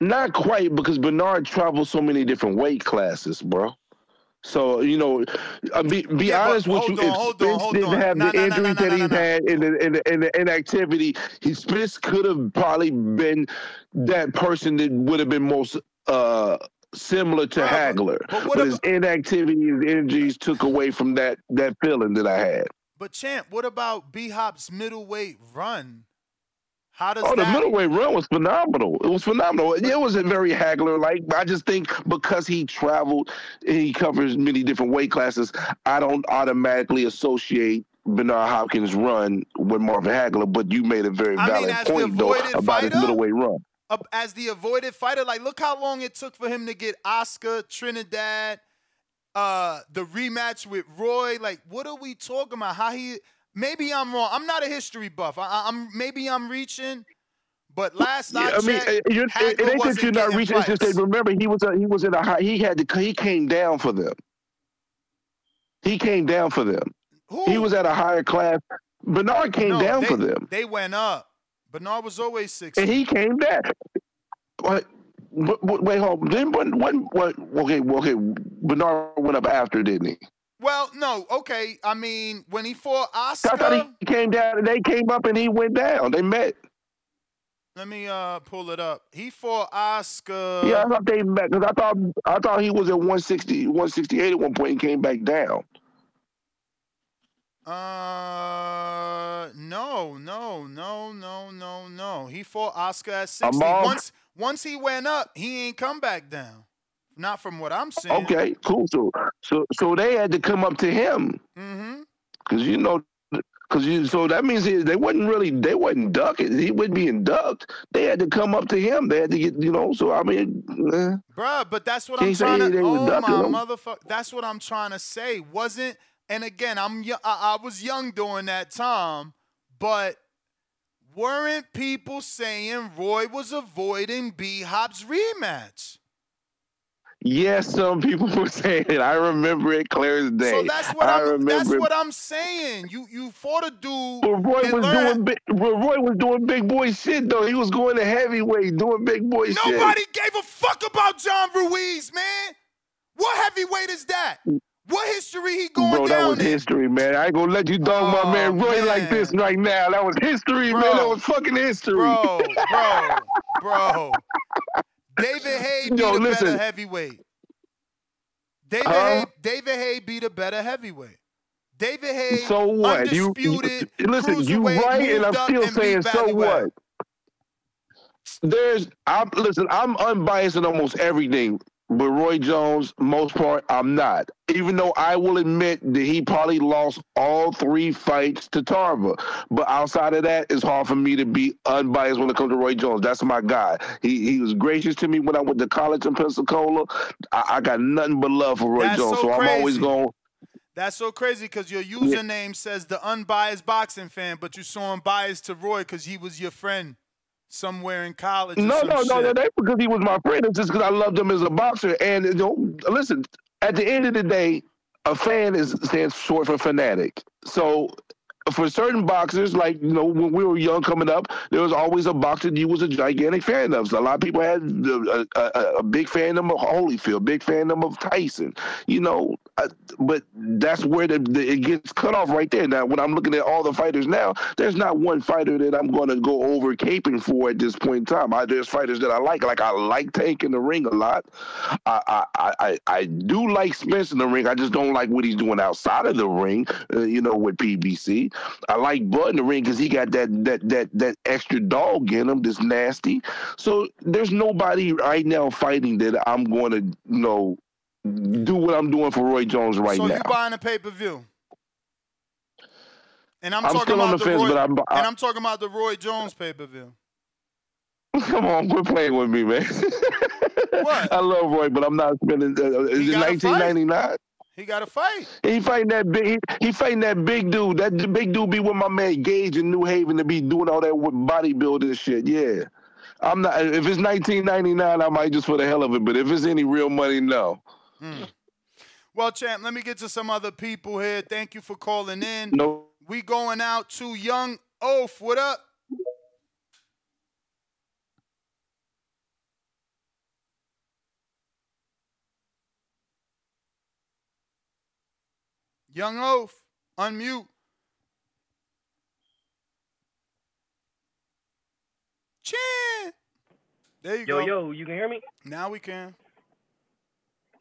Not quite because Bernard traveled so many different weight classes, bro. So you know, uh, be be Yeah, honest with you. on, If hold on, Spence hold didn't on. have No, the no, injuries no, that he's had in the, in the in the inactivity, he Spence could have probably been that person that would have been most uh similar to Hagler. But, his inactivity and injuries took away from that that feeling that I had. But champ, what about B Hop's middleweight run? How does Oh, the that middleweight run was phenomenal. It was phenomenal. It wasn't very Hagler like. I just think because he traveled and he covers many different weight classes, I don't automatically associate Bernard Hopkins' run with Marvin Hagler. But you made a very I mean, valid as point though about his fighter? middleweight run. as the avoided fighter? Like, look how long it took for him to get Oscar, Trinidad, uh, the rematch with Roy. Like, what are we talking about? How he? Maybe I'm wrong. I'm not a history buff. I, I'm maybe I'm reaching. But last Yeah, I I mean, checked, it, it, ain't that you're not reaching. It's just that remember he was a, he was in a high. He had to. He came down for them. He came down for them. He was at a higher class. Bernard came No, down they, for them. They went up. Bernard was always six. And he came back. What? But, but wait, hold. Then when, when, what? Okay, okay. Bernard went up after, didn't he? Well, no, okay. I mean, when he fought I thought Oscar, he came down and they came up and he went down. They met. let me uh pull it up. He fought Oscar. yeah, I thought they met because I thought I thought he was at 160, 168 at one point and came back down. Uh, no, no, no, no, no, no. He fought Oscar at sixty. Amal? Once, once he went up, he ain't come back down. Not from what I'm seeing. Okay, cool. So, so, so they had to come up to him Mm-hmm. because you know, because you. So that means he, they wasn't really they wasn't ducking. He wasn't being ducked. They had to come up to him. They had to get you know. So I mean, eh. Bruh, but that's what Can't I'm trying to. Oh my motherfucker! That's what I'm trying to say. Wasn't and again, I'm I, I was young during that time, but weren't people saying Roy was avoiding B Hop's rematch? Yes, some people were saying it. I remember it clear as day. So that's what I I'm. remember. That's it. what I'm saying. You you fought a dude. But Roy was learned- doing big. Roy was doing big boy shit though. He was going to heavyweight, doing big boy shit. Nobody gave a fuck about John Ruiz, man. What heavyweight is that? What history he going Bro, that down was in? history, man. I ain't gonna let you dog my oh, man Roy like this right now. That was history, man. That was fucking history. Bro, bro, bro. David Haye be Yo, the listen. better heavyweight. David Huh? Haye, David Haye be the better heavyweight. David Haye, so what? You, you undisputed. listen. You right, and I'm still and saying so what? There's, I'm listen. I'm unbiased in almost everything but Roy Jones, most part, I'm not. Even though I will admit that he probably lost all three fights to Tarver, but outside of that, it's hard for me to be unbiased when it comes to Roy Jones. That's my guy. He he was gracious to me when I went to college in Pensacola. I, I got nothing but love for Roy That's Jones, so so, I'm always going. That's so crazy because your username says the unbiased boxing fan, but you saw him biased to Roy because he was your friend somewhere in college. No, no, no, no. That because he was my friend. It's just because I loved him as a boxer. And you know, listen, at the end of the day, a fan is stands short for fanatic. So for certain boxers, like you know, when we were young coming up, there was always a boxer you was a gigantic fan of. So a lot of people had a, a, a, big fan of Holyfield, big fan of Tyson. You know, uh, but that's where the, the, it gets cut off right there. Now, when I'm looking at all the fighters now, there's not one fighter that I'm going to go over caping for at this point in time. I, there's fighters that I like. Like I like Tank in the ring a lot. I I, I, I I do like Spence in the ring. I just don't like what he's doing outside of the ring. Uh, you know, with PBC. I like Bud in the ring because he got that that that that extra dog in him. That's nasty. So there's nobody right now fighting that I'm going to you know do what I'm doing for Roy Jones right so now. So you buying a pay per view? And I'm, I'm talking still on about the the fence, Roy, but I'm- I- and I'm talking about the Roy Jones pay per view. Come on, quit playing with me, man. What? I love Roy, but I'm not spending. Uh, is it gotta fight. 1999? He got to fight. He fighting that big. He, he fighting that big dude. That big dude be with my man Gage in New Haven to be doing all that bodybuilding shit. Yeah, I'm not. If it's 1999, I might just for the hell of it. But if it's any real money, no. Hmm. Well, champ, let me get to some other people here. Thank you for calling in. No. We going out to Young Oaf. What up? Young Oaf, unmute. Chin. There you Yo, go. yo, yo, you can hear me? Now we can.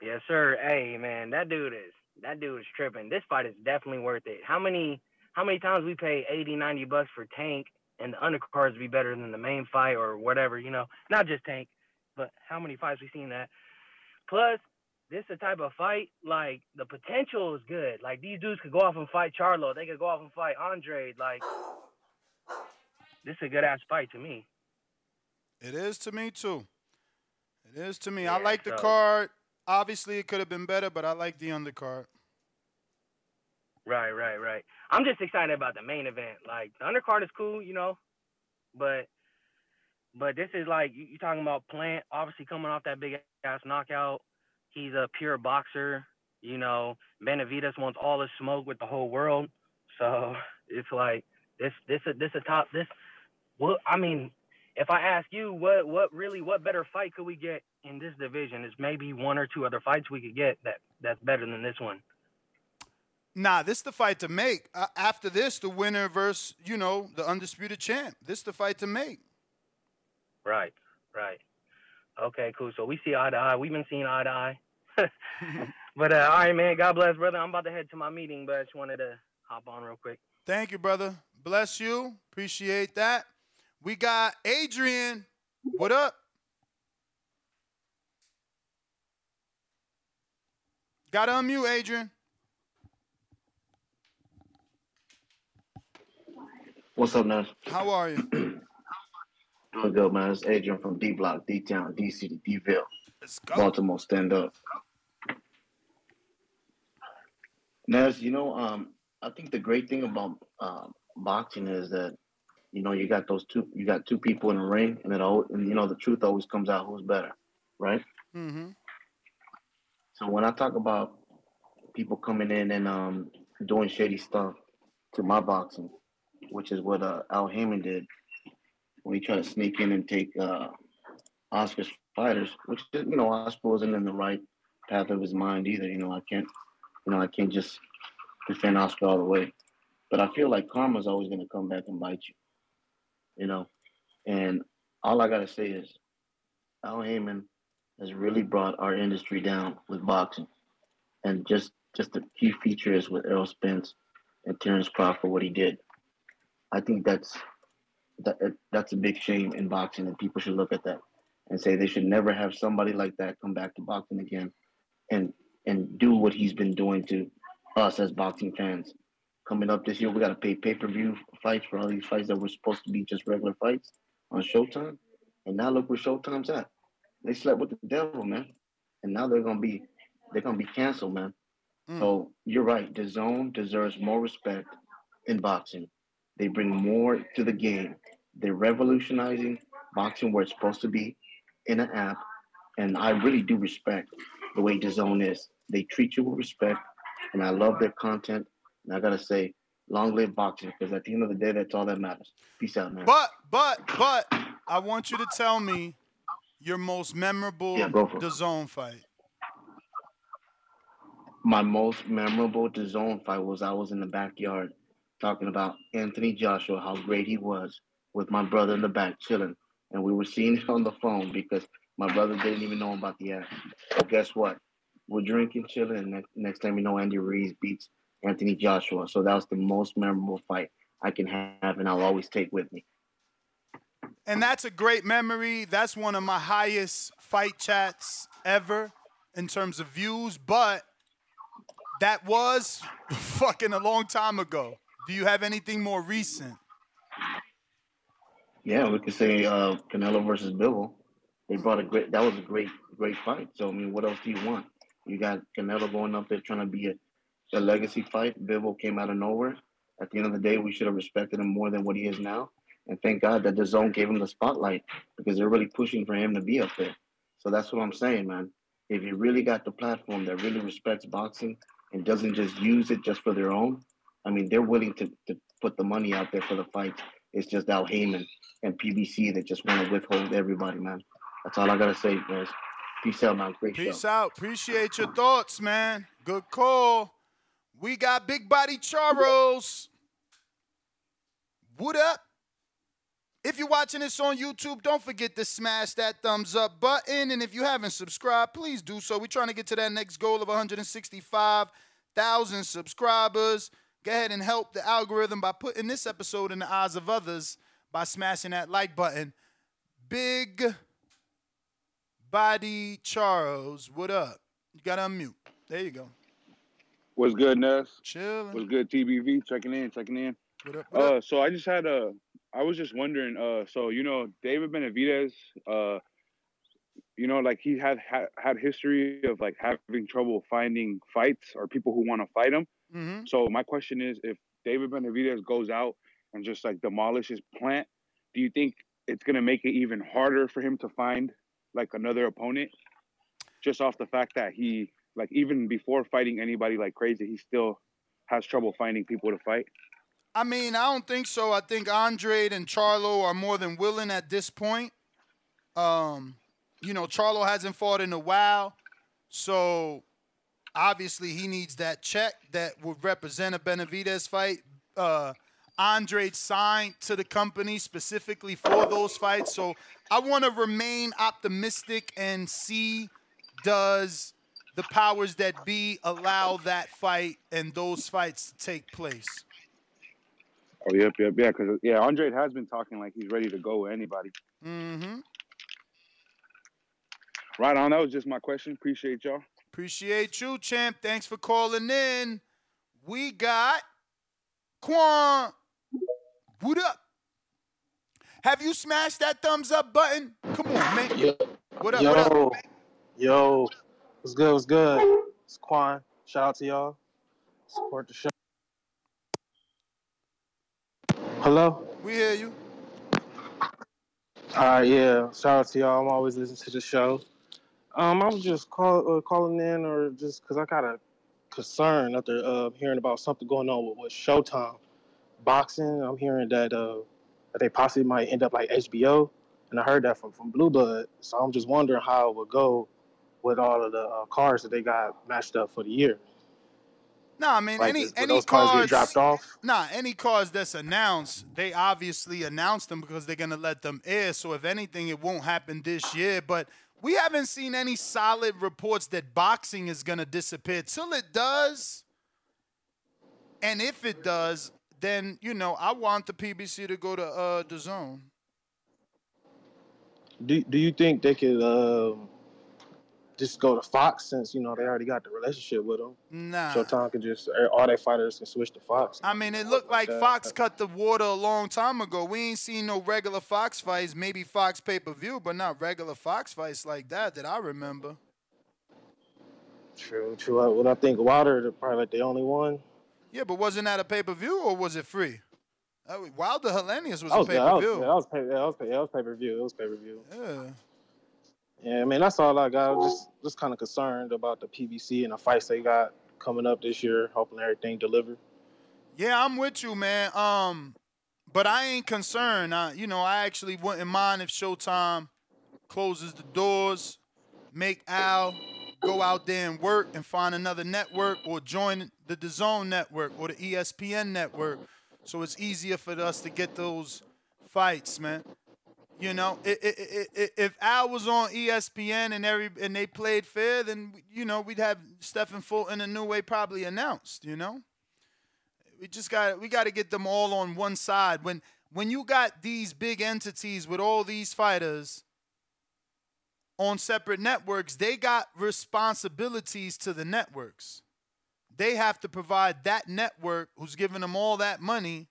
Yes, sir. Hey, man, that dude is that dude is tripping. This fight is definitely worth it. How many how many times we pay 80, 90 bucks for Tank and the undercards be better than the main fight or whatever, you know? Not just Tank, but how many fights we seen that? Plus, this is a type of fight like the potential is good. Like these dudes could go off and fight Charlo. They could go off and fight Andre. Like this is a good ass fight to me. It is to me too. It is to me. I like the so- card. Obviously, it could have been better, but I like the undercard. Right, right, right. I'm just excited about the main event. Like the undercard is cool, you know, but but this is like you talking about Plant, obviously coming off that big ass knockout. He's a pure boxer, you know. Benavidez wants all the smoke with the whole world, so it's like this this a this a top this. Well, I mean, if I ask you what what really what better fight could we get in this division? Is maybe one or two other fights we could get that that's better than this one. Nah, this is the fight to make. Uh, after this, the winner versus you know the undisputed champ. This the fight to make. Right, right. Okay, cool. So we see eye to eye. We've been seeing eye to eye. but uh, all right, man. God bless, brother. I'm about to head to my meeting, but I just wanted to hop on real quick. Thank you, brother. Bless you. Appreciate that. We got Adrian. What up? Got to unmute, Adrian. What's up, man? How are you? Doing good, man. It's Adrian from D Block, D Town, DC to D-Ville. Let's go. Baltimore, stand up. Nez, you know, um, I think the great thing about um, boxing is that, you know, you got those two, you got two people in the ring, and it all, and you know, the truth always comes out who's better, right? Mm-hmm. So when I talk about people coming in and um, doing shady stuff to my boxing, which is what uh, Al Haymon did when he tried to sneak in and take uh, Oscar's fighters, which you know Oscar wasn't in the right path of his mind either. You know I can't, you know I can't just defend Oscar all the way, but I feel like karma's always going to come back and bite you. You know, and all I gotta say is Al Haymon has really brought our industry down with boxing, and just just the key feature is with Errol Spence and Terrence Crawford what he did. I think that's that that's a big shame in boxing, and people should look at that. and say they should never have somebody like that come back to boxing again, and and do what he's been doing to us as boxing fans. Coming up this year, we got to pay pay per view fights for all these fights that were supposed to be just regular fights on Showtime, and now look where Showtime's at. They slept with the devil, man, and now they're gonna be they're gonna be canceled, man. Hmm. So you're right. The zone deserves more respect in boxing. They bring more to the game. They're revolutionizing boxing where it's supposed to be in an app. And I really do respect the way zone is. They treat you with respect, and I love their content. And I gotta say, long live boxing, because at the end of the day, that's all that matters. Peace out, man. But but but I want you to tell me your most memorable Yeah, it. fight. My most memorable zone fight was I was in the backyard talking about Anthony Joshua, how great he was, with my brother in the back chilling. And we were seeing it on the phone because my brother didn't even know about the app. So guess what? We're drinking, chilling, and next, next time you know, Andy Ruiz beats Anthony Joshua. So that was the most memorable fight I can have, and I'll always take with me. And that's a great memory. That's one of my highest fight chats ever in terms of views, but that was fucking a long time ago. Do you have anything more recent? Yeah, we could say uh, Canelo versus Bivol. They brought a great. That was a great, great fight. So I mean, what else do you want? You got Canelo going up there trying to be a, a legacy fight. Bivol came out of nowhere. At the end of the day, we should have respected him more than what he is now. And thank God that the zone gave him the spotlight because they're really pushing for him to be up there. So that's what I'm saying, man. If you really got the platform that really respects boxing and doesn't just use it just for their own, I mean, they're willing to, to put the money out there for the fights. It's just Al Haymon and PBC that just want to withhold everybody, man. That's all I gotta say, guys. Peace out, man. Great Peace show. out. Appreciate your thoughts, man. Good call. We got Big Body Charles. What up? If you're watching this on YouTube, don't forget to smash that thumbs up button. And if you haven't subscribed, please do so. We're trying to get to that next goal of 165,000 subscribers. Go ahead and help the algorithm by putting this episode in the eyes of others by smashing that like button. Big Body Charles, what up? You got to unmute. There you go. What's good, Ness? Chilling. What's good, TBV? Checking in, checking in. What up? What up? Uh, so I just had a, I was just wondering. Uh, so you know, David Benavidez. Uh, you know, like he had had, had history of like having trouble finding fights or people who want to fight him. Mm-hmm. So my question is, if David Benavidez goes out and just like demolishes Plant, do you think it's gonna make it even harder for him to find like another opponent? Just off the fact that he like even before fighting anybody like crazy, he still has trouble finding people to fight. I mean, I don't think so. I think Andre and Charlo are more than willing at this point. Um, you know, Charlo hasn't fought in a while, so obviously he needs that check that would represent a Benavidez fight. Uh, Andre signed to the company specifically for those fights, so I want to remain optimistic and see does the powers that be allow that fight and those fights to take place. Oh yep, yep, yeah. Because yeah, Andre has been talking like he's ready to go with anybody. Mm-hmm. Right on. That was just my question. Appreciate y'all. Appreciate you, champ. Thanks for calling in. We got Quan. What up? Have you smashed that thumbs up button? Come on, man. Yo, What up? yo, What up? yo, what's good? What's good? It's Quan. Shout out to y'all. Support the show. Hello. We hear you. All right, yeah. Shout out to y'all. I'm always listening to the show. Um, I was just call, uh, calling in, or just because I got a concern after uh, hearing about something going on with, with Showtime boxing. I'm hearing that uh, that they possibly might end up like HBO, and I heard that from from Blue Blood. So I'm just wondering how it would go with all of the uh, cards that they got matched up for the year. Nah, I mean Like, any any those cards get dropped off? Nah, any cards that's announced, they obviously announced them because they're gonna let them air. So if anything, it won't happen this year. But we haven't seen any solid reports that boxing is gonna disappear. Till it does, and if it does, then you know I want the PBC to go to uh the zone. Do Do you think they could um, just go to Fox since you know they already got the relationship with them? Nah. Showtime can just er, all their fighters can switch to Fox. I mean, it looked like that. Fox cut the water a long time ago. We ain't seen no regular Fox fights. Maybe Fox pay per view, but not regular Fox fights like that that I remember. True, true. What I think Wilder probably like the only one. Yeah, but wasn't that a pay per view or was it free? Wilder Helenius was That a pay per view. that was pay, yeah, that was pay, yeah, that was pay per view. It was pay per view. Yeah. Yeah, man, that's all I got. Just just kind of concerned about the PBC and the fights they got coming up this year. Hoping everything deliver. Yeah, I'm with you, man. Um, but I ain't concerned. I, you know, I actually wouldn't mind if Showtime closes the doors, make Al go out there and work and find another network or join the DAZN network or the ESPN network, so it's easier for us to get those fights, man. You know, if Al was on ESPN and every and they played fair, then you know we'd have Stephen Fulton and Naoya probably announced. You know, we just got we got to get them all on one side. When when you got these big entities with all these fighters on separate networks, they got responsibilities to the networks. They have to provide that network who's giving them all that money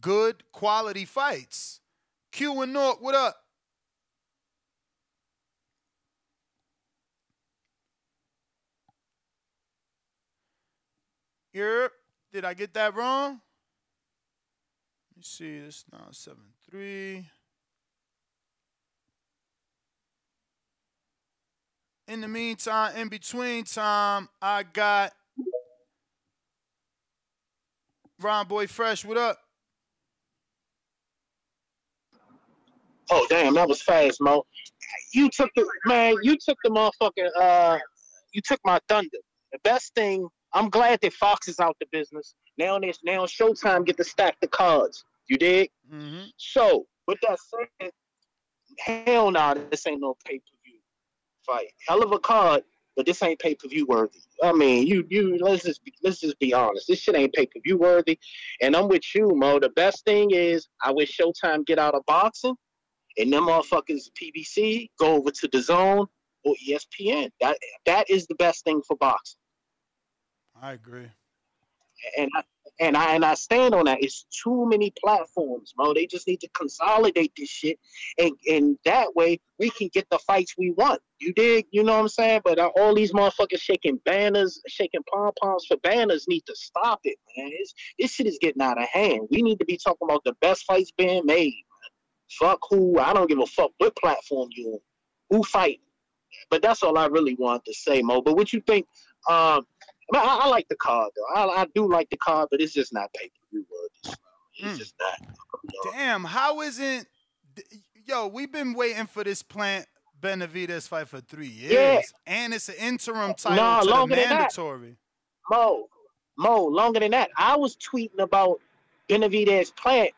good quality fights. Q and Nork, what up? Here, did I get that wrong? Let me see. This now seven three. In the meantime, in between time, I got Ron Boy Fresh. What up? Oh damn, that was fast, Mo. You took the man. You took the motherfucking. Uh, you took my thunder. The best thing. I'm glad that Fox is out the business. Now, this now Showtime get to stack the cards. You dig? Mm-hmm. So with that said, hell nah, this ain't no pay per view fight. Hell of a card, but this ain't pay per view worthy. I mean, you you let's just be, let's just be honest. This shit ain't pay per view worthy. And I'm with you, Mo. The best thing is I wish Showtime get out of boxing and them motherfuckers PBC go over to the zone or ESPN. That that is the best thing for boxing. I agree. And I and I and I stand on that. It's too many platforms, bro. They just need to consolidate this shit, and and that way we can get the fights we want. You dig? You know what I'm saying? But uh, all these motherfuckers shaking banners, shaking pom poms for banners need to stop it, man. It's, this shit is getting out of hand. We need to be talking about the best fights being made. Fuck who? I don't give a fuck what platform you on. Who fight? But that's all I really wanted to say, Mo. But what you think? Um, I, I I like the card though. I, I do like the card, but it's just not pay per view worthy. It's just not. Damn, how isn't yo, we've been waiting for this plant Benavidez fight for three years. Yeah. And it's an interim title Nah, to the longer than that. mandatory. Mo, Mo, longer than that. I was tweeting about Benavidez Plant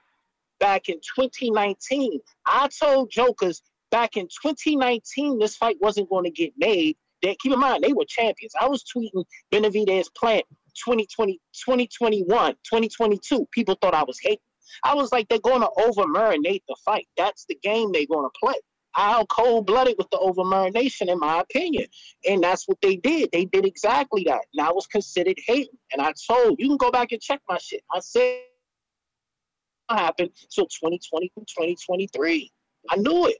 back in 2019. I told Jokers back in 2019 this fight wasn't going to get made. They, keep in mind, they were champions. I was tweeting Benavidez Plant 2020, 2021, 2022. People thought I was hating. I was like, they're going to over marinate the fight. That's the game they're going to play. How cold blooded with the over marination, in my opinion. And that's what they did. They did exactly that. And I was considered hating. And I told you can go back and check my shit. I said what happened till 2020 2023. I knew it.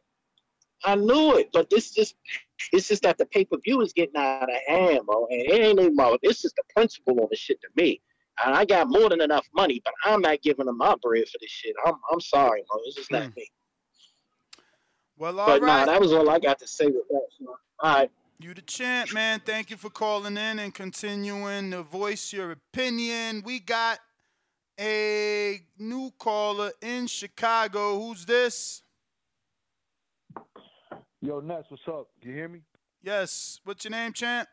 I knew it. But this just it's just that the pay per view is getting out of hand, bro. And it ain't even about this is the principle of the shit to me. And I got more than enough money, but I'm not giving them my bread for this shit. I'm I'm sorry, bro. It's just not hmm. me. Well, all But right. nah, that was all I got to say with that. So, all right. You the champ, man. Thank you for calling in and continuing to voice your opinion. We got a new caller in Chicago. Who's this? Yo, Ness, what's up? You hear me? Yes. What's your name, champ?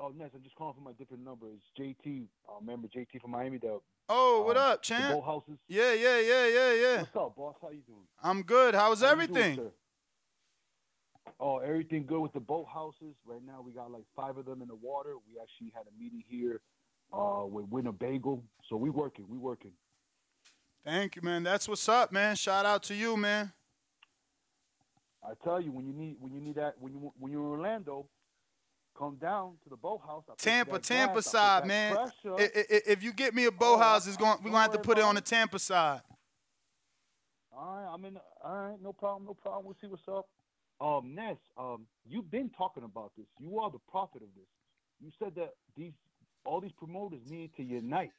Oh, Ness, I'm just calling from my different number. It's JT. Uh, remember JT from Miami? The Oh, what uh, up, champ? boat houses. Yeah, yeah, yeah, yeah, yeah. What's up, boss? How you doing? I'm good. How's How you doing, everything? Oh, everything good with the boat houses. Right now, we got like five of them in the water. We actually had a meeting here uh, with Winnebago. So we working. We working. Thank you, man. That's what's up, man. Shout out to you, man. I tell you, when you need when you need that when you when you're in Orlando, come down to the boathouse. Tampa, Tampa glass, side, man. pressure. I- I- I- If you get me a boathouse, it's going. We're gonna have to put it on the Tampa side. All right, I'm in. All right, no problem, no problem. We'll see what's up. Um, Ness, um, you've been talking about this. You are the prophet of this. You said that these all these promoters need to unite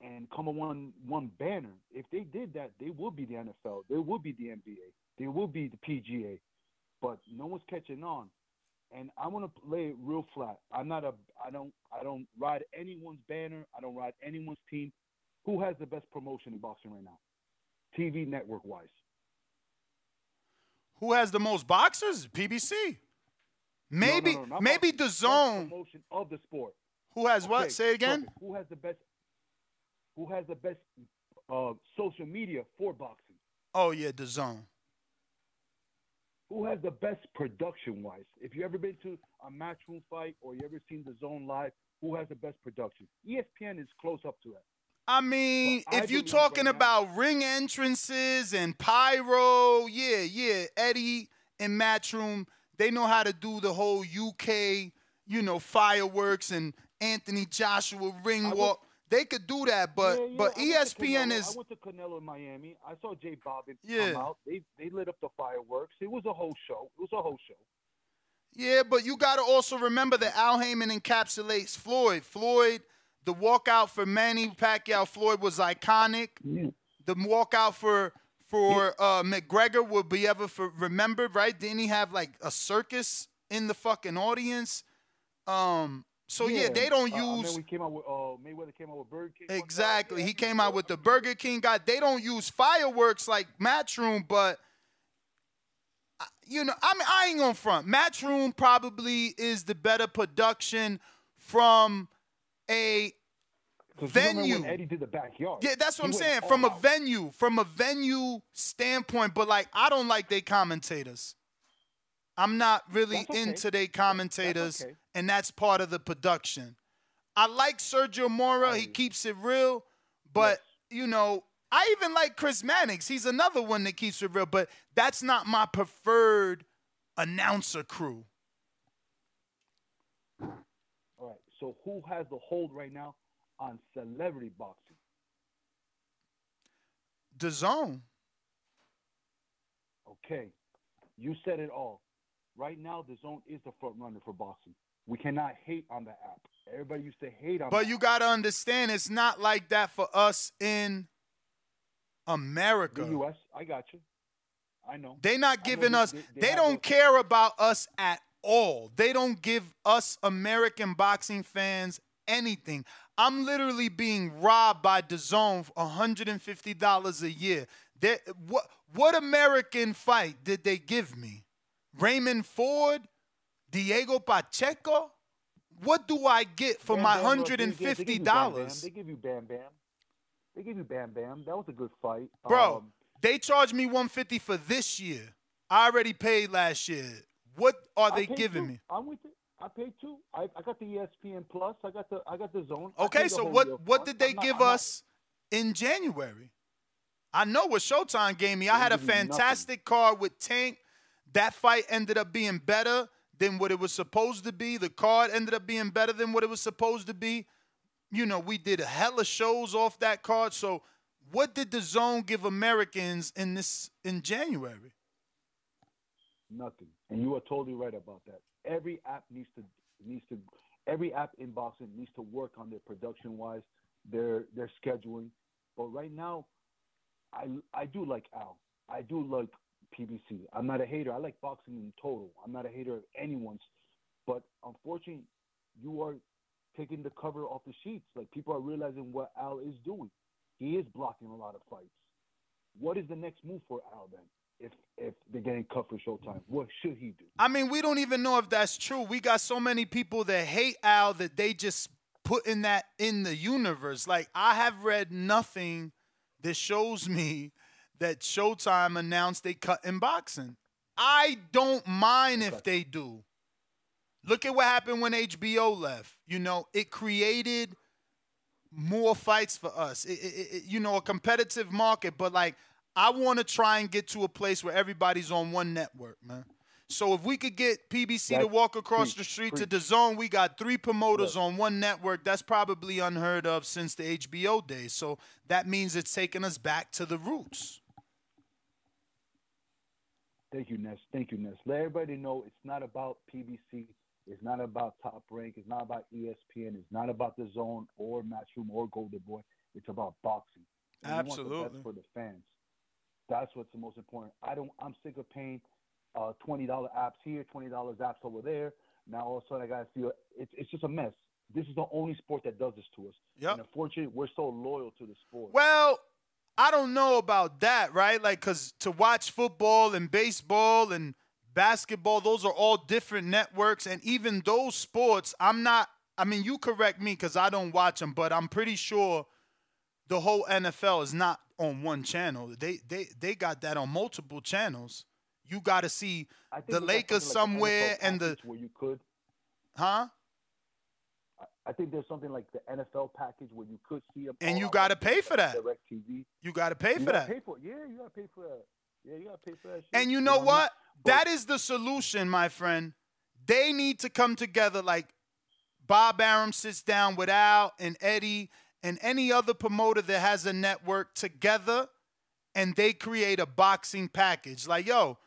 and come on one one banner. If they did that, they would be the NFL. They would be the NBA. They would be the PGA. But no one's catching on. And I want to lay it real flat. I'm not a. I don't. I don't ride anyone's banner. I don't ride anyone's team. Who has the best promotion in boxing right now? TV network wise. Who has the most boxers? PBC. Maybe, No, no, no, maybe the zone. promotion of the sport. Who has what? Okay, Say it again. perfect. Who has the best? Who has the best uh, social media for boxing? Oh yeah, the zone. Who has the best production wise? If you ever been to a matchroom fight or you ever seen the zone live, who has the best production? ESPN is close up to that. I mean, if you're talking right now- about ring entrances and pyro, yeah, yeah, Eddie and Matchroom, they know how to do the whole UK, you know, fireworks and Anthony Joshua ring went- walk. They could do that, but Yeah, yeah, but I went to ESPN Canelo- is I went to Canelo in Miami. I saw Jay Bobbin Yeah. come out. They they lit up the fireworks. It was a whole show. It was a whole show. Yeah, but you got to also remember that Al Haymon encapsulates Floyd. Floyd, the walkout for Manny Pacquiao, Floyd was iconic. The walkout for for uh, McGregor will be ever for remembered, right? Didn't he have like a circus in the fucking audience? Um, so yeah, they don't uh, use then we came out with uh, Mayweather came out with Burger King. exactly. He came out with the Burger King guy. They don't use fireworks like Matchroom, but you know, I mean, I ain't gonna front. Matchroom probably is the better production from a venue. Eddie did the backyard. Yeah, that's what He I'm saying. From a out. venue, from a venue standpoint, but like I don't like they commentators. I'm not really That's okay. into they commentators, okay. and that's part of the production. I like Sergio Mora. He keeps it real, but you know, I even like Chris Mannix. He's another one that keeps it real, but that's not my preferred announcer crew. All right. So who has the hold right now on celebrity boxing? The zone. Okay. You said it all. Right now, the zone is the front runner for boxing. We cannot hate on the app. Everybody used to hate on. But you got to understand, it's not like that for us in America. the U.S. I got you. I know. They not know giving us. they- They, they don't care about us at all. They don't give us American boxing fans anything. I'm literally being robbed by DAZN for $150 a year. They, what what American fight did they give me? Raymond Ford, Diego Pacheco. What do I get for Bam my hundred they- and they- they give fifty you Bam Bam. dollars? They give you Bam Bam. They give you Bam Bam. That was a good fight, Bro, Um, they charged me 150 for this year. I already paid last year. What are they giving two. me? I'm with it. I paid two. I, I got the ESPN Plus. I got the I got the zone. Okay, so what what did they I'm give not- us in January? I know what Showtime gave me. I had a you nothing. fantastic card with Tank. That fight ended up being better than what it was supposed to be. The card ended up being better than what it was supposed to be. You know, we did a hella shows off that card. So, what did the zone give Americans in this in January? Nothing. And you are totally right about that. Every app needs to needs to every app in boxing needs to work on their production wise, their their scheduling. But right now, I I do like Al. I do like PBC. I'm not a hater. I like boxing in total. I'm not a hater of anyone's. But unfortunately, you are taking the cover off the sheets. Like people are realizing what Al is doing. He is blocking a lot of fights. What is the next move for Al then? If if they're getting cut for Showtime, what should he do? I mean, we don't even know if that's true. We got so many people that hate Al that they just putting that in the universe. Like I have read nothing that shows me that Showtime announced they cut in boxing. I don't mind if they do. Look at what happened when HBO left. You know, it created more fights for us. It, it, it- you know, a competitive market, but like I want to try and get to a place where everybody's on one network, man. So if we could get PBC to walk across the street to the zone, we got three promoters on one network. That's probably unheard of since the HBO days. So that means it's taking us back to the roots. Thank you, Ness. Thank you, Ness. Let everybody know it's not about PBC. It's not about Top Rank. It's not about ESPN. It's not about the Zone or Matchroom or Golden Boy. It's about boxing. And the Absolutely. for the fans. That's what's the most important. I don't. I'm sick of paying uh, twenty dollar apps here, twenty dollars apps over there. Now all of a sudden I gotta feel it's it's just a mess. This is the only sport that does this to us. Yep. And unfortunately, we're so loyal to the sport. Well, I don't know about that, right? Like, cause to watch football and baseball and basketball, those are all different networks, and even those sports, I'm not. I mean, you correct me, cause I don't watch them, but I'm pretty sure the whole NFL is not on one channel. They they they got that on multiple channels. You got to see the Lakers like somewhere and the where you could. huh? I think there's something like the NFL package where you could see them. And you got to pay for that. Direct TV. You got to pay for that. Pay for it. Yeah, you gotta pay for that. Yeah, you gotta pay for that. Shit. And you know what I mean? what? That is the solution, my friend. They need to come together like Bob Arum sits down with Al and Eddie and any other promoter that has a network together and they create a boxing package. Like, yo,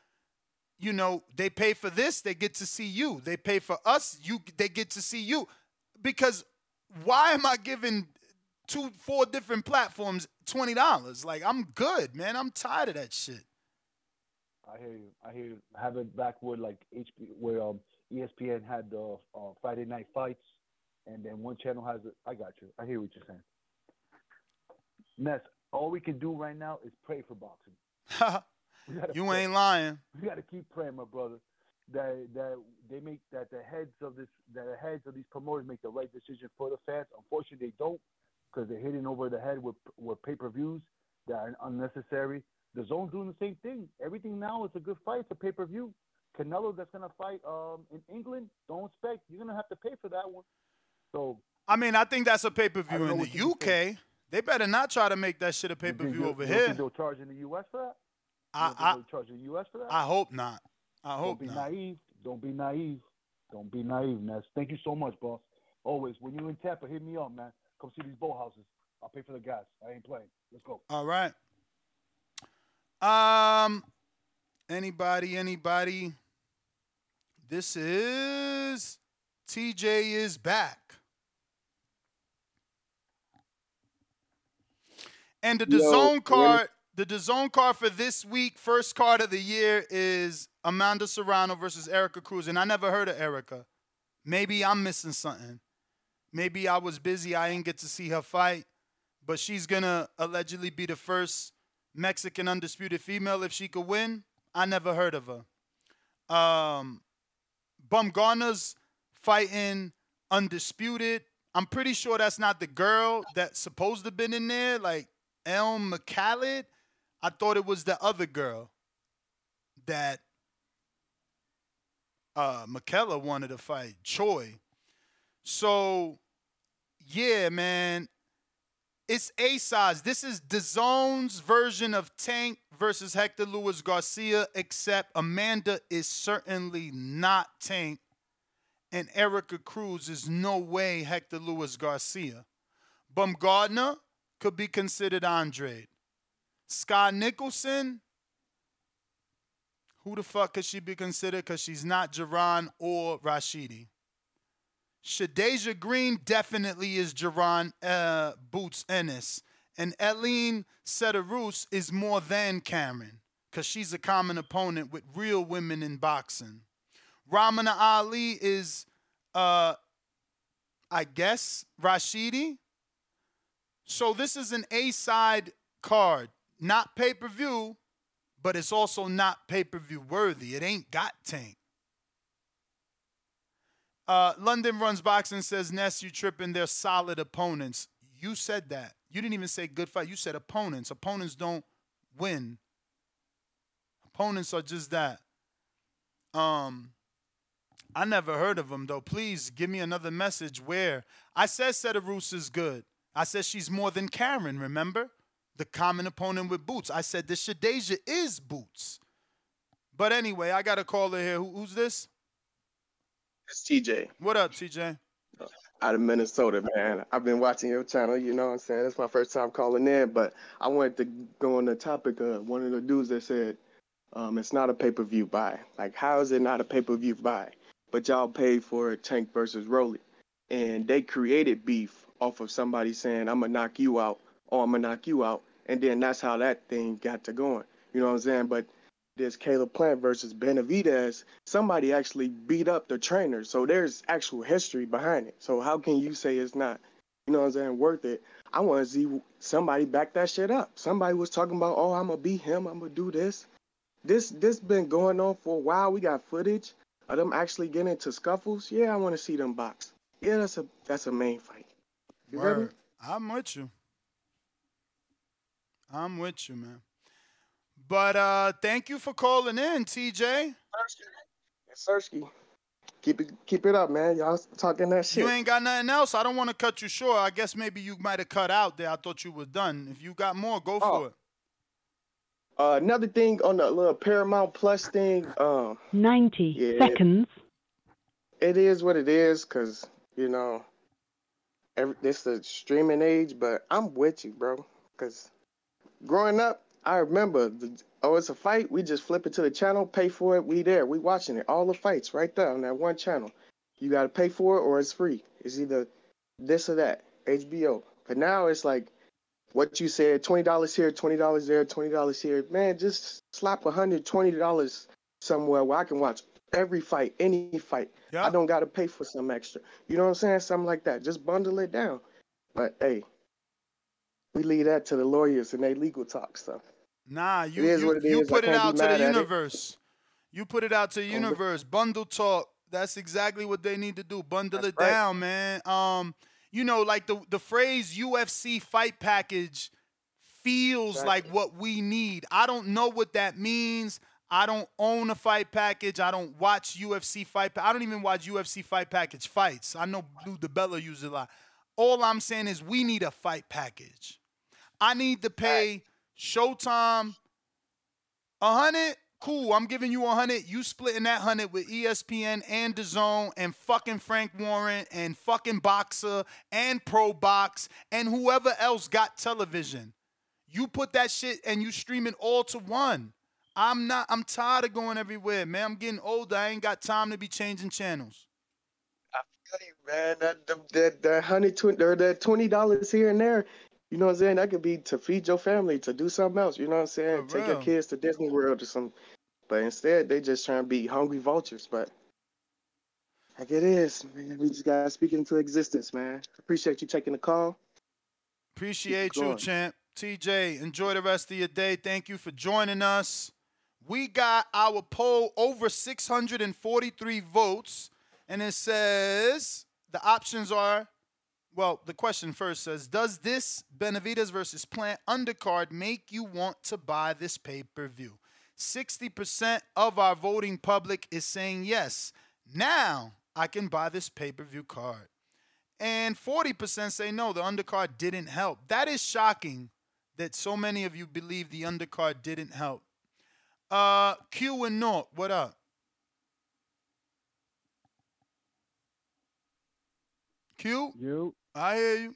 you know, they pay for this, they get to see you. They pay for us, you they get to see you. Because why am I giving two, four different platforms twenty dollars? Like, I'm good, man. I'm tired of that shit. I hear you. I hear you. Have it backward like HP, where um ESPN had the uh, Friday night fights, and then one channel has it. I got you. I hear what you're saying. Ness, all we can do right now is pray for boxing. Gotta you pray. ain't lying. We got to keep praying, my brother. That that they make that the heads of this that the heads of these promoters make the right decision for the fans. Unfortunately, they don't because they're hitting over the head with with pay per views that are unnecessary. The zone's doing the same thing. Everything now is a good fight. It's a pay per view. Canelo that's gonna fight um in England. Don't expect you're gonna have to pay for that one. So I mean, I think that's a pay per view in the UK. They better not try to make that shit a pay per view over you here. They'll charge in the U.S. for that. I, don't I, charge in the U.S. for that. I hope not. I Don't be not. naive. Don't be naive. Don't be naive, Ness. Thank you so much, boss. Always, when you're in Tampa, hit me up, man. Come see these boat houses. I'll pay for the gas. I ain't playing. Let's go. All right. Um, anybody, anybody? This is TJ is back. And the Yo, DAZN really? card, the DAZN card for this week, first card of the year is Amanda Serrano versus Erika Cruz. And I never heard of Erika. Maybe I'm missing something. Maybe I was busy. I didn't get to see her fight. But she's gonna allegedly be the first Mexican undisputed female if she could win. I never heard of her. Um, Baumgardner's fighting undisputed. I'm pretty sure that's not the girl that's supposed to have been in there, like Elhem Mekhaled. I thought it was the other girl that uh wanted to fight, Choi. So yeah, man. It's A size. This is DAZN's version of Tank versus Hector Luis Garcia, except Amanda is certainly not Tank, and Erika Cruz is no way Hector Luis Garcia. Baumgardner could be considered Andre. Scott Nicholson, who the fuck could she be considered? Because she's not Jaron or Rashidi. Shadasia Green definitely is Jaron uh, Boots Ennis. And Elin Cederroos is more than Cameron because she's a common opponent with real women in boxing. Ramla Ali is, uh, I guess, Rashidi. So this is an A side card, not pay per view, but it's also not pay per view worthy. It ain't got Tank. Uh, London Runs Boxing says, Ness, you tripping. They're solid opponents. You said that. You didn't even say good fight. You said opponents. Opponents don't win. Opponents are just that. Um, I never heard of them though. Please give me another message where I said Cederroos is good. I said she's more than Karen. Remember, the common opponent with Boots. I said this Shadasia is Boots. But anyway, I got a caller here. Who, who's this? It's TJ What up, TJ? out of Minnesota, man. I've been watching your channel, you know what I'm saying? It's my first time calling in, but I wanted to go on the topic of one of the dudes that said um, it's not a pay per view buy. Like, how is it not a pay per view buy? But y'all paid for Tank versus Rolly. And they created beef off of somebody saying, I'm going to knock you out, or I'm going to knock you out. And then that's how that thing got to going. You know what I'm saying? But this Caleb Plant versus Benavidez, somebody actually beat up the trainer. So there's actual history behind it. So how can you say it's not, you know what I'm saying, worth it? I want to see somebody back that shit up. Somebody was talking about, oh, I'm gonna beat him, I'm gonna do this. This this been going on for a while. We got footage of them actually getting into scuffles. Yeah, I want to see them box. Yeah, that's a that's a main fight. You? Word. I'm with you. I'm with you, man. But uh thank you for calling in, TJ. Sersky. Keep it keep it up, man. Y'all talking that shit. You ain't got nothing else. I don't want to cut you short. I guess maybe you might have cut out there. I thought you were done. If you got more, go Oh. for it. Uh, another thing on the little Paramount Plus thing, um, 90 Yeah. seconds. it is what it is, cause you know, every this the streaming age. But I'm with you, bro, cause growing up, I remember the, oh, it's a fight. We just flip it to the channel, pay for it. We there, we watching it. All the fights right there on that one channel. You gotta pay for it or it's free. It's either this or that. HBO. But now it's like what you said, twenty dollars here, twenty dollars there, twenty dollars here. Man, just slap a hundred twenty dollars somewhere where I can watch every fight, any fight. Yeah. I don't gotta pay for some extra. You know what I'm saying? Something like that. Just bundle it down. But hey, we leave that to the lawyers and they legal talk stuff. Nah, you you, it you put it out to the universe. You put it out to the Oh, universe. Bundle talk. That's exactly what they need to do. Bundle it right. down, man. Um, you know, like the the phrase UFC fight package feels like what we need. I don't know what that means. I don't own a fight package. I don't watch UFC fight. Pa- I don't even watch UFC fight package fights. I know Lou DiBella uses a lot. All I'm saying is we need a fight package. I need to pay Showtime a hundred. Cool, I'm giving you a hundred. You splitting that hundred with ESPN and DAZN and fucking Frank Warren and fucking Boxxer and Pro Box and whoever else got television. You put that shit and you stream it all to one. I'm not. I'm tired of going everywhere, man. I'm getting older. I ain't got time to be changing channels. Man, that that that, hundred twenty or that twenty dollars here and there, you know what I'm saying? That could be to feed your family, to do something else. You know what I'm saying? Take your kids to Disney World or something. But instead, they just trying to be hungry vultures. But like it is, man. We just gotta speak into existence, man. Appreciate you taking the call. Appreciate you, champ. TJ, enjoy the rest of your day. Thank you for joining us. We got our poll over 643 votes, and it says the options are well, the question first says Does this Benavidez versus Plant undercard make you want to buy this pay per view? 60% of our voting public is saying yes. Now I can buy this pay per view card and 40% say no, the undercard didn't help. That is shocking that so many of you believe the undercard didn't help. Uh, Q and North, what up? Q? You. I hear you.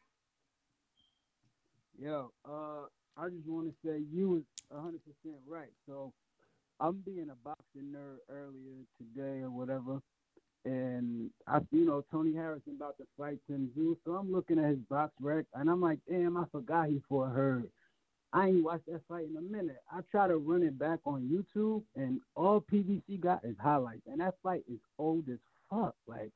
Yo, uh, I just want to say you was hundred percent right. So I'm being a boxing nerd earlier today or whatever, and I, you know, Tony Harrison about to fight Tim Tszyu, so I'm looking at his BoxRec, and I'm like, damn, I forgot he fought Hurd. I ain't watched that fight in a minute. I try to run it back on YouTube, and all PBC got is highlights, and that fight is old as fuck. Like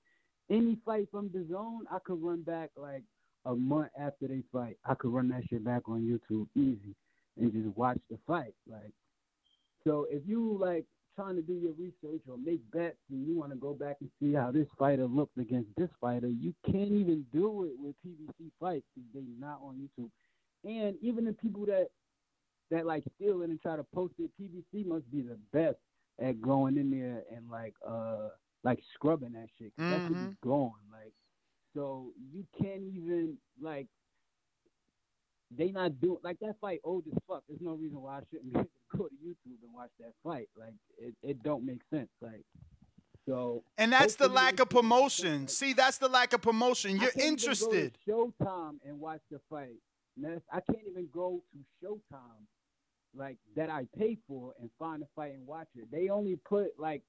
any fight from the zone, I could run back like a month after they fight. I could run that shit back on YouTube easy and just watch the fight. Like, so if you like trying to do your research or make bets and you want to go back and see how this fighter looked against this fighter, you can't even do it with PBC fights because they're not on YouTube. And even the people that that like steal it and try to post it, PBC must be the best at going in there and like uh like scrubbing that shit. 'cause That shit is mm-hmm. gone. Like so you can't even like they not doing like that fight old as fuck. There's no reason why I shouldn't be able to go to YouTube and watch that fight. Like it, it don't make sense. Like so. And that's the lack of promotion. See, that's the lack of promotion. You're interested. Showtime and watch the fight. I can't even go to Showtime, like that I pay for, and find a fight and watch it. They only put like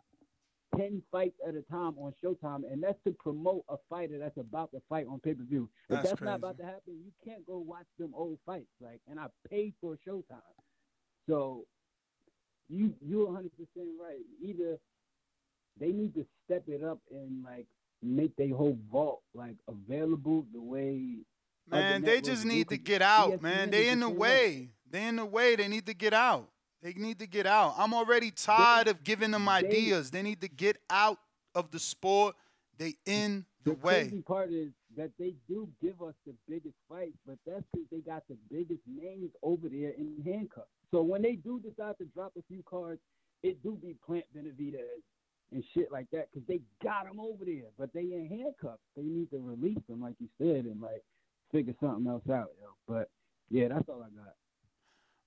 ten fights at a time on Showtime, and that's to promote a fighter that's about to fight on pay per view. If That's that's not about to happen, you can't go watch them old fights. Like, and I paid for Showtime, so you you're 100 percent right. Either they need to step it up and like make their whole vault like available the way. Man, they just need to get out, ESPN man. They in the way. way. They in the way. They need to get out. They need to get out. I'm already tired of giving them ideas. They need to get out of the sport. They in the The way. crazy part is that they do give us the biggest fights, but that's because they got the biggest names over there in handcuffs. So when they do decide to drop a few cards, it do be Plant Benavidez and shit like that because they got them over there, but they in handcuffs. They need to release them, like you said, and like figure something else out, yo. But yeah, that's all I got.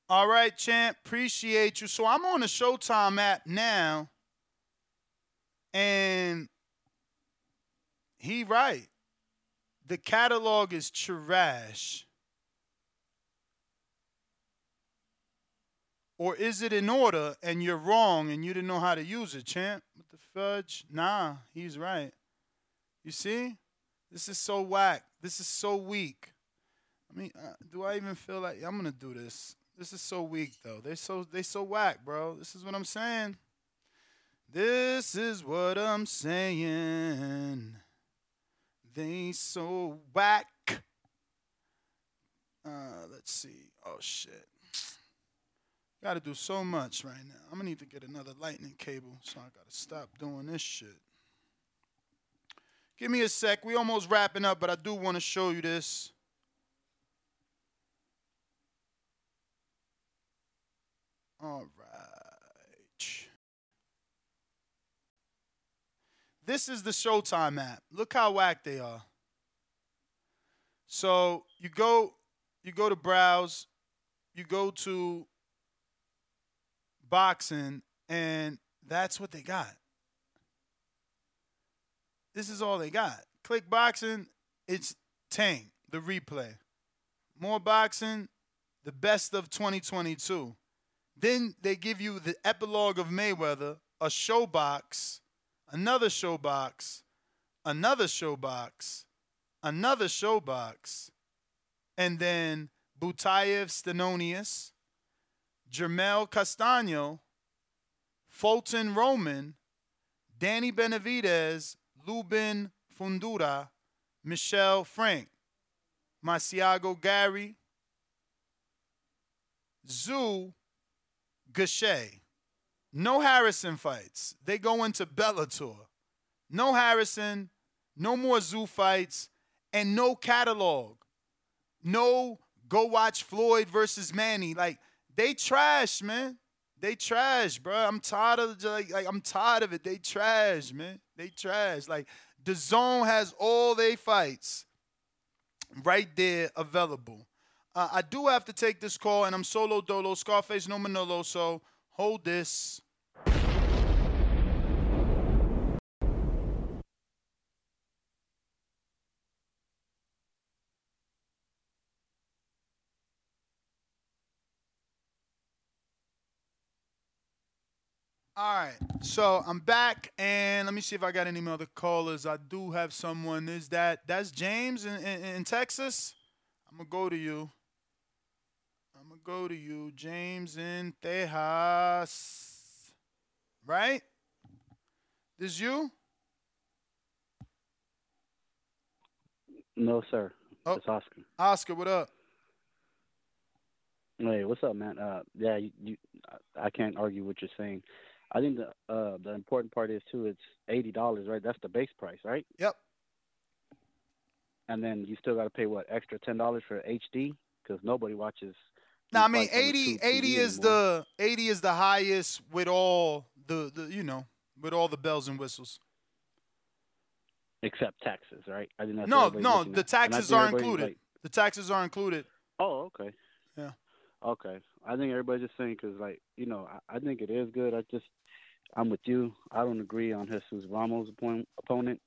All right, champ. Appreciate you. So I'm on the Showtime app now, and he right. The catalog is trash. Or is it in order and you're wrong and you didn't know how to use it, champ? What the fudge? Nah, he's right. You see? This is so whack. This is so weak. I mean, uh, do I even feel like I'm gonna do this? This is so weak, though. They so they so whack, bro. This is what I'm saying. This is what I'm saying. They so whack. Uh, let's see. Oh shit. Got to do so much right now. I'm gonna need to get another lightning cable, so I gotta stop doing this shit. Give me a sec. We almost wrapping up, but I do want to show you this. All right. This is the Showtime app. Look how whack they are. So you go, you go to browse, you go to boxing, and that's what they got. This is all they got. Click boxing, it's Tank, the replay. More boxing, the best of 2022. Then they give you the epilogue of Mayweather, a show box, another show box, another show box, another show box, and then Butaev Stanionis, Jermell Castano, Fulton Roman, Danny Benavidez, Lubin Fundora, Michel Frank, Magsayo Gary, Tszyu Gausha. No Harrison fights. They go into Bellator. No Harrison, no more Tszyu fights, and no catalog. No go watch Floyd versus Manny. Like they trash, man. They trash, bro. I'm tired of like, like I'm tired of it. They trash, man. They trash. Like the zone has all they fights right there available. Uh, I do have to take this call, and I'm solo dolo, Scarface no Manolo. So hold this. All right, so I'm back, and let me see if I got any other callers. I do have someone. Is that that's James in, in, in Texas? I'm gonna go to you. Go to you, James in Tejas. Right? This you? No, sir. Oh. It's Oscar. Oscar, what up? Hey, what's up, man? Uh, yeah, you, you, I- I can't argue what you're saying. I think the uh the important part is too. It's eighty dollars, right? That's the base price, right? Yep. And then you still got to pay what extra ten dollars for HD because nobody watches. Now, I mean, fights 80, 80 is anymore. the 80 is the highest with all the, the you know with all the bells and whistles. except taxes, right? I think that's No, no, the at. And I taxes are included. like- the taxes are included. Oh, okay. Yeah. Okay. I think everybody's just saying because, like, you know, I, I think it is good. I just, I'm with you. I don't agree on Jesus Ramos' opponent, opponent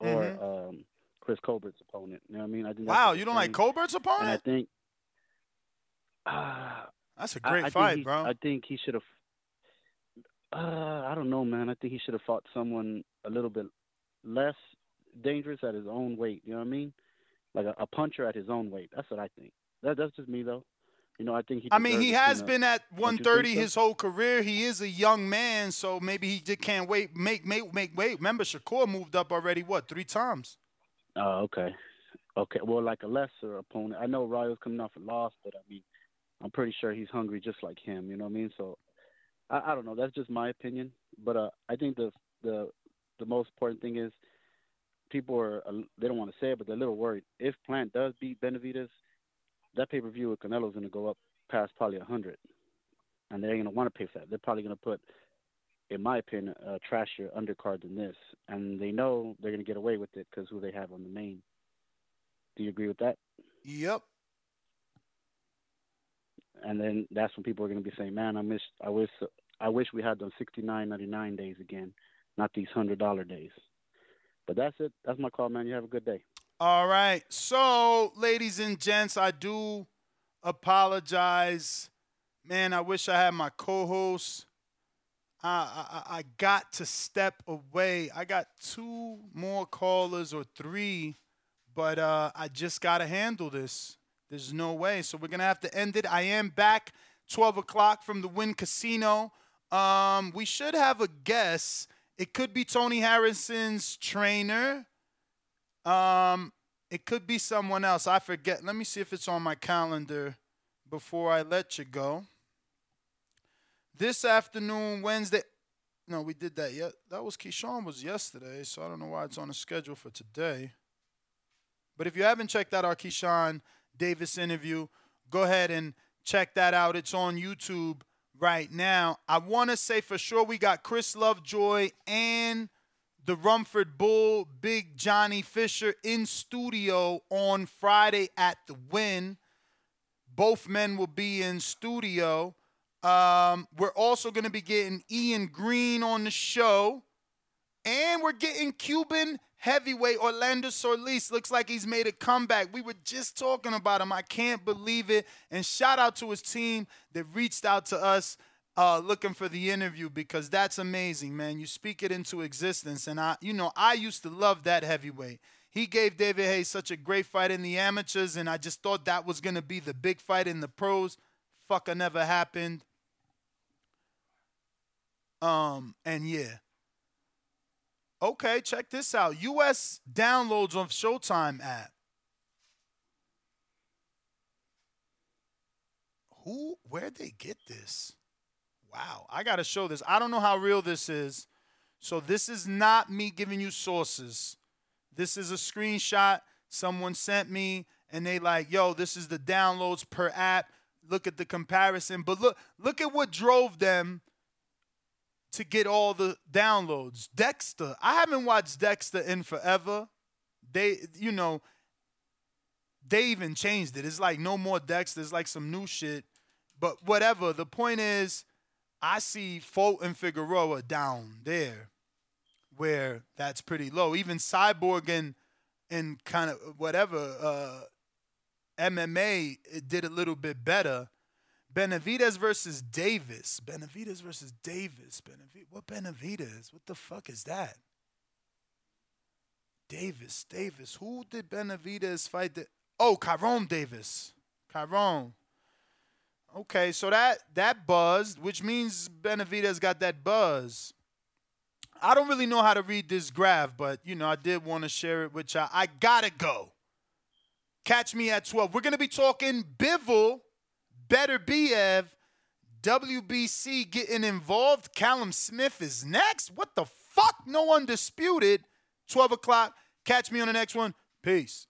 or Mhm. um, Chris Colbert's opponent. You know what I mean? I think Wow, you don't like saying. Colbert's And I think uh, That's a great I think fight, he- bro. I think he should have. Uh, I don't know, man. I think he should have fought someone a little bit less dangerous at his own weight. You know what I mean? Like a, a puncher at his own weight. That's what I think. That, that's just me, though. You know, I think he. I mean, he has been at 130 think so? his whole career. He is a young man, so maybe he just can't wait. Make make make wait. Remember, Shakur moved up already. What three times? Oh, okay. Okay. Well, like a lesser opponent. I know Rayo's coming off a loss, but I mean, I'm pretty sure he's hungry just like him. You know what I mean? So, I, I don't know. That's just my opinion. But uh, I think the the the most important thing is people are uh, they don't want to say it, but they're a little worried. If Plant does beat Benavidez, that pay per view with Canelo's going to go up past probably a hundred, and they're going to want to pay for that. They're probably going to put, in my opinion, a trashier undercard than this, and they know they're going to get away with it because who they have on the main. Do you agree with that? Yep. And then that's when people are going to be saying, "Man, I miss, I wish, I wish we had those sixty nine ninety nine days again, not these hundred dollar days." But that's it. That's my call, man. You have a good day. All right. So, ladies and gents, I do apologize. Man, I wish I had my co-host. I, I I got to step away. I got two more callers or three, but uh, I just gotta handle this. There's no way. So we're gonna have to end it. I am back 12 o'clock from the Wynn Casino. Um, we should have a guest. It could be Tony Harrison's trainer. Um, it could be someone else. I forget. Let me see if it's on my calendar before I let you go. This afternoon, Wednesday. No, we did that yet. That was Keyshawn was yesterday, so I don't know why it's on the schedule for today. But if you haven't checked out our Keyshawn Davis interview, go ahead and check that out. It's on YouTube right now. I want to say for sure we got Chris Lovejoy and the Romford Bull, Big Johnny Fisher in studio on Friday at the Wynn. Both men will be in studio. Um, we're also going to be getting Ian Green on the show. And we're getting Cuban heavyweight Orlando Solis. Looks like he's made a comeback. We were just talking about him. I can't believe it. And shout out to his team that reached out to us uh, looking for the interview because that's amazing, man. You speak it into existence. And I, you know, I used to love that heavyweight. He gave David Hayes such a great fight in the amateurs, and I just thought that was gonna be the big fight in the pros. Fucker never happened. Um, and yeah. Okay, check this out. US downloads of Showtime app. Who where'd they get this? Wow, I gotta show this. I don't know how real this is. So this is not me giving you sources. This is a screenshot someone sent me, and they like, yo, this is the downloads per app. Look at the comparison. But look, look at what drove them to get all the downloads. Dexter. I haven't watched Dexter in forever. They, you know, they even changed it. It's like no more Dexter. It's like some new shit. But whatever. The point is, I see Fulton Figueroa down there, where that's pretty low. Even Cyborg and and kind of whatever uh, MMA did a little bit better. Benavidez versus Davis. Benavidez versus Davis. Benavidez. What Benavidez? What the fuck is that? Davis. Davis. Who did Benavidez fight? The- oh, Kyrone Davis. Kyrone. Okay, so that that buzzed, which means Benavidez got that buzz. I don't really know how to read this graph, but you know, I did want to share it with y'all. I gotta go. Catch me at 12. We're gonna be talking Bivol, Beterbiev. WBC getting involved. Callum Smith is next. What the fuck? No undisputed. 12 o'clock. Catch me on the next one. Peace.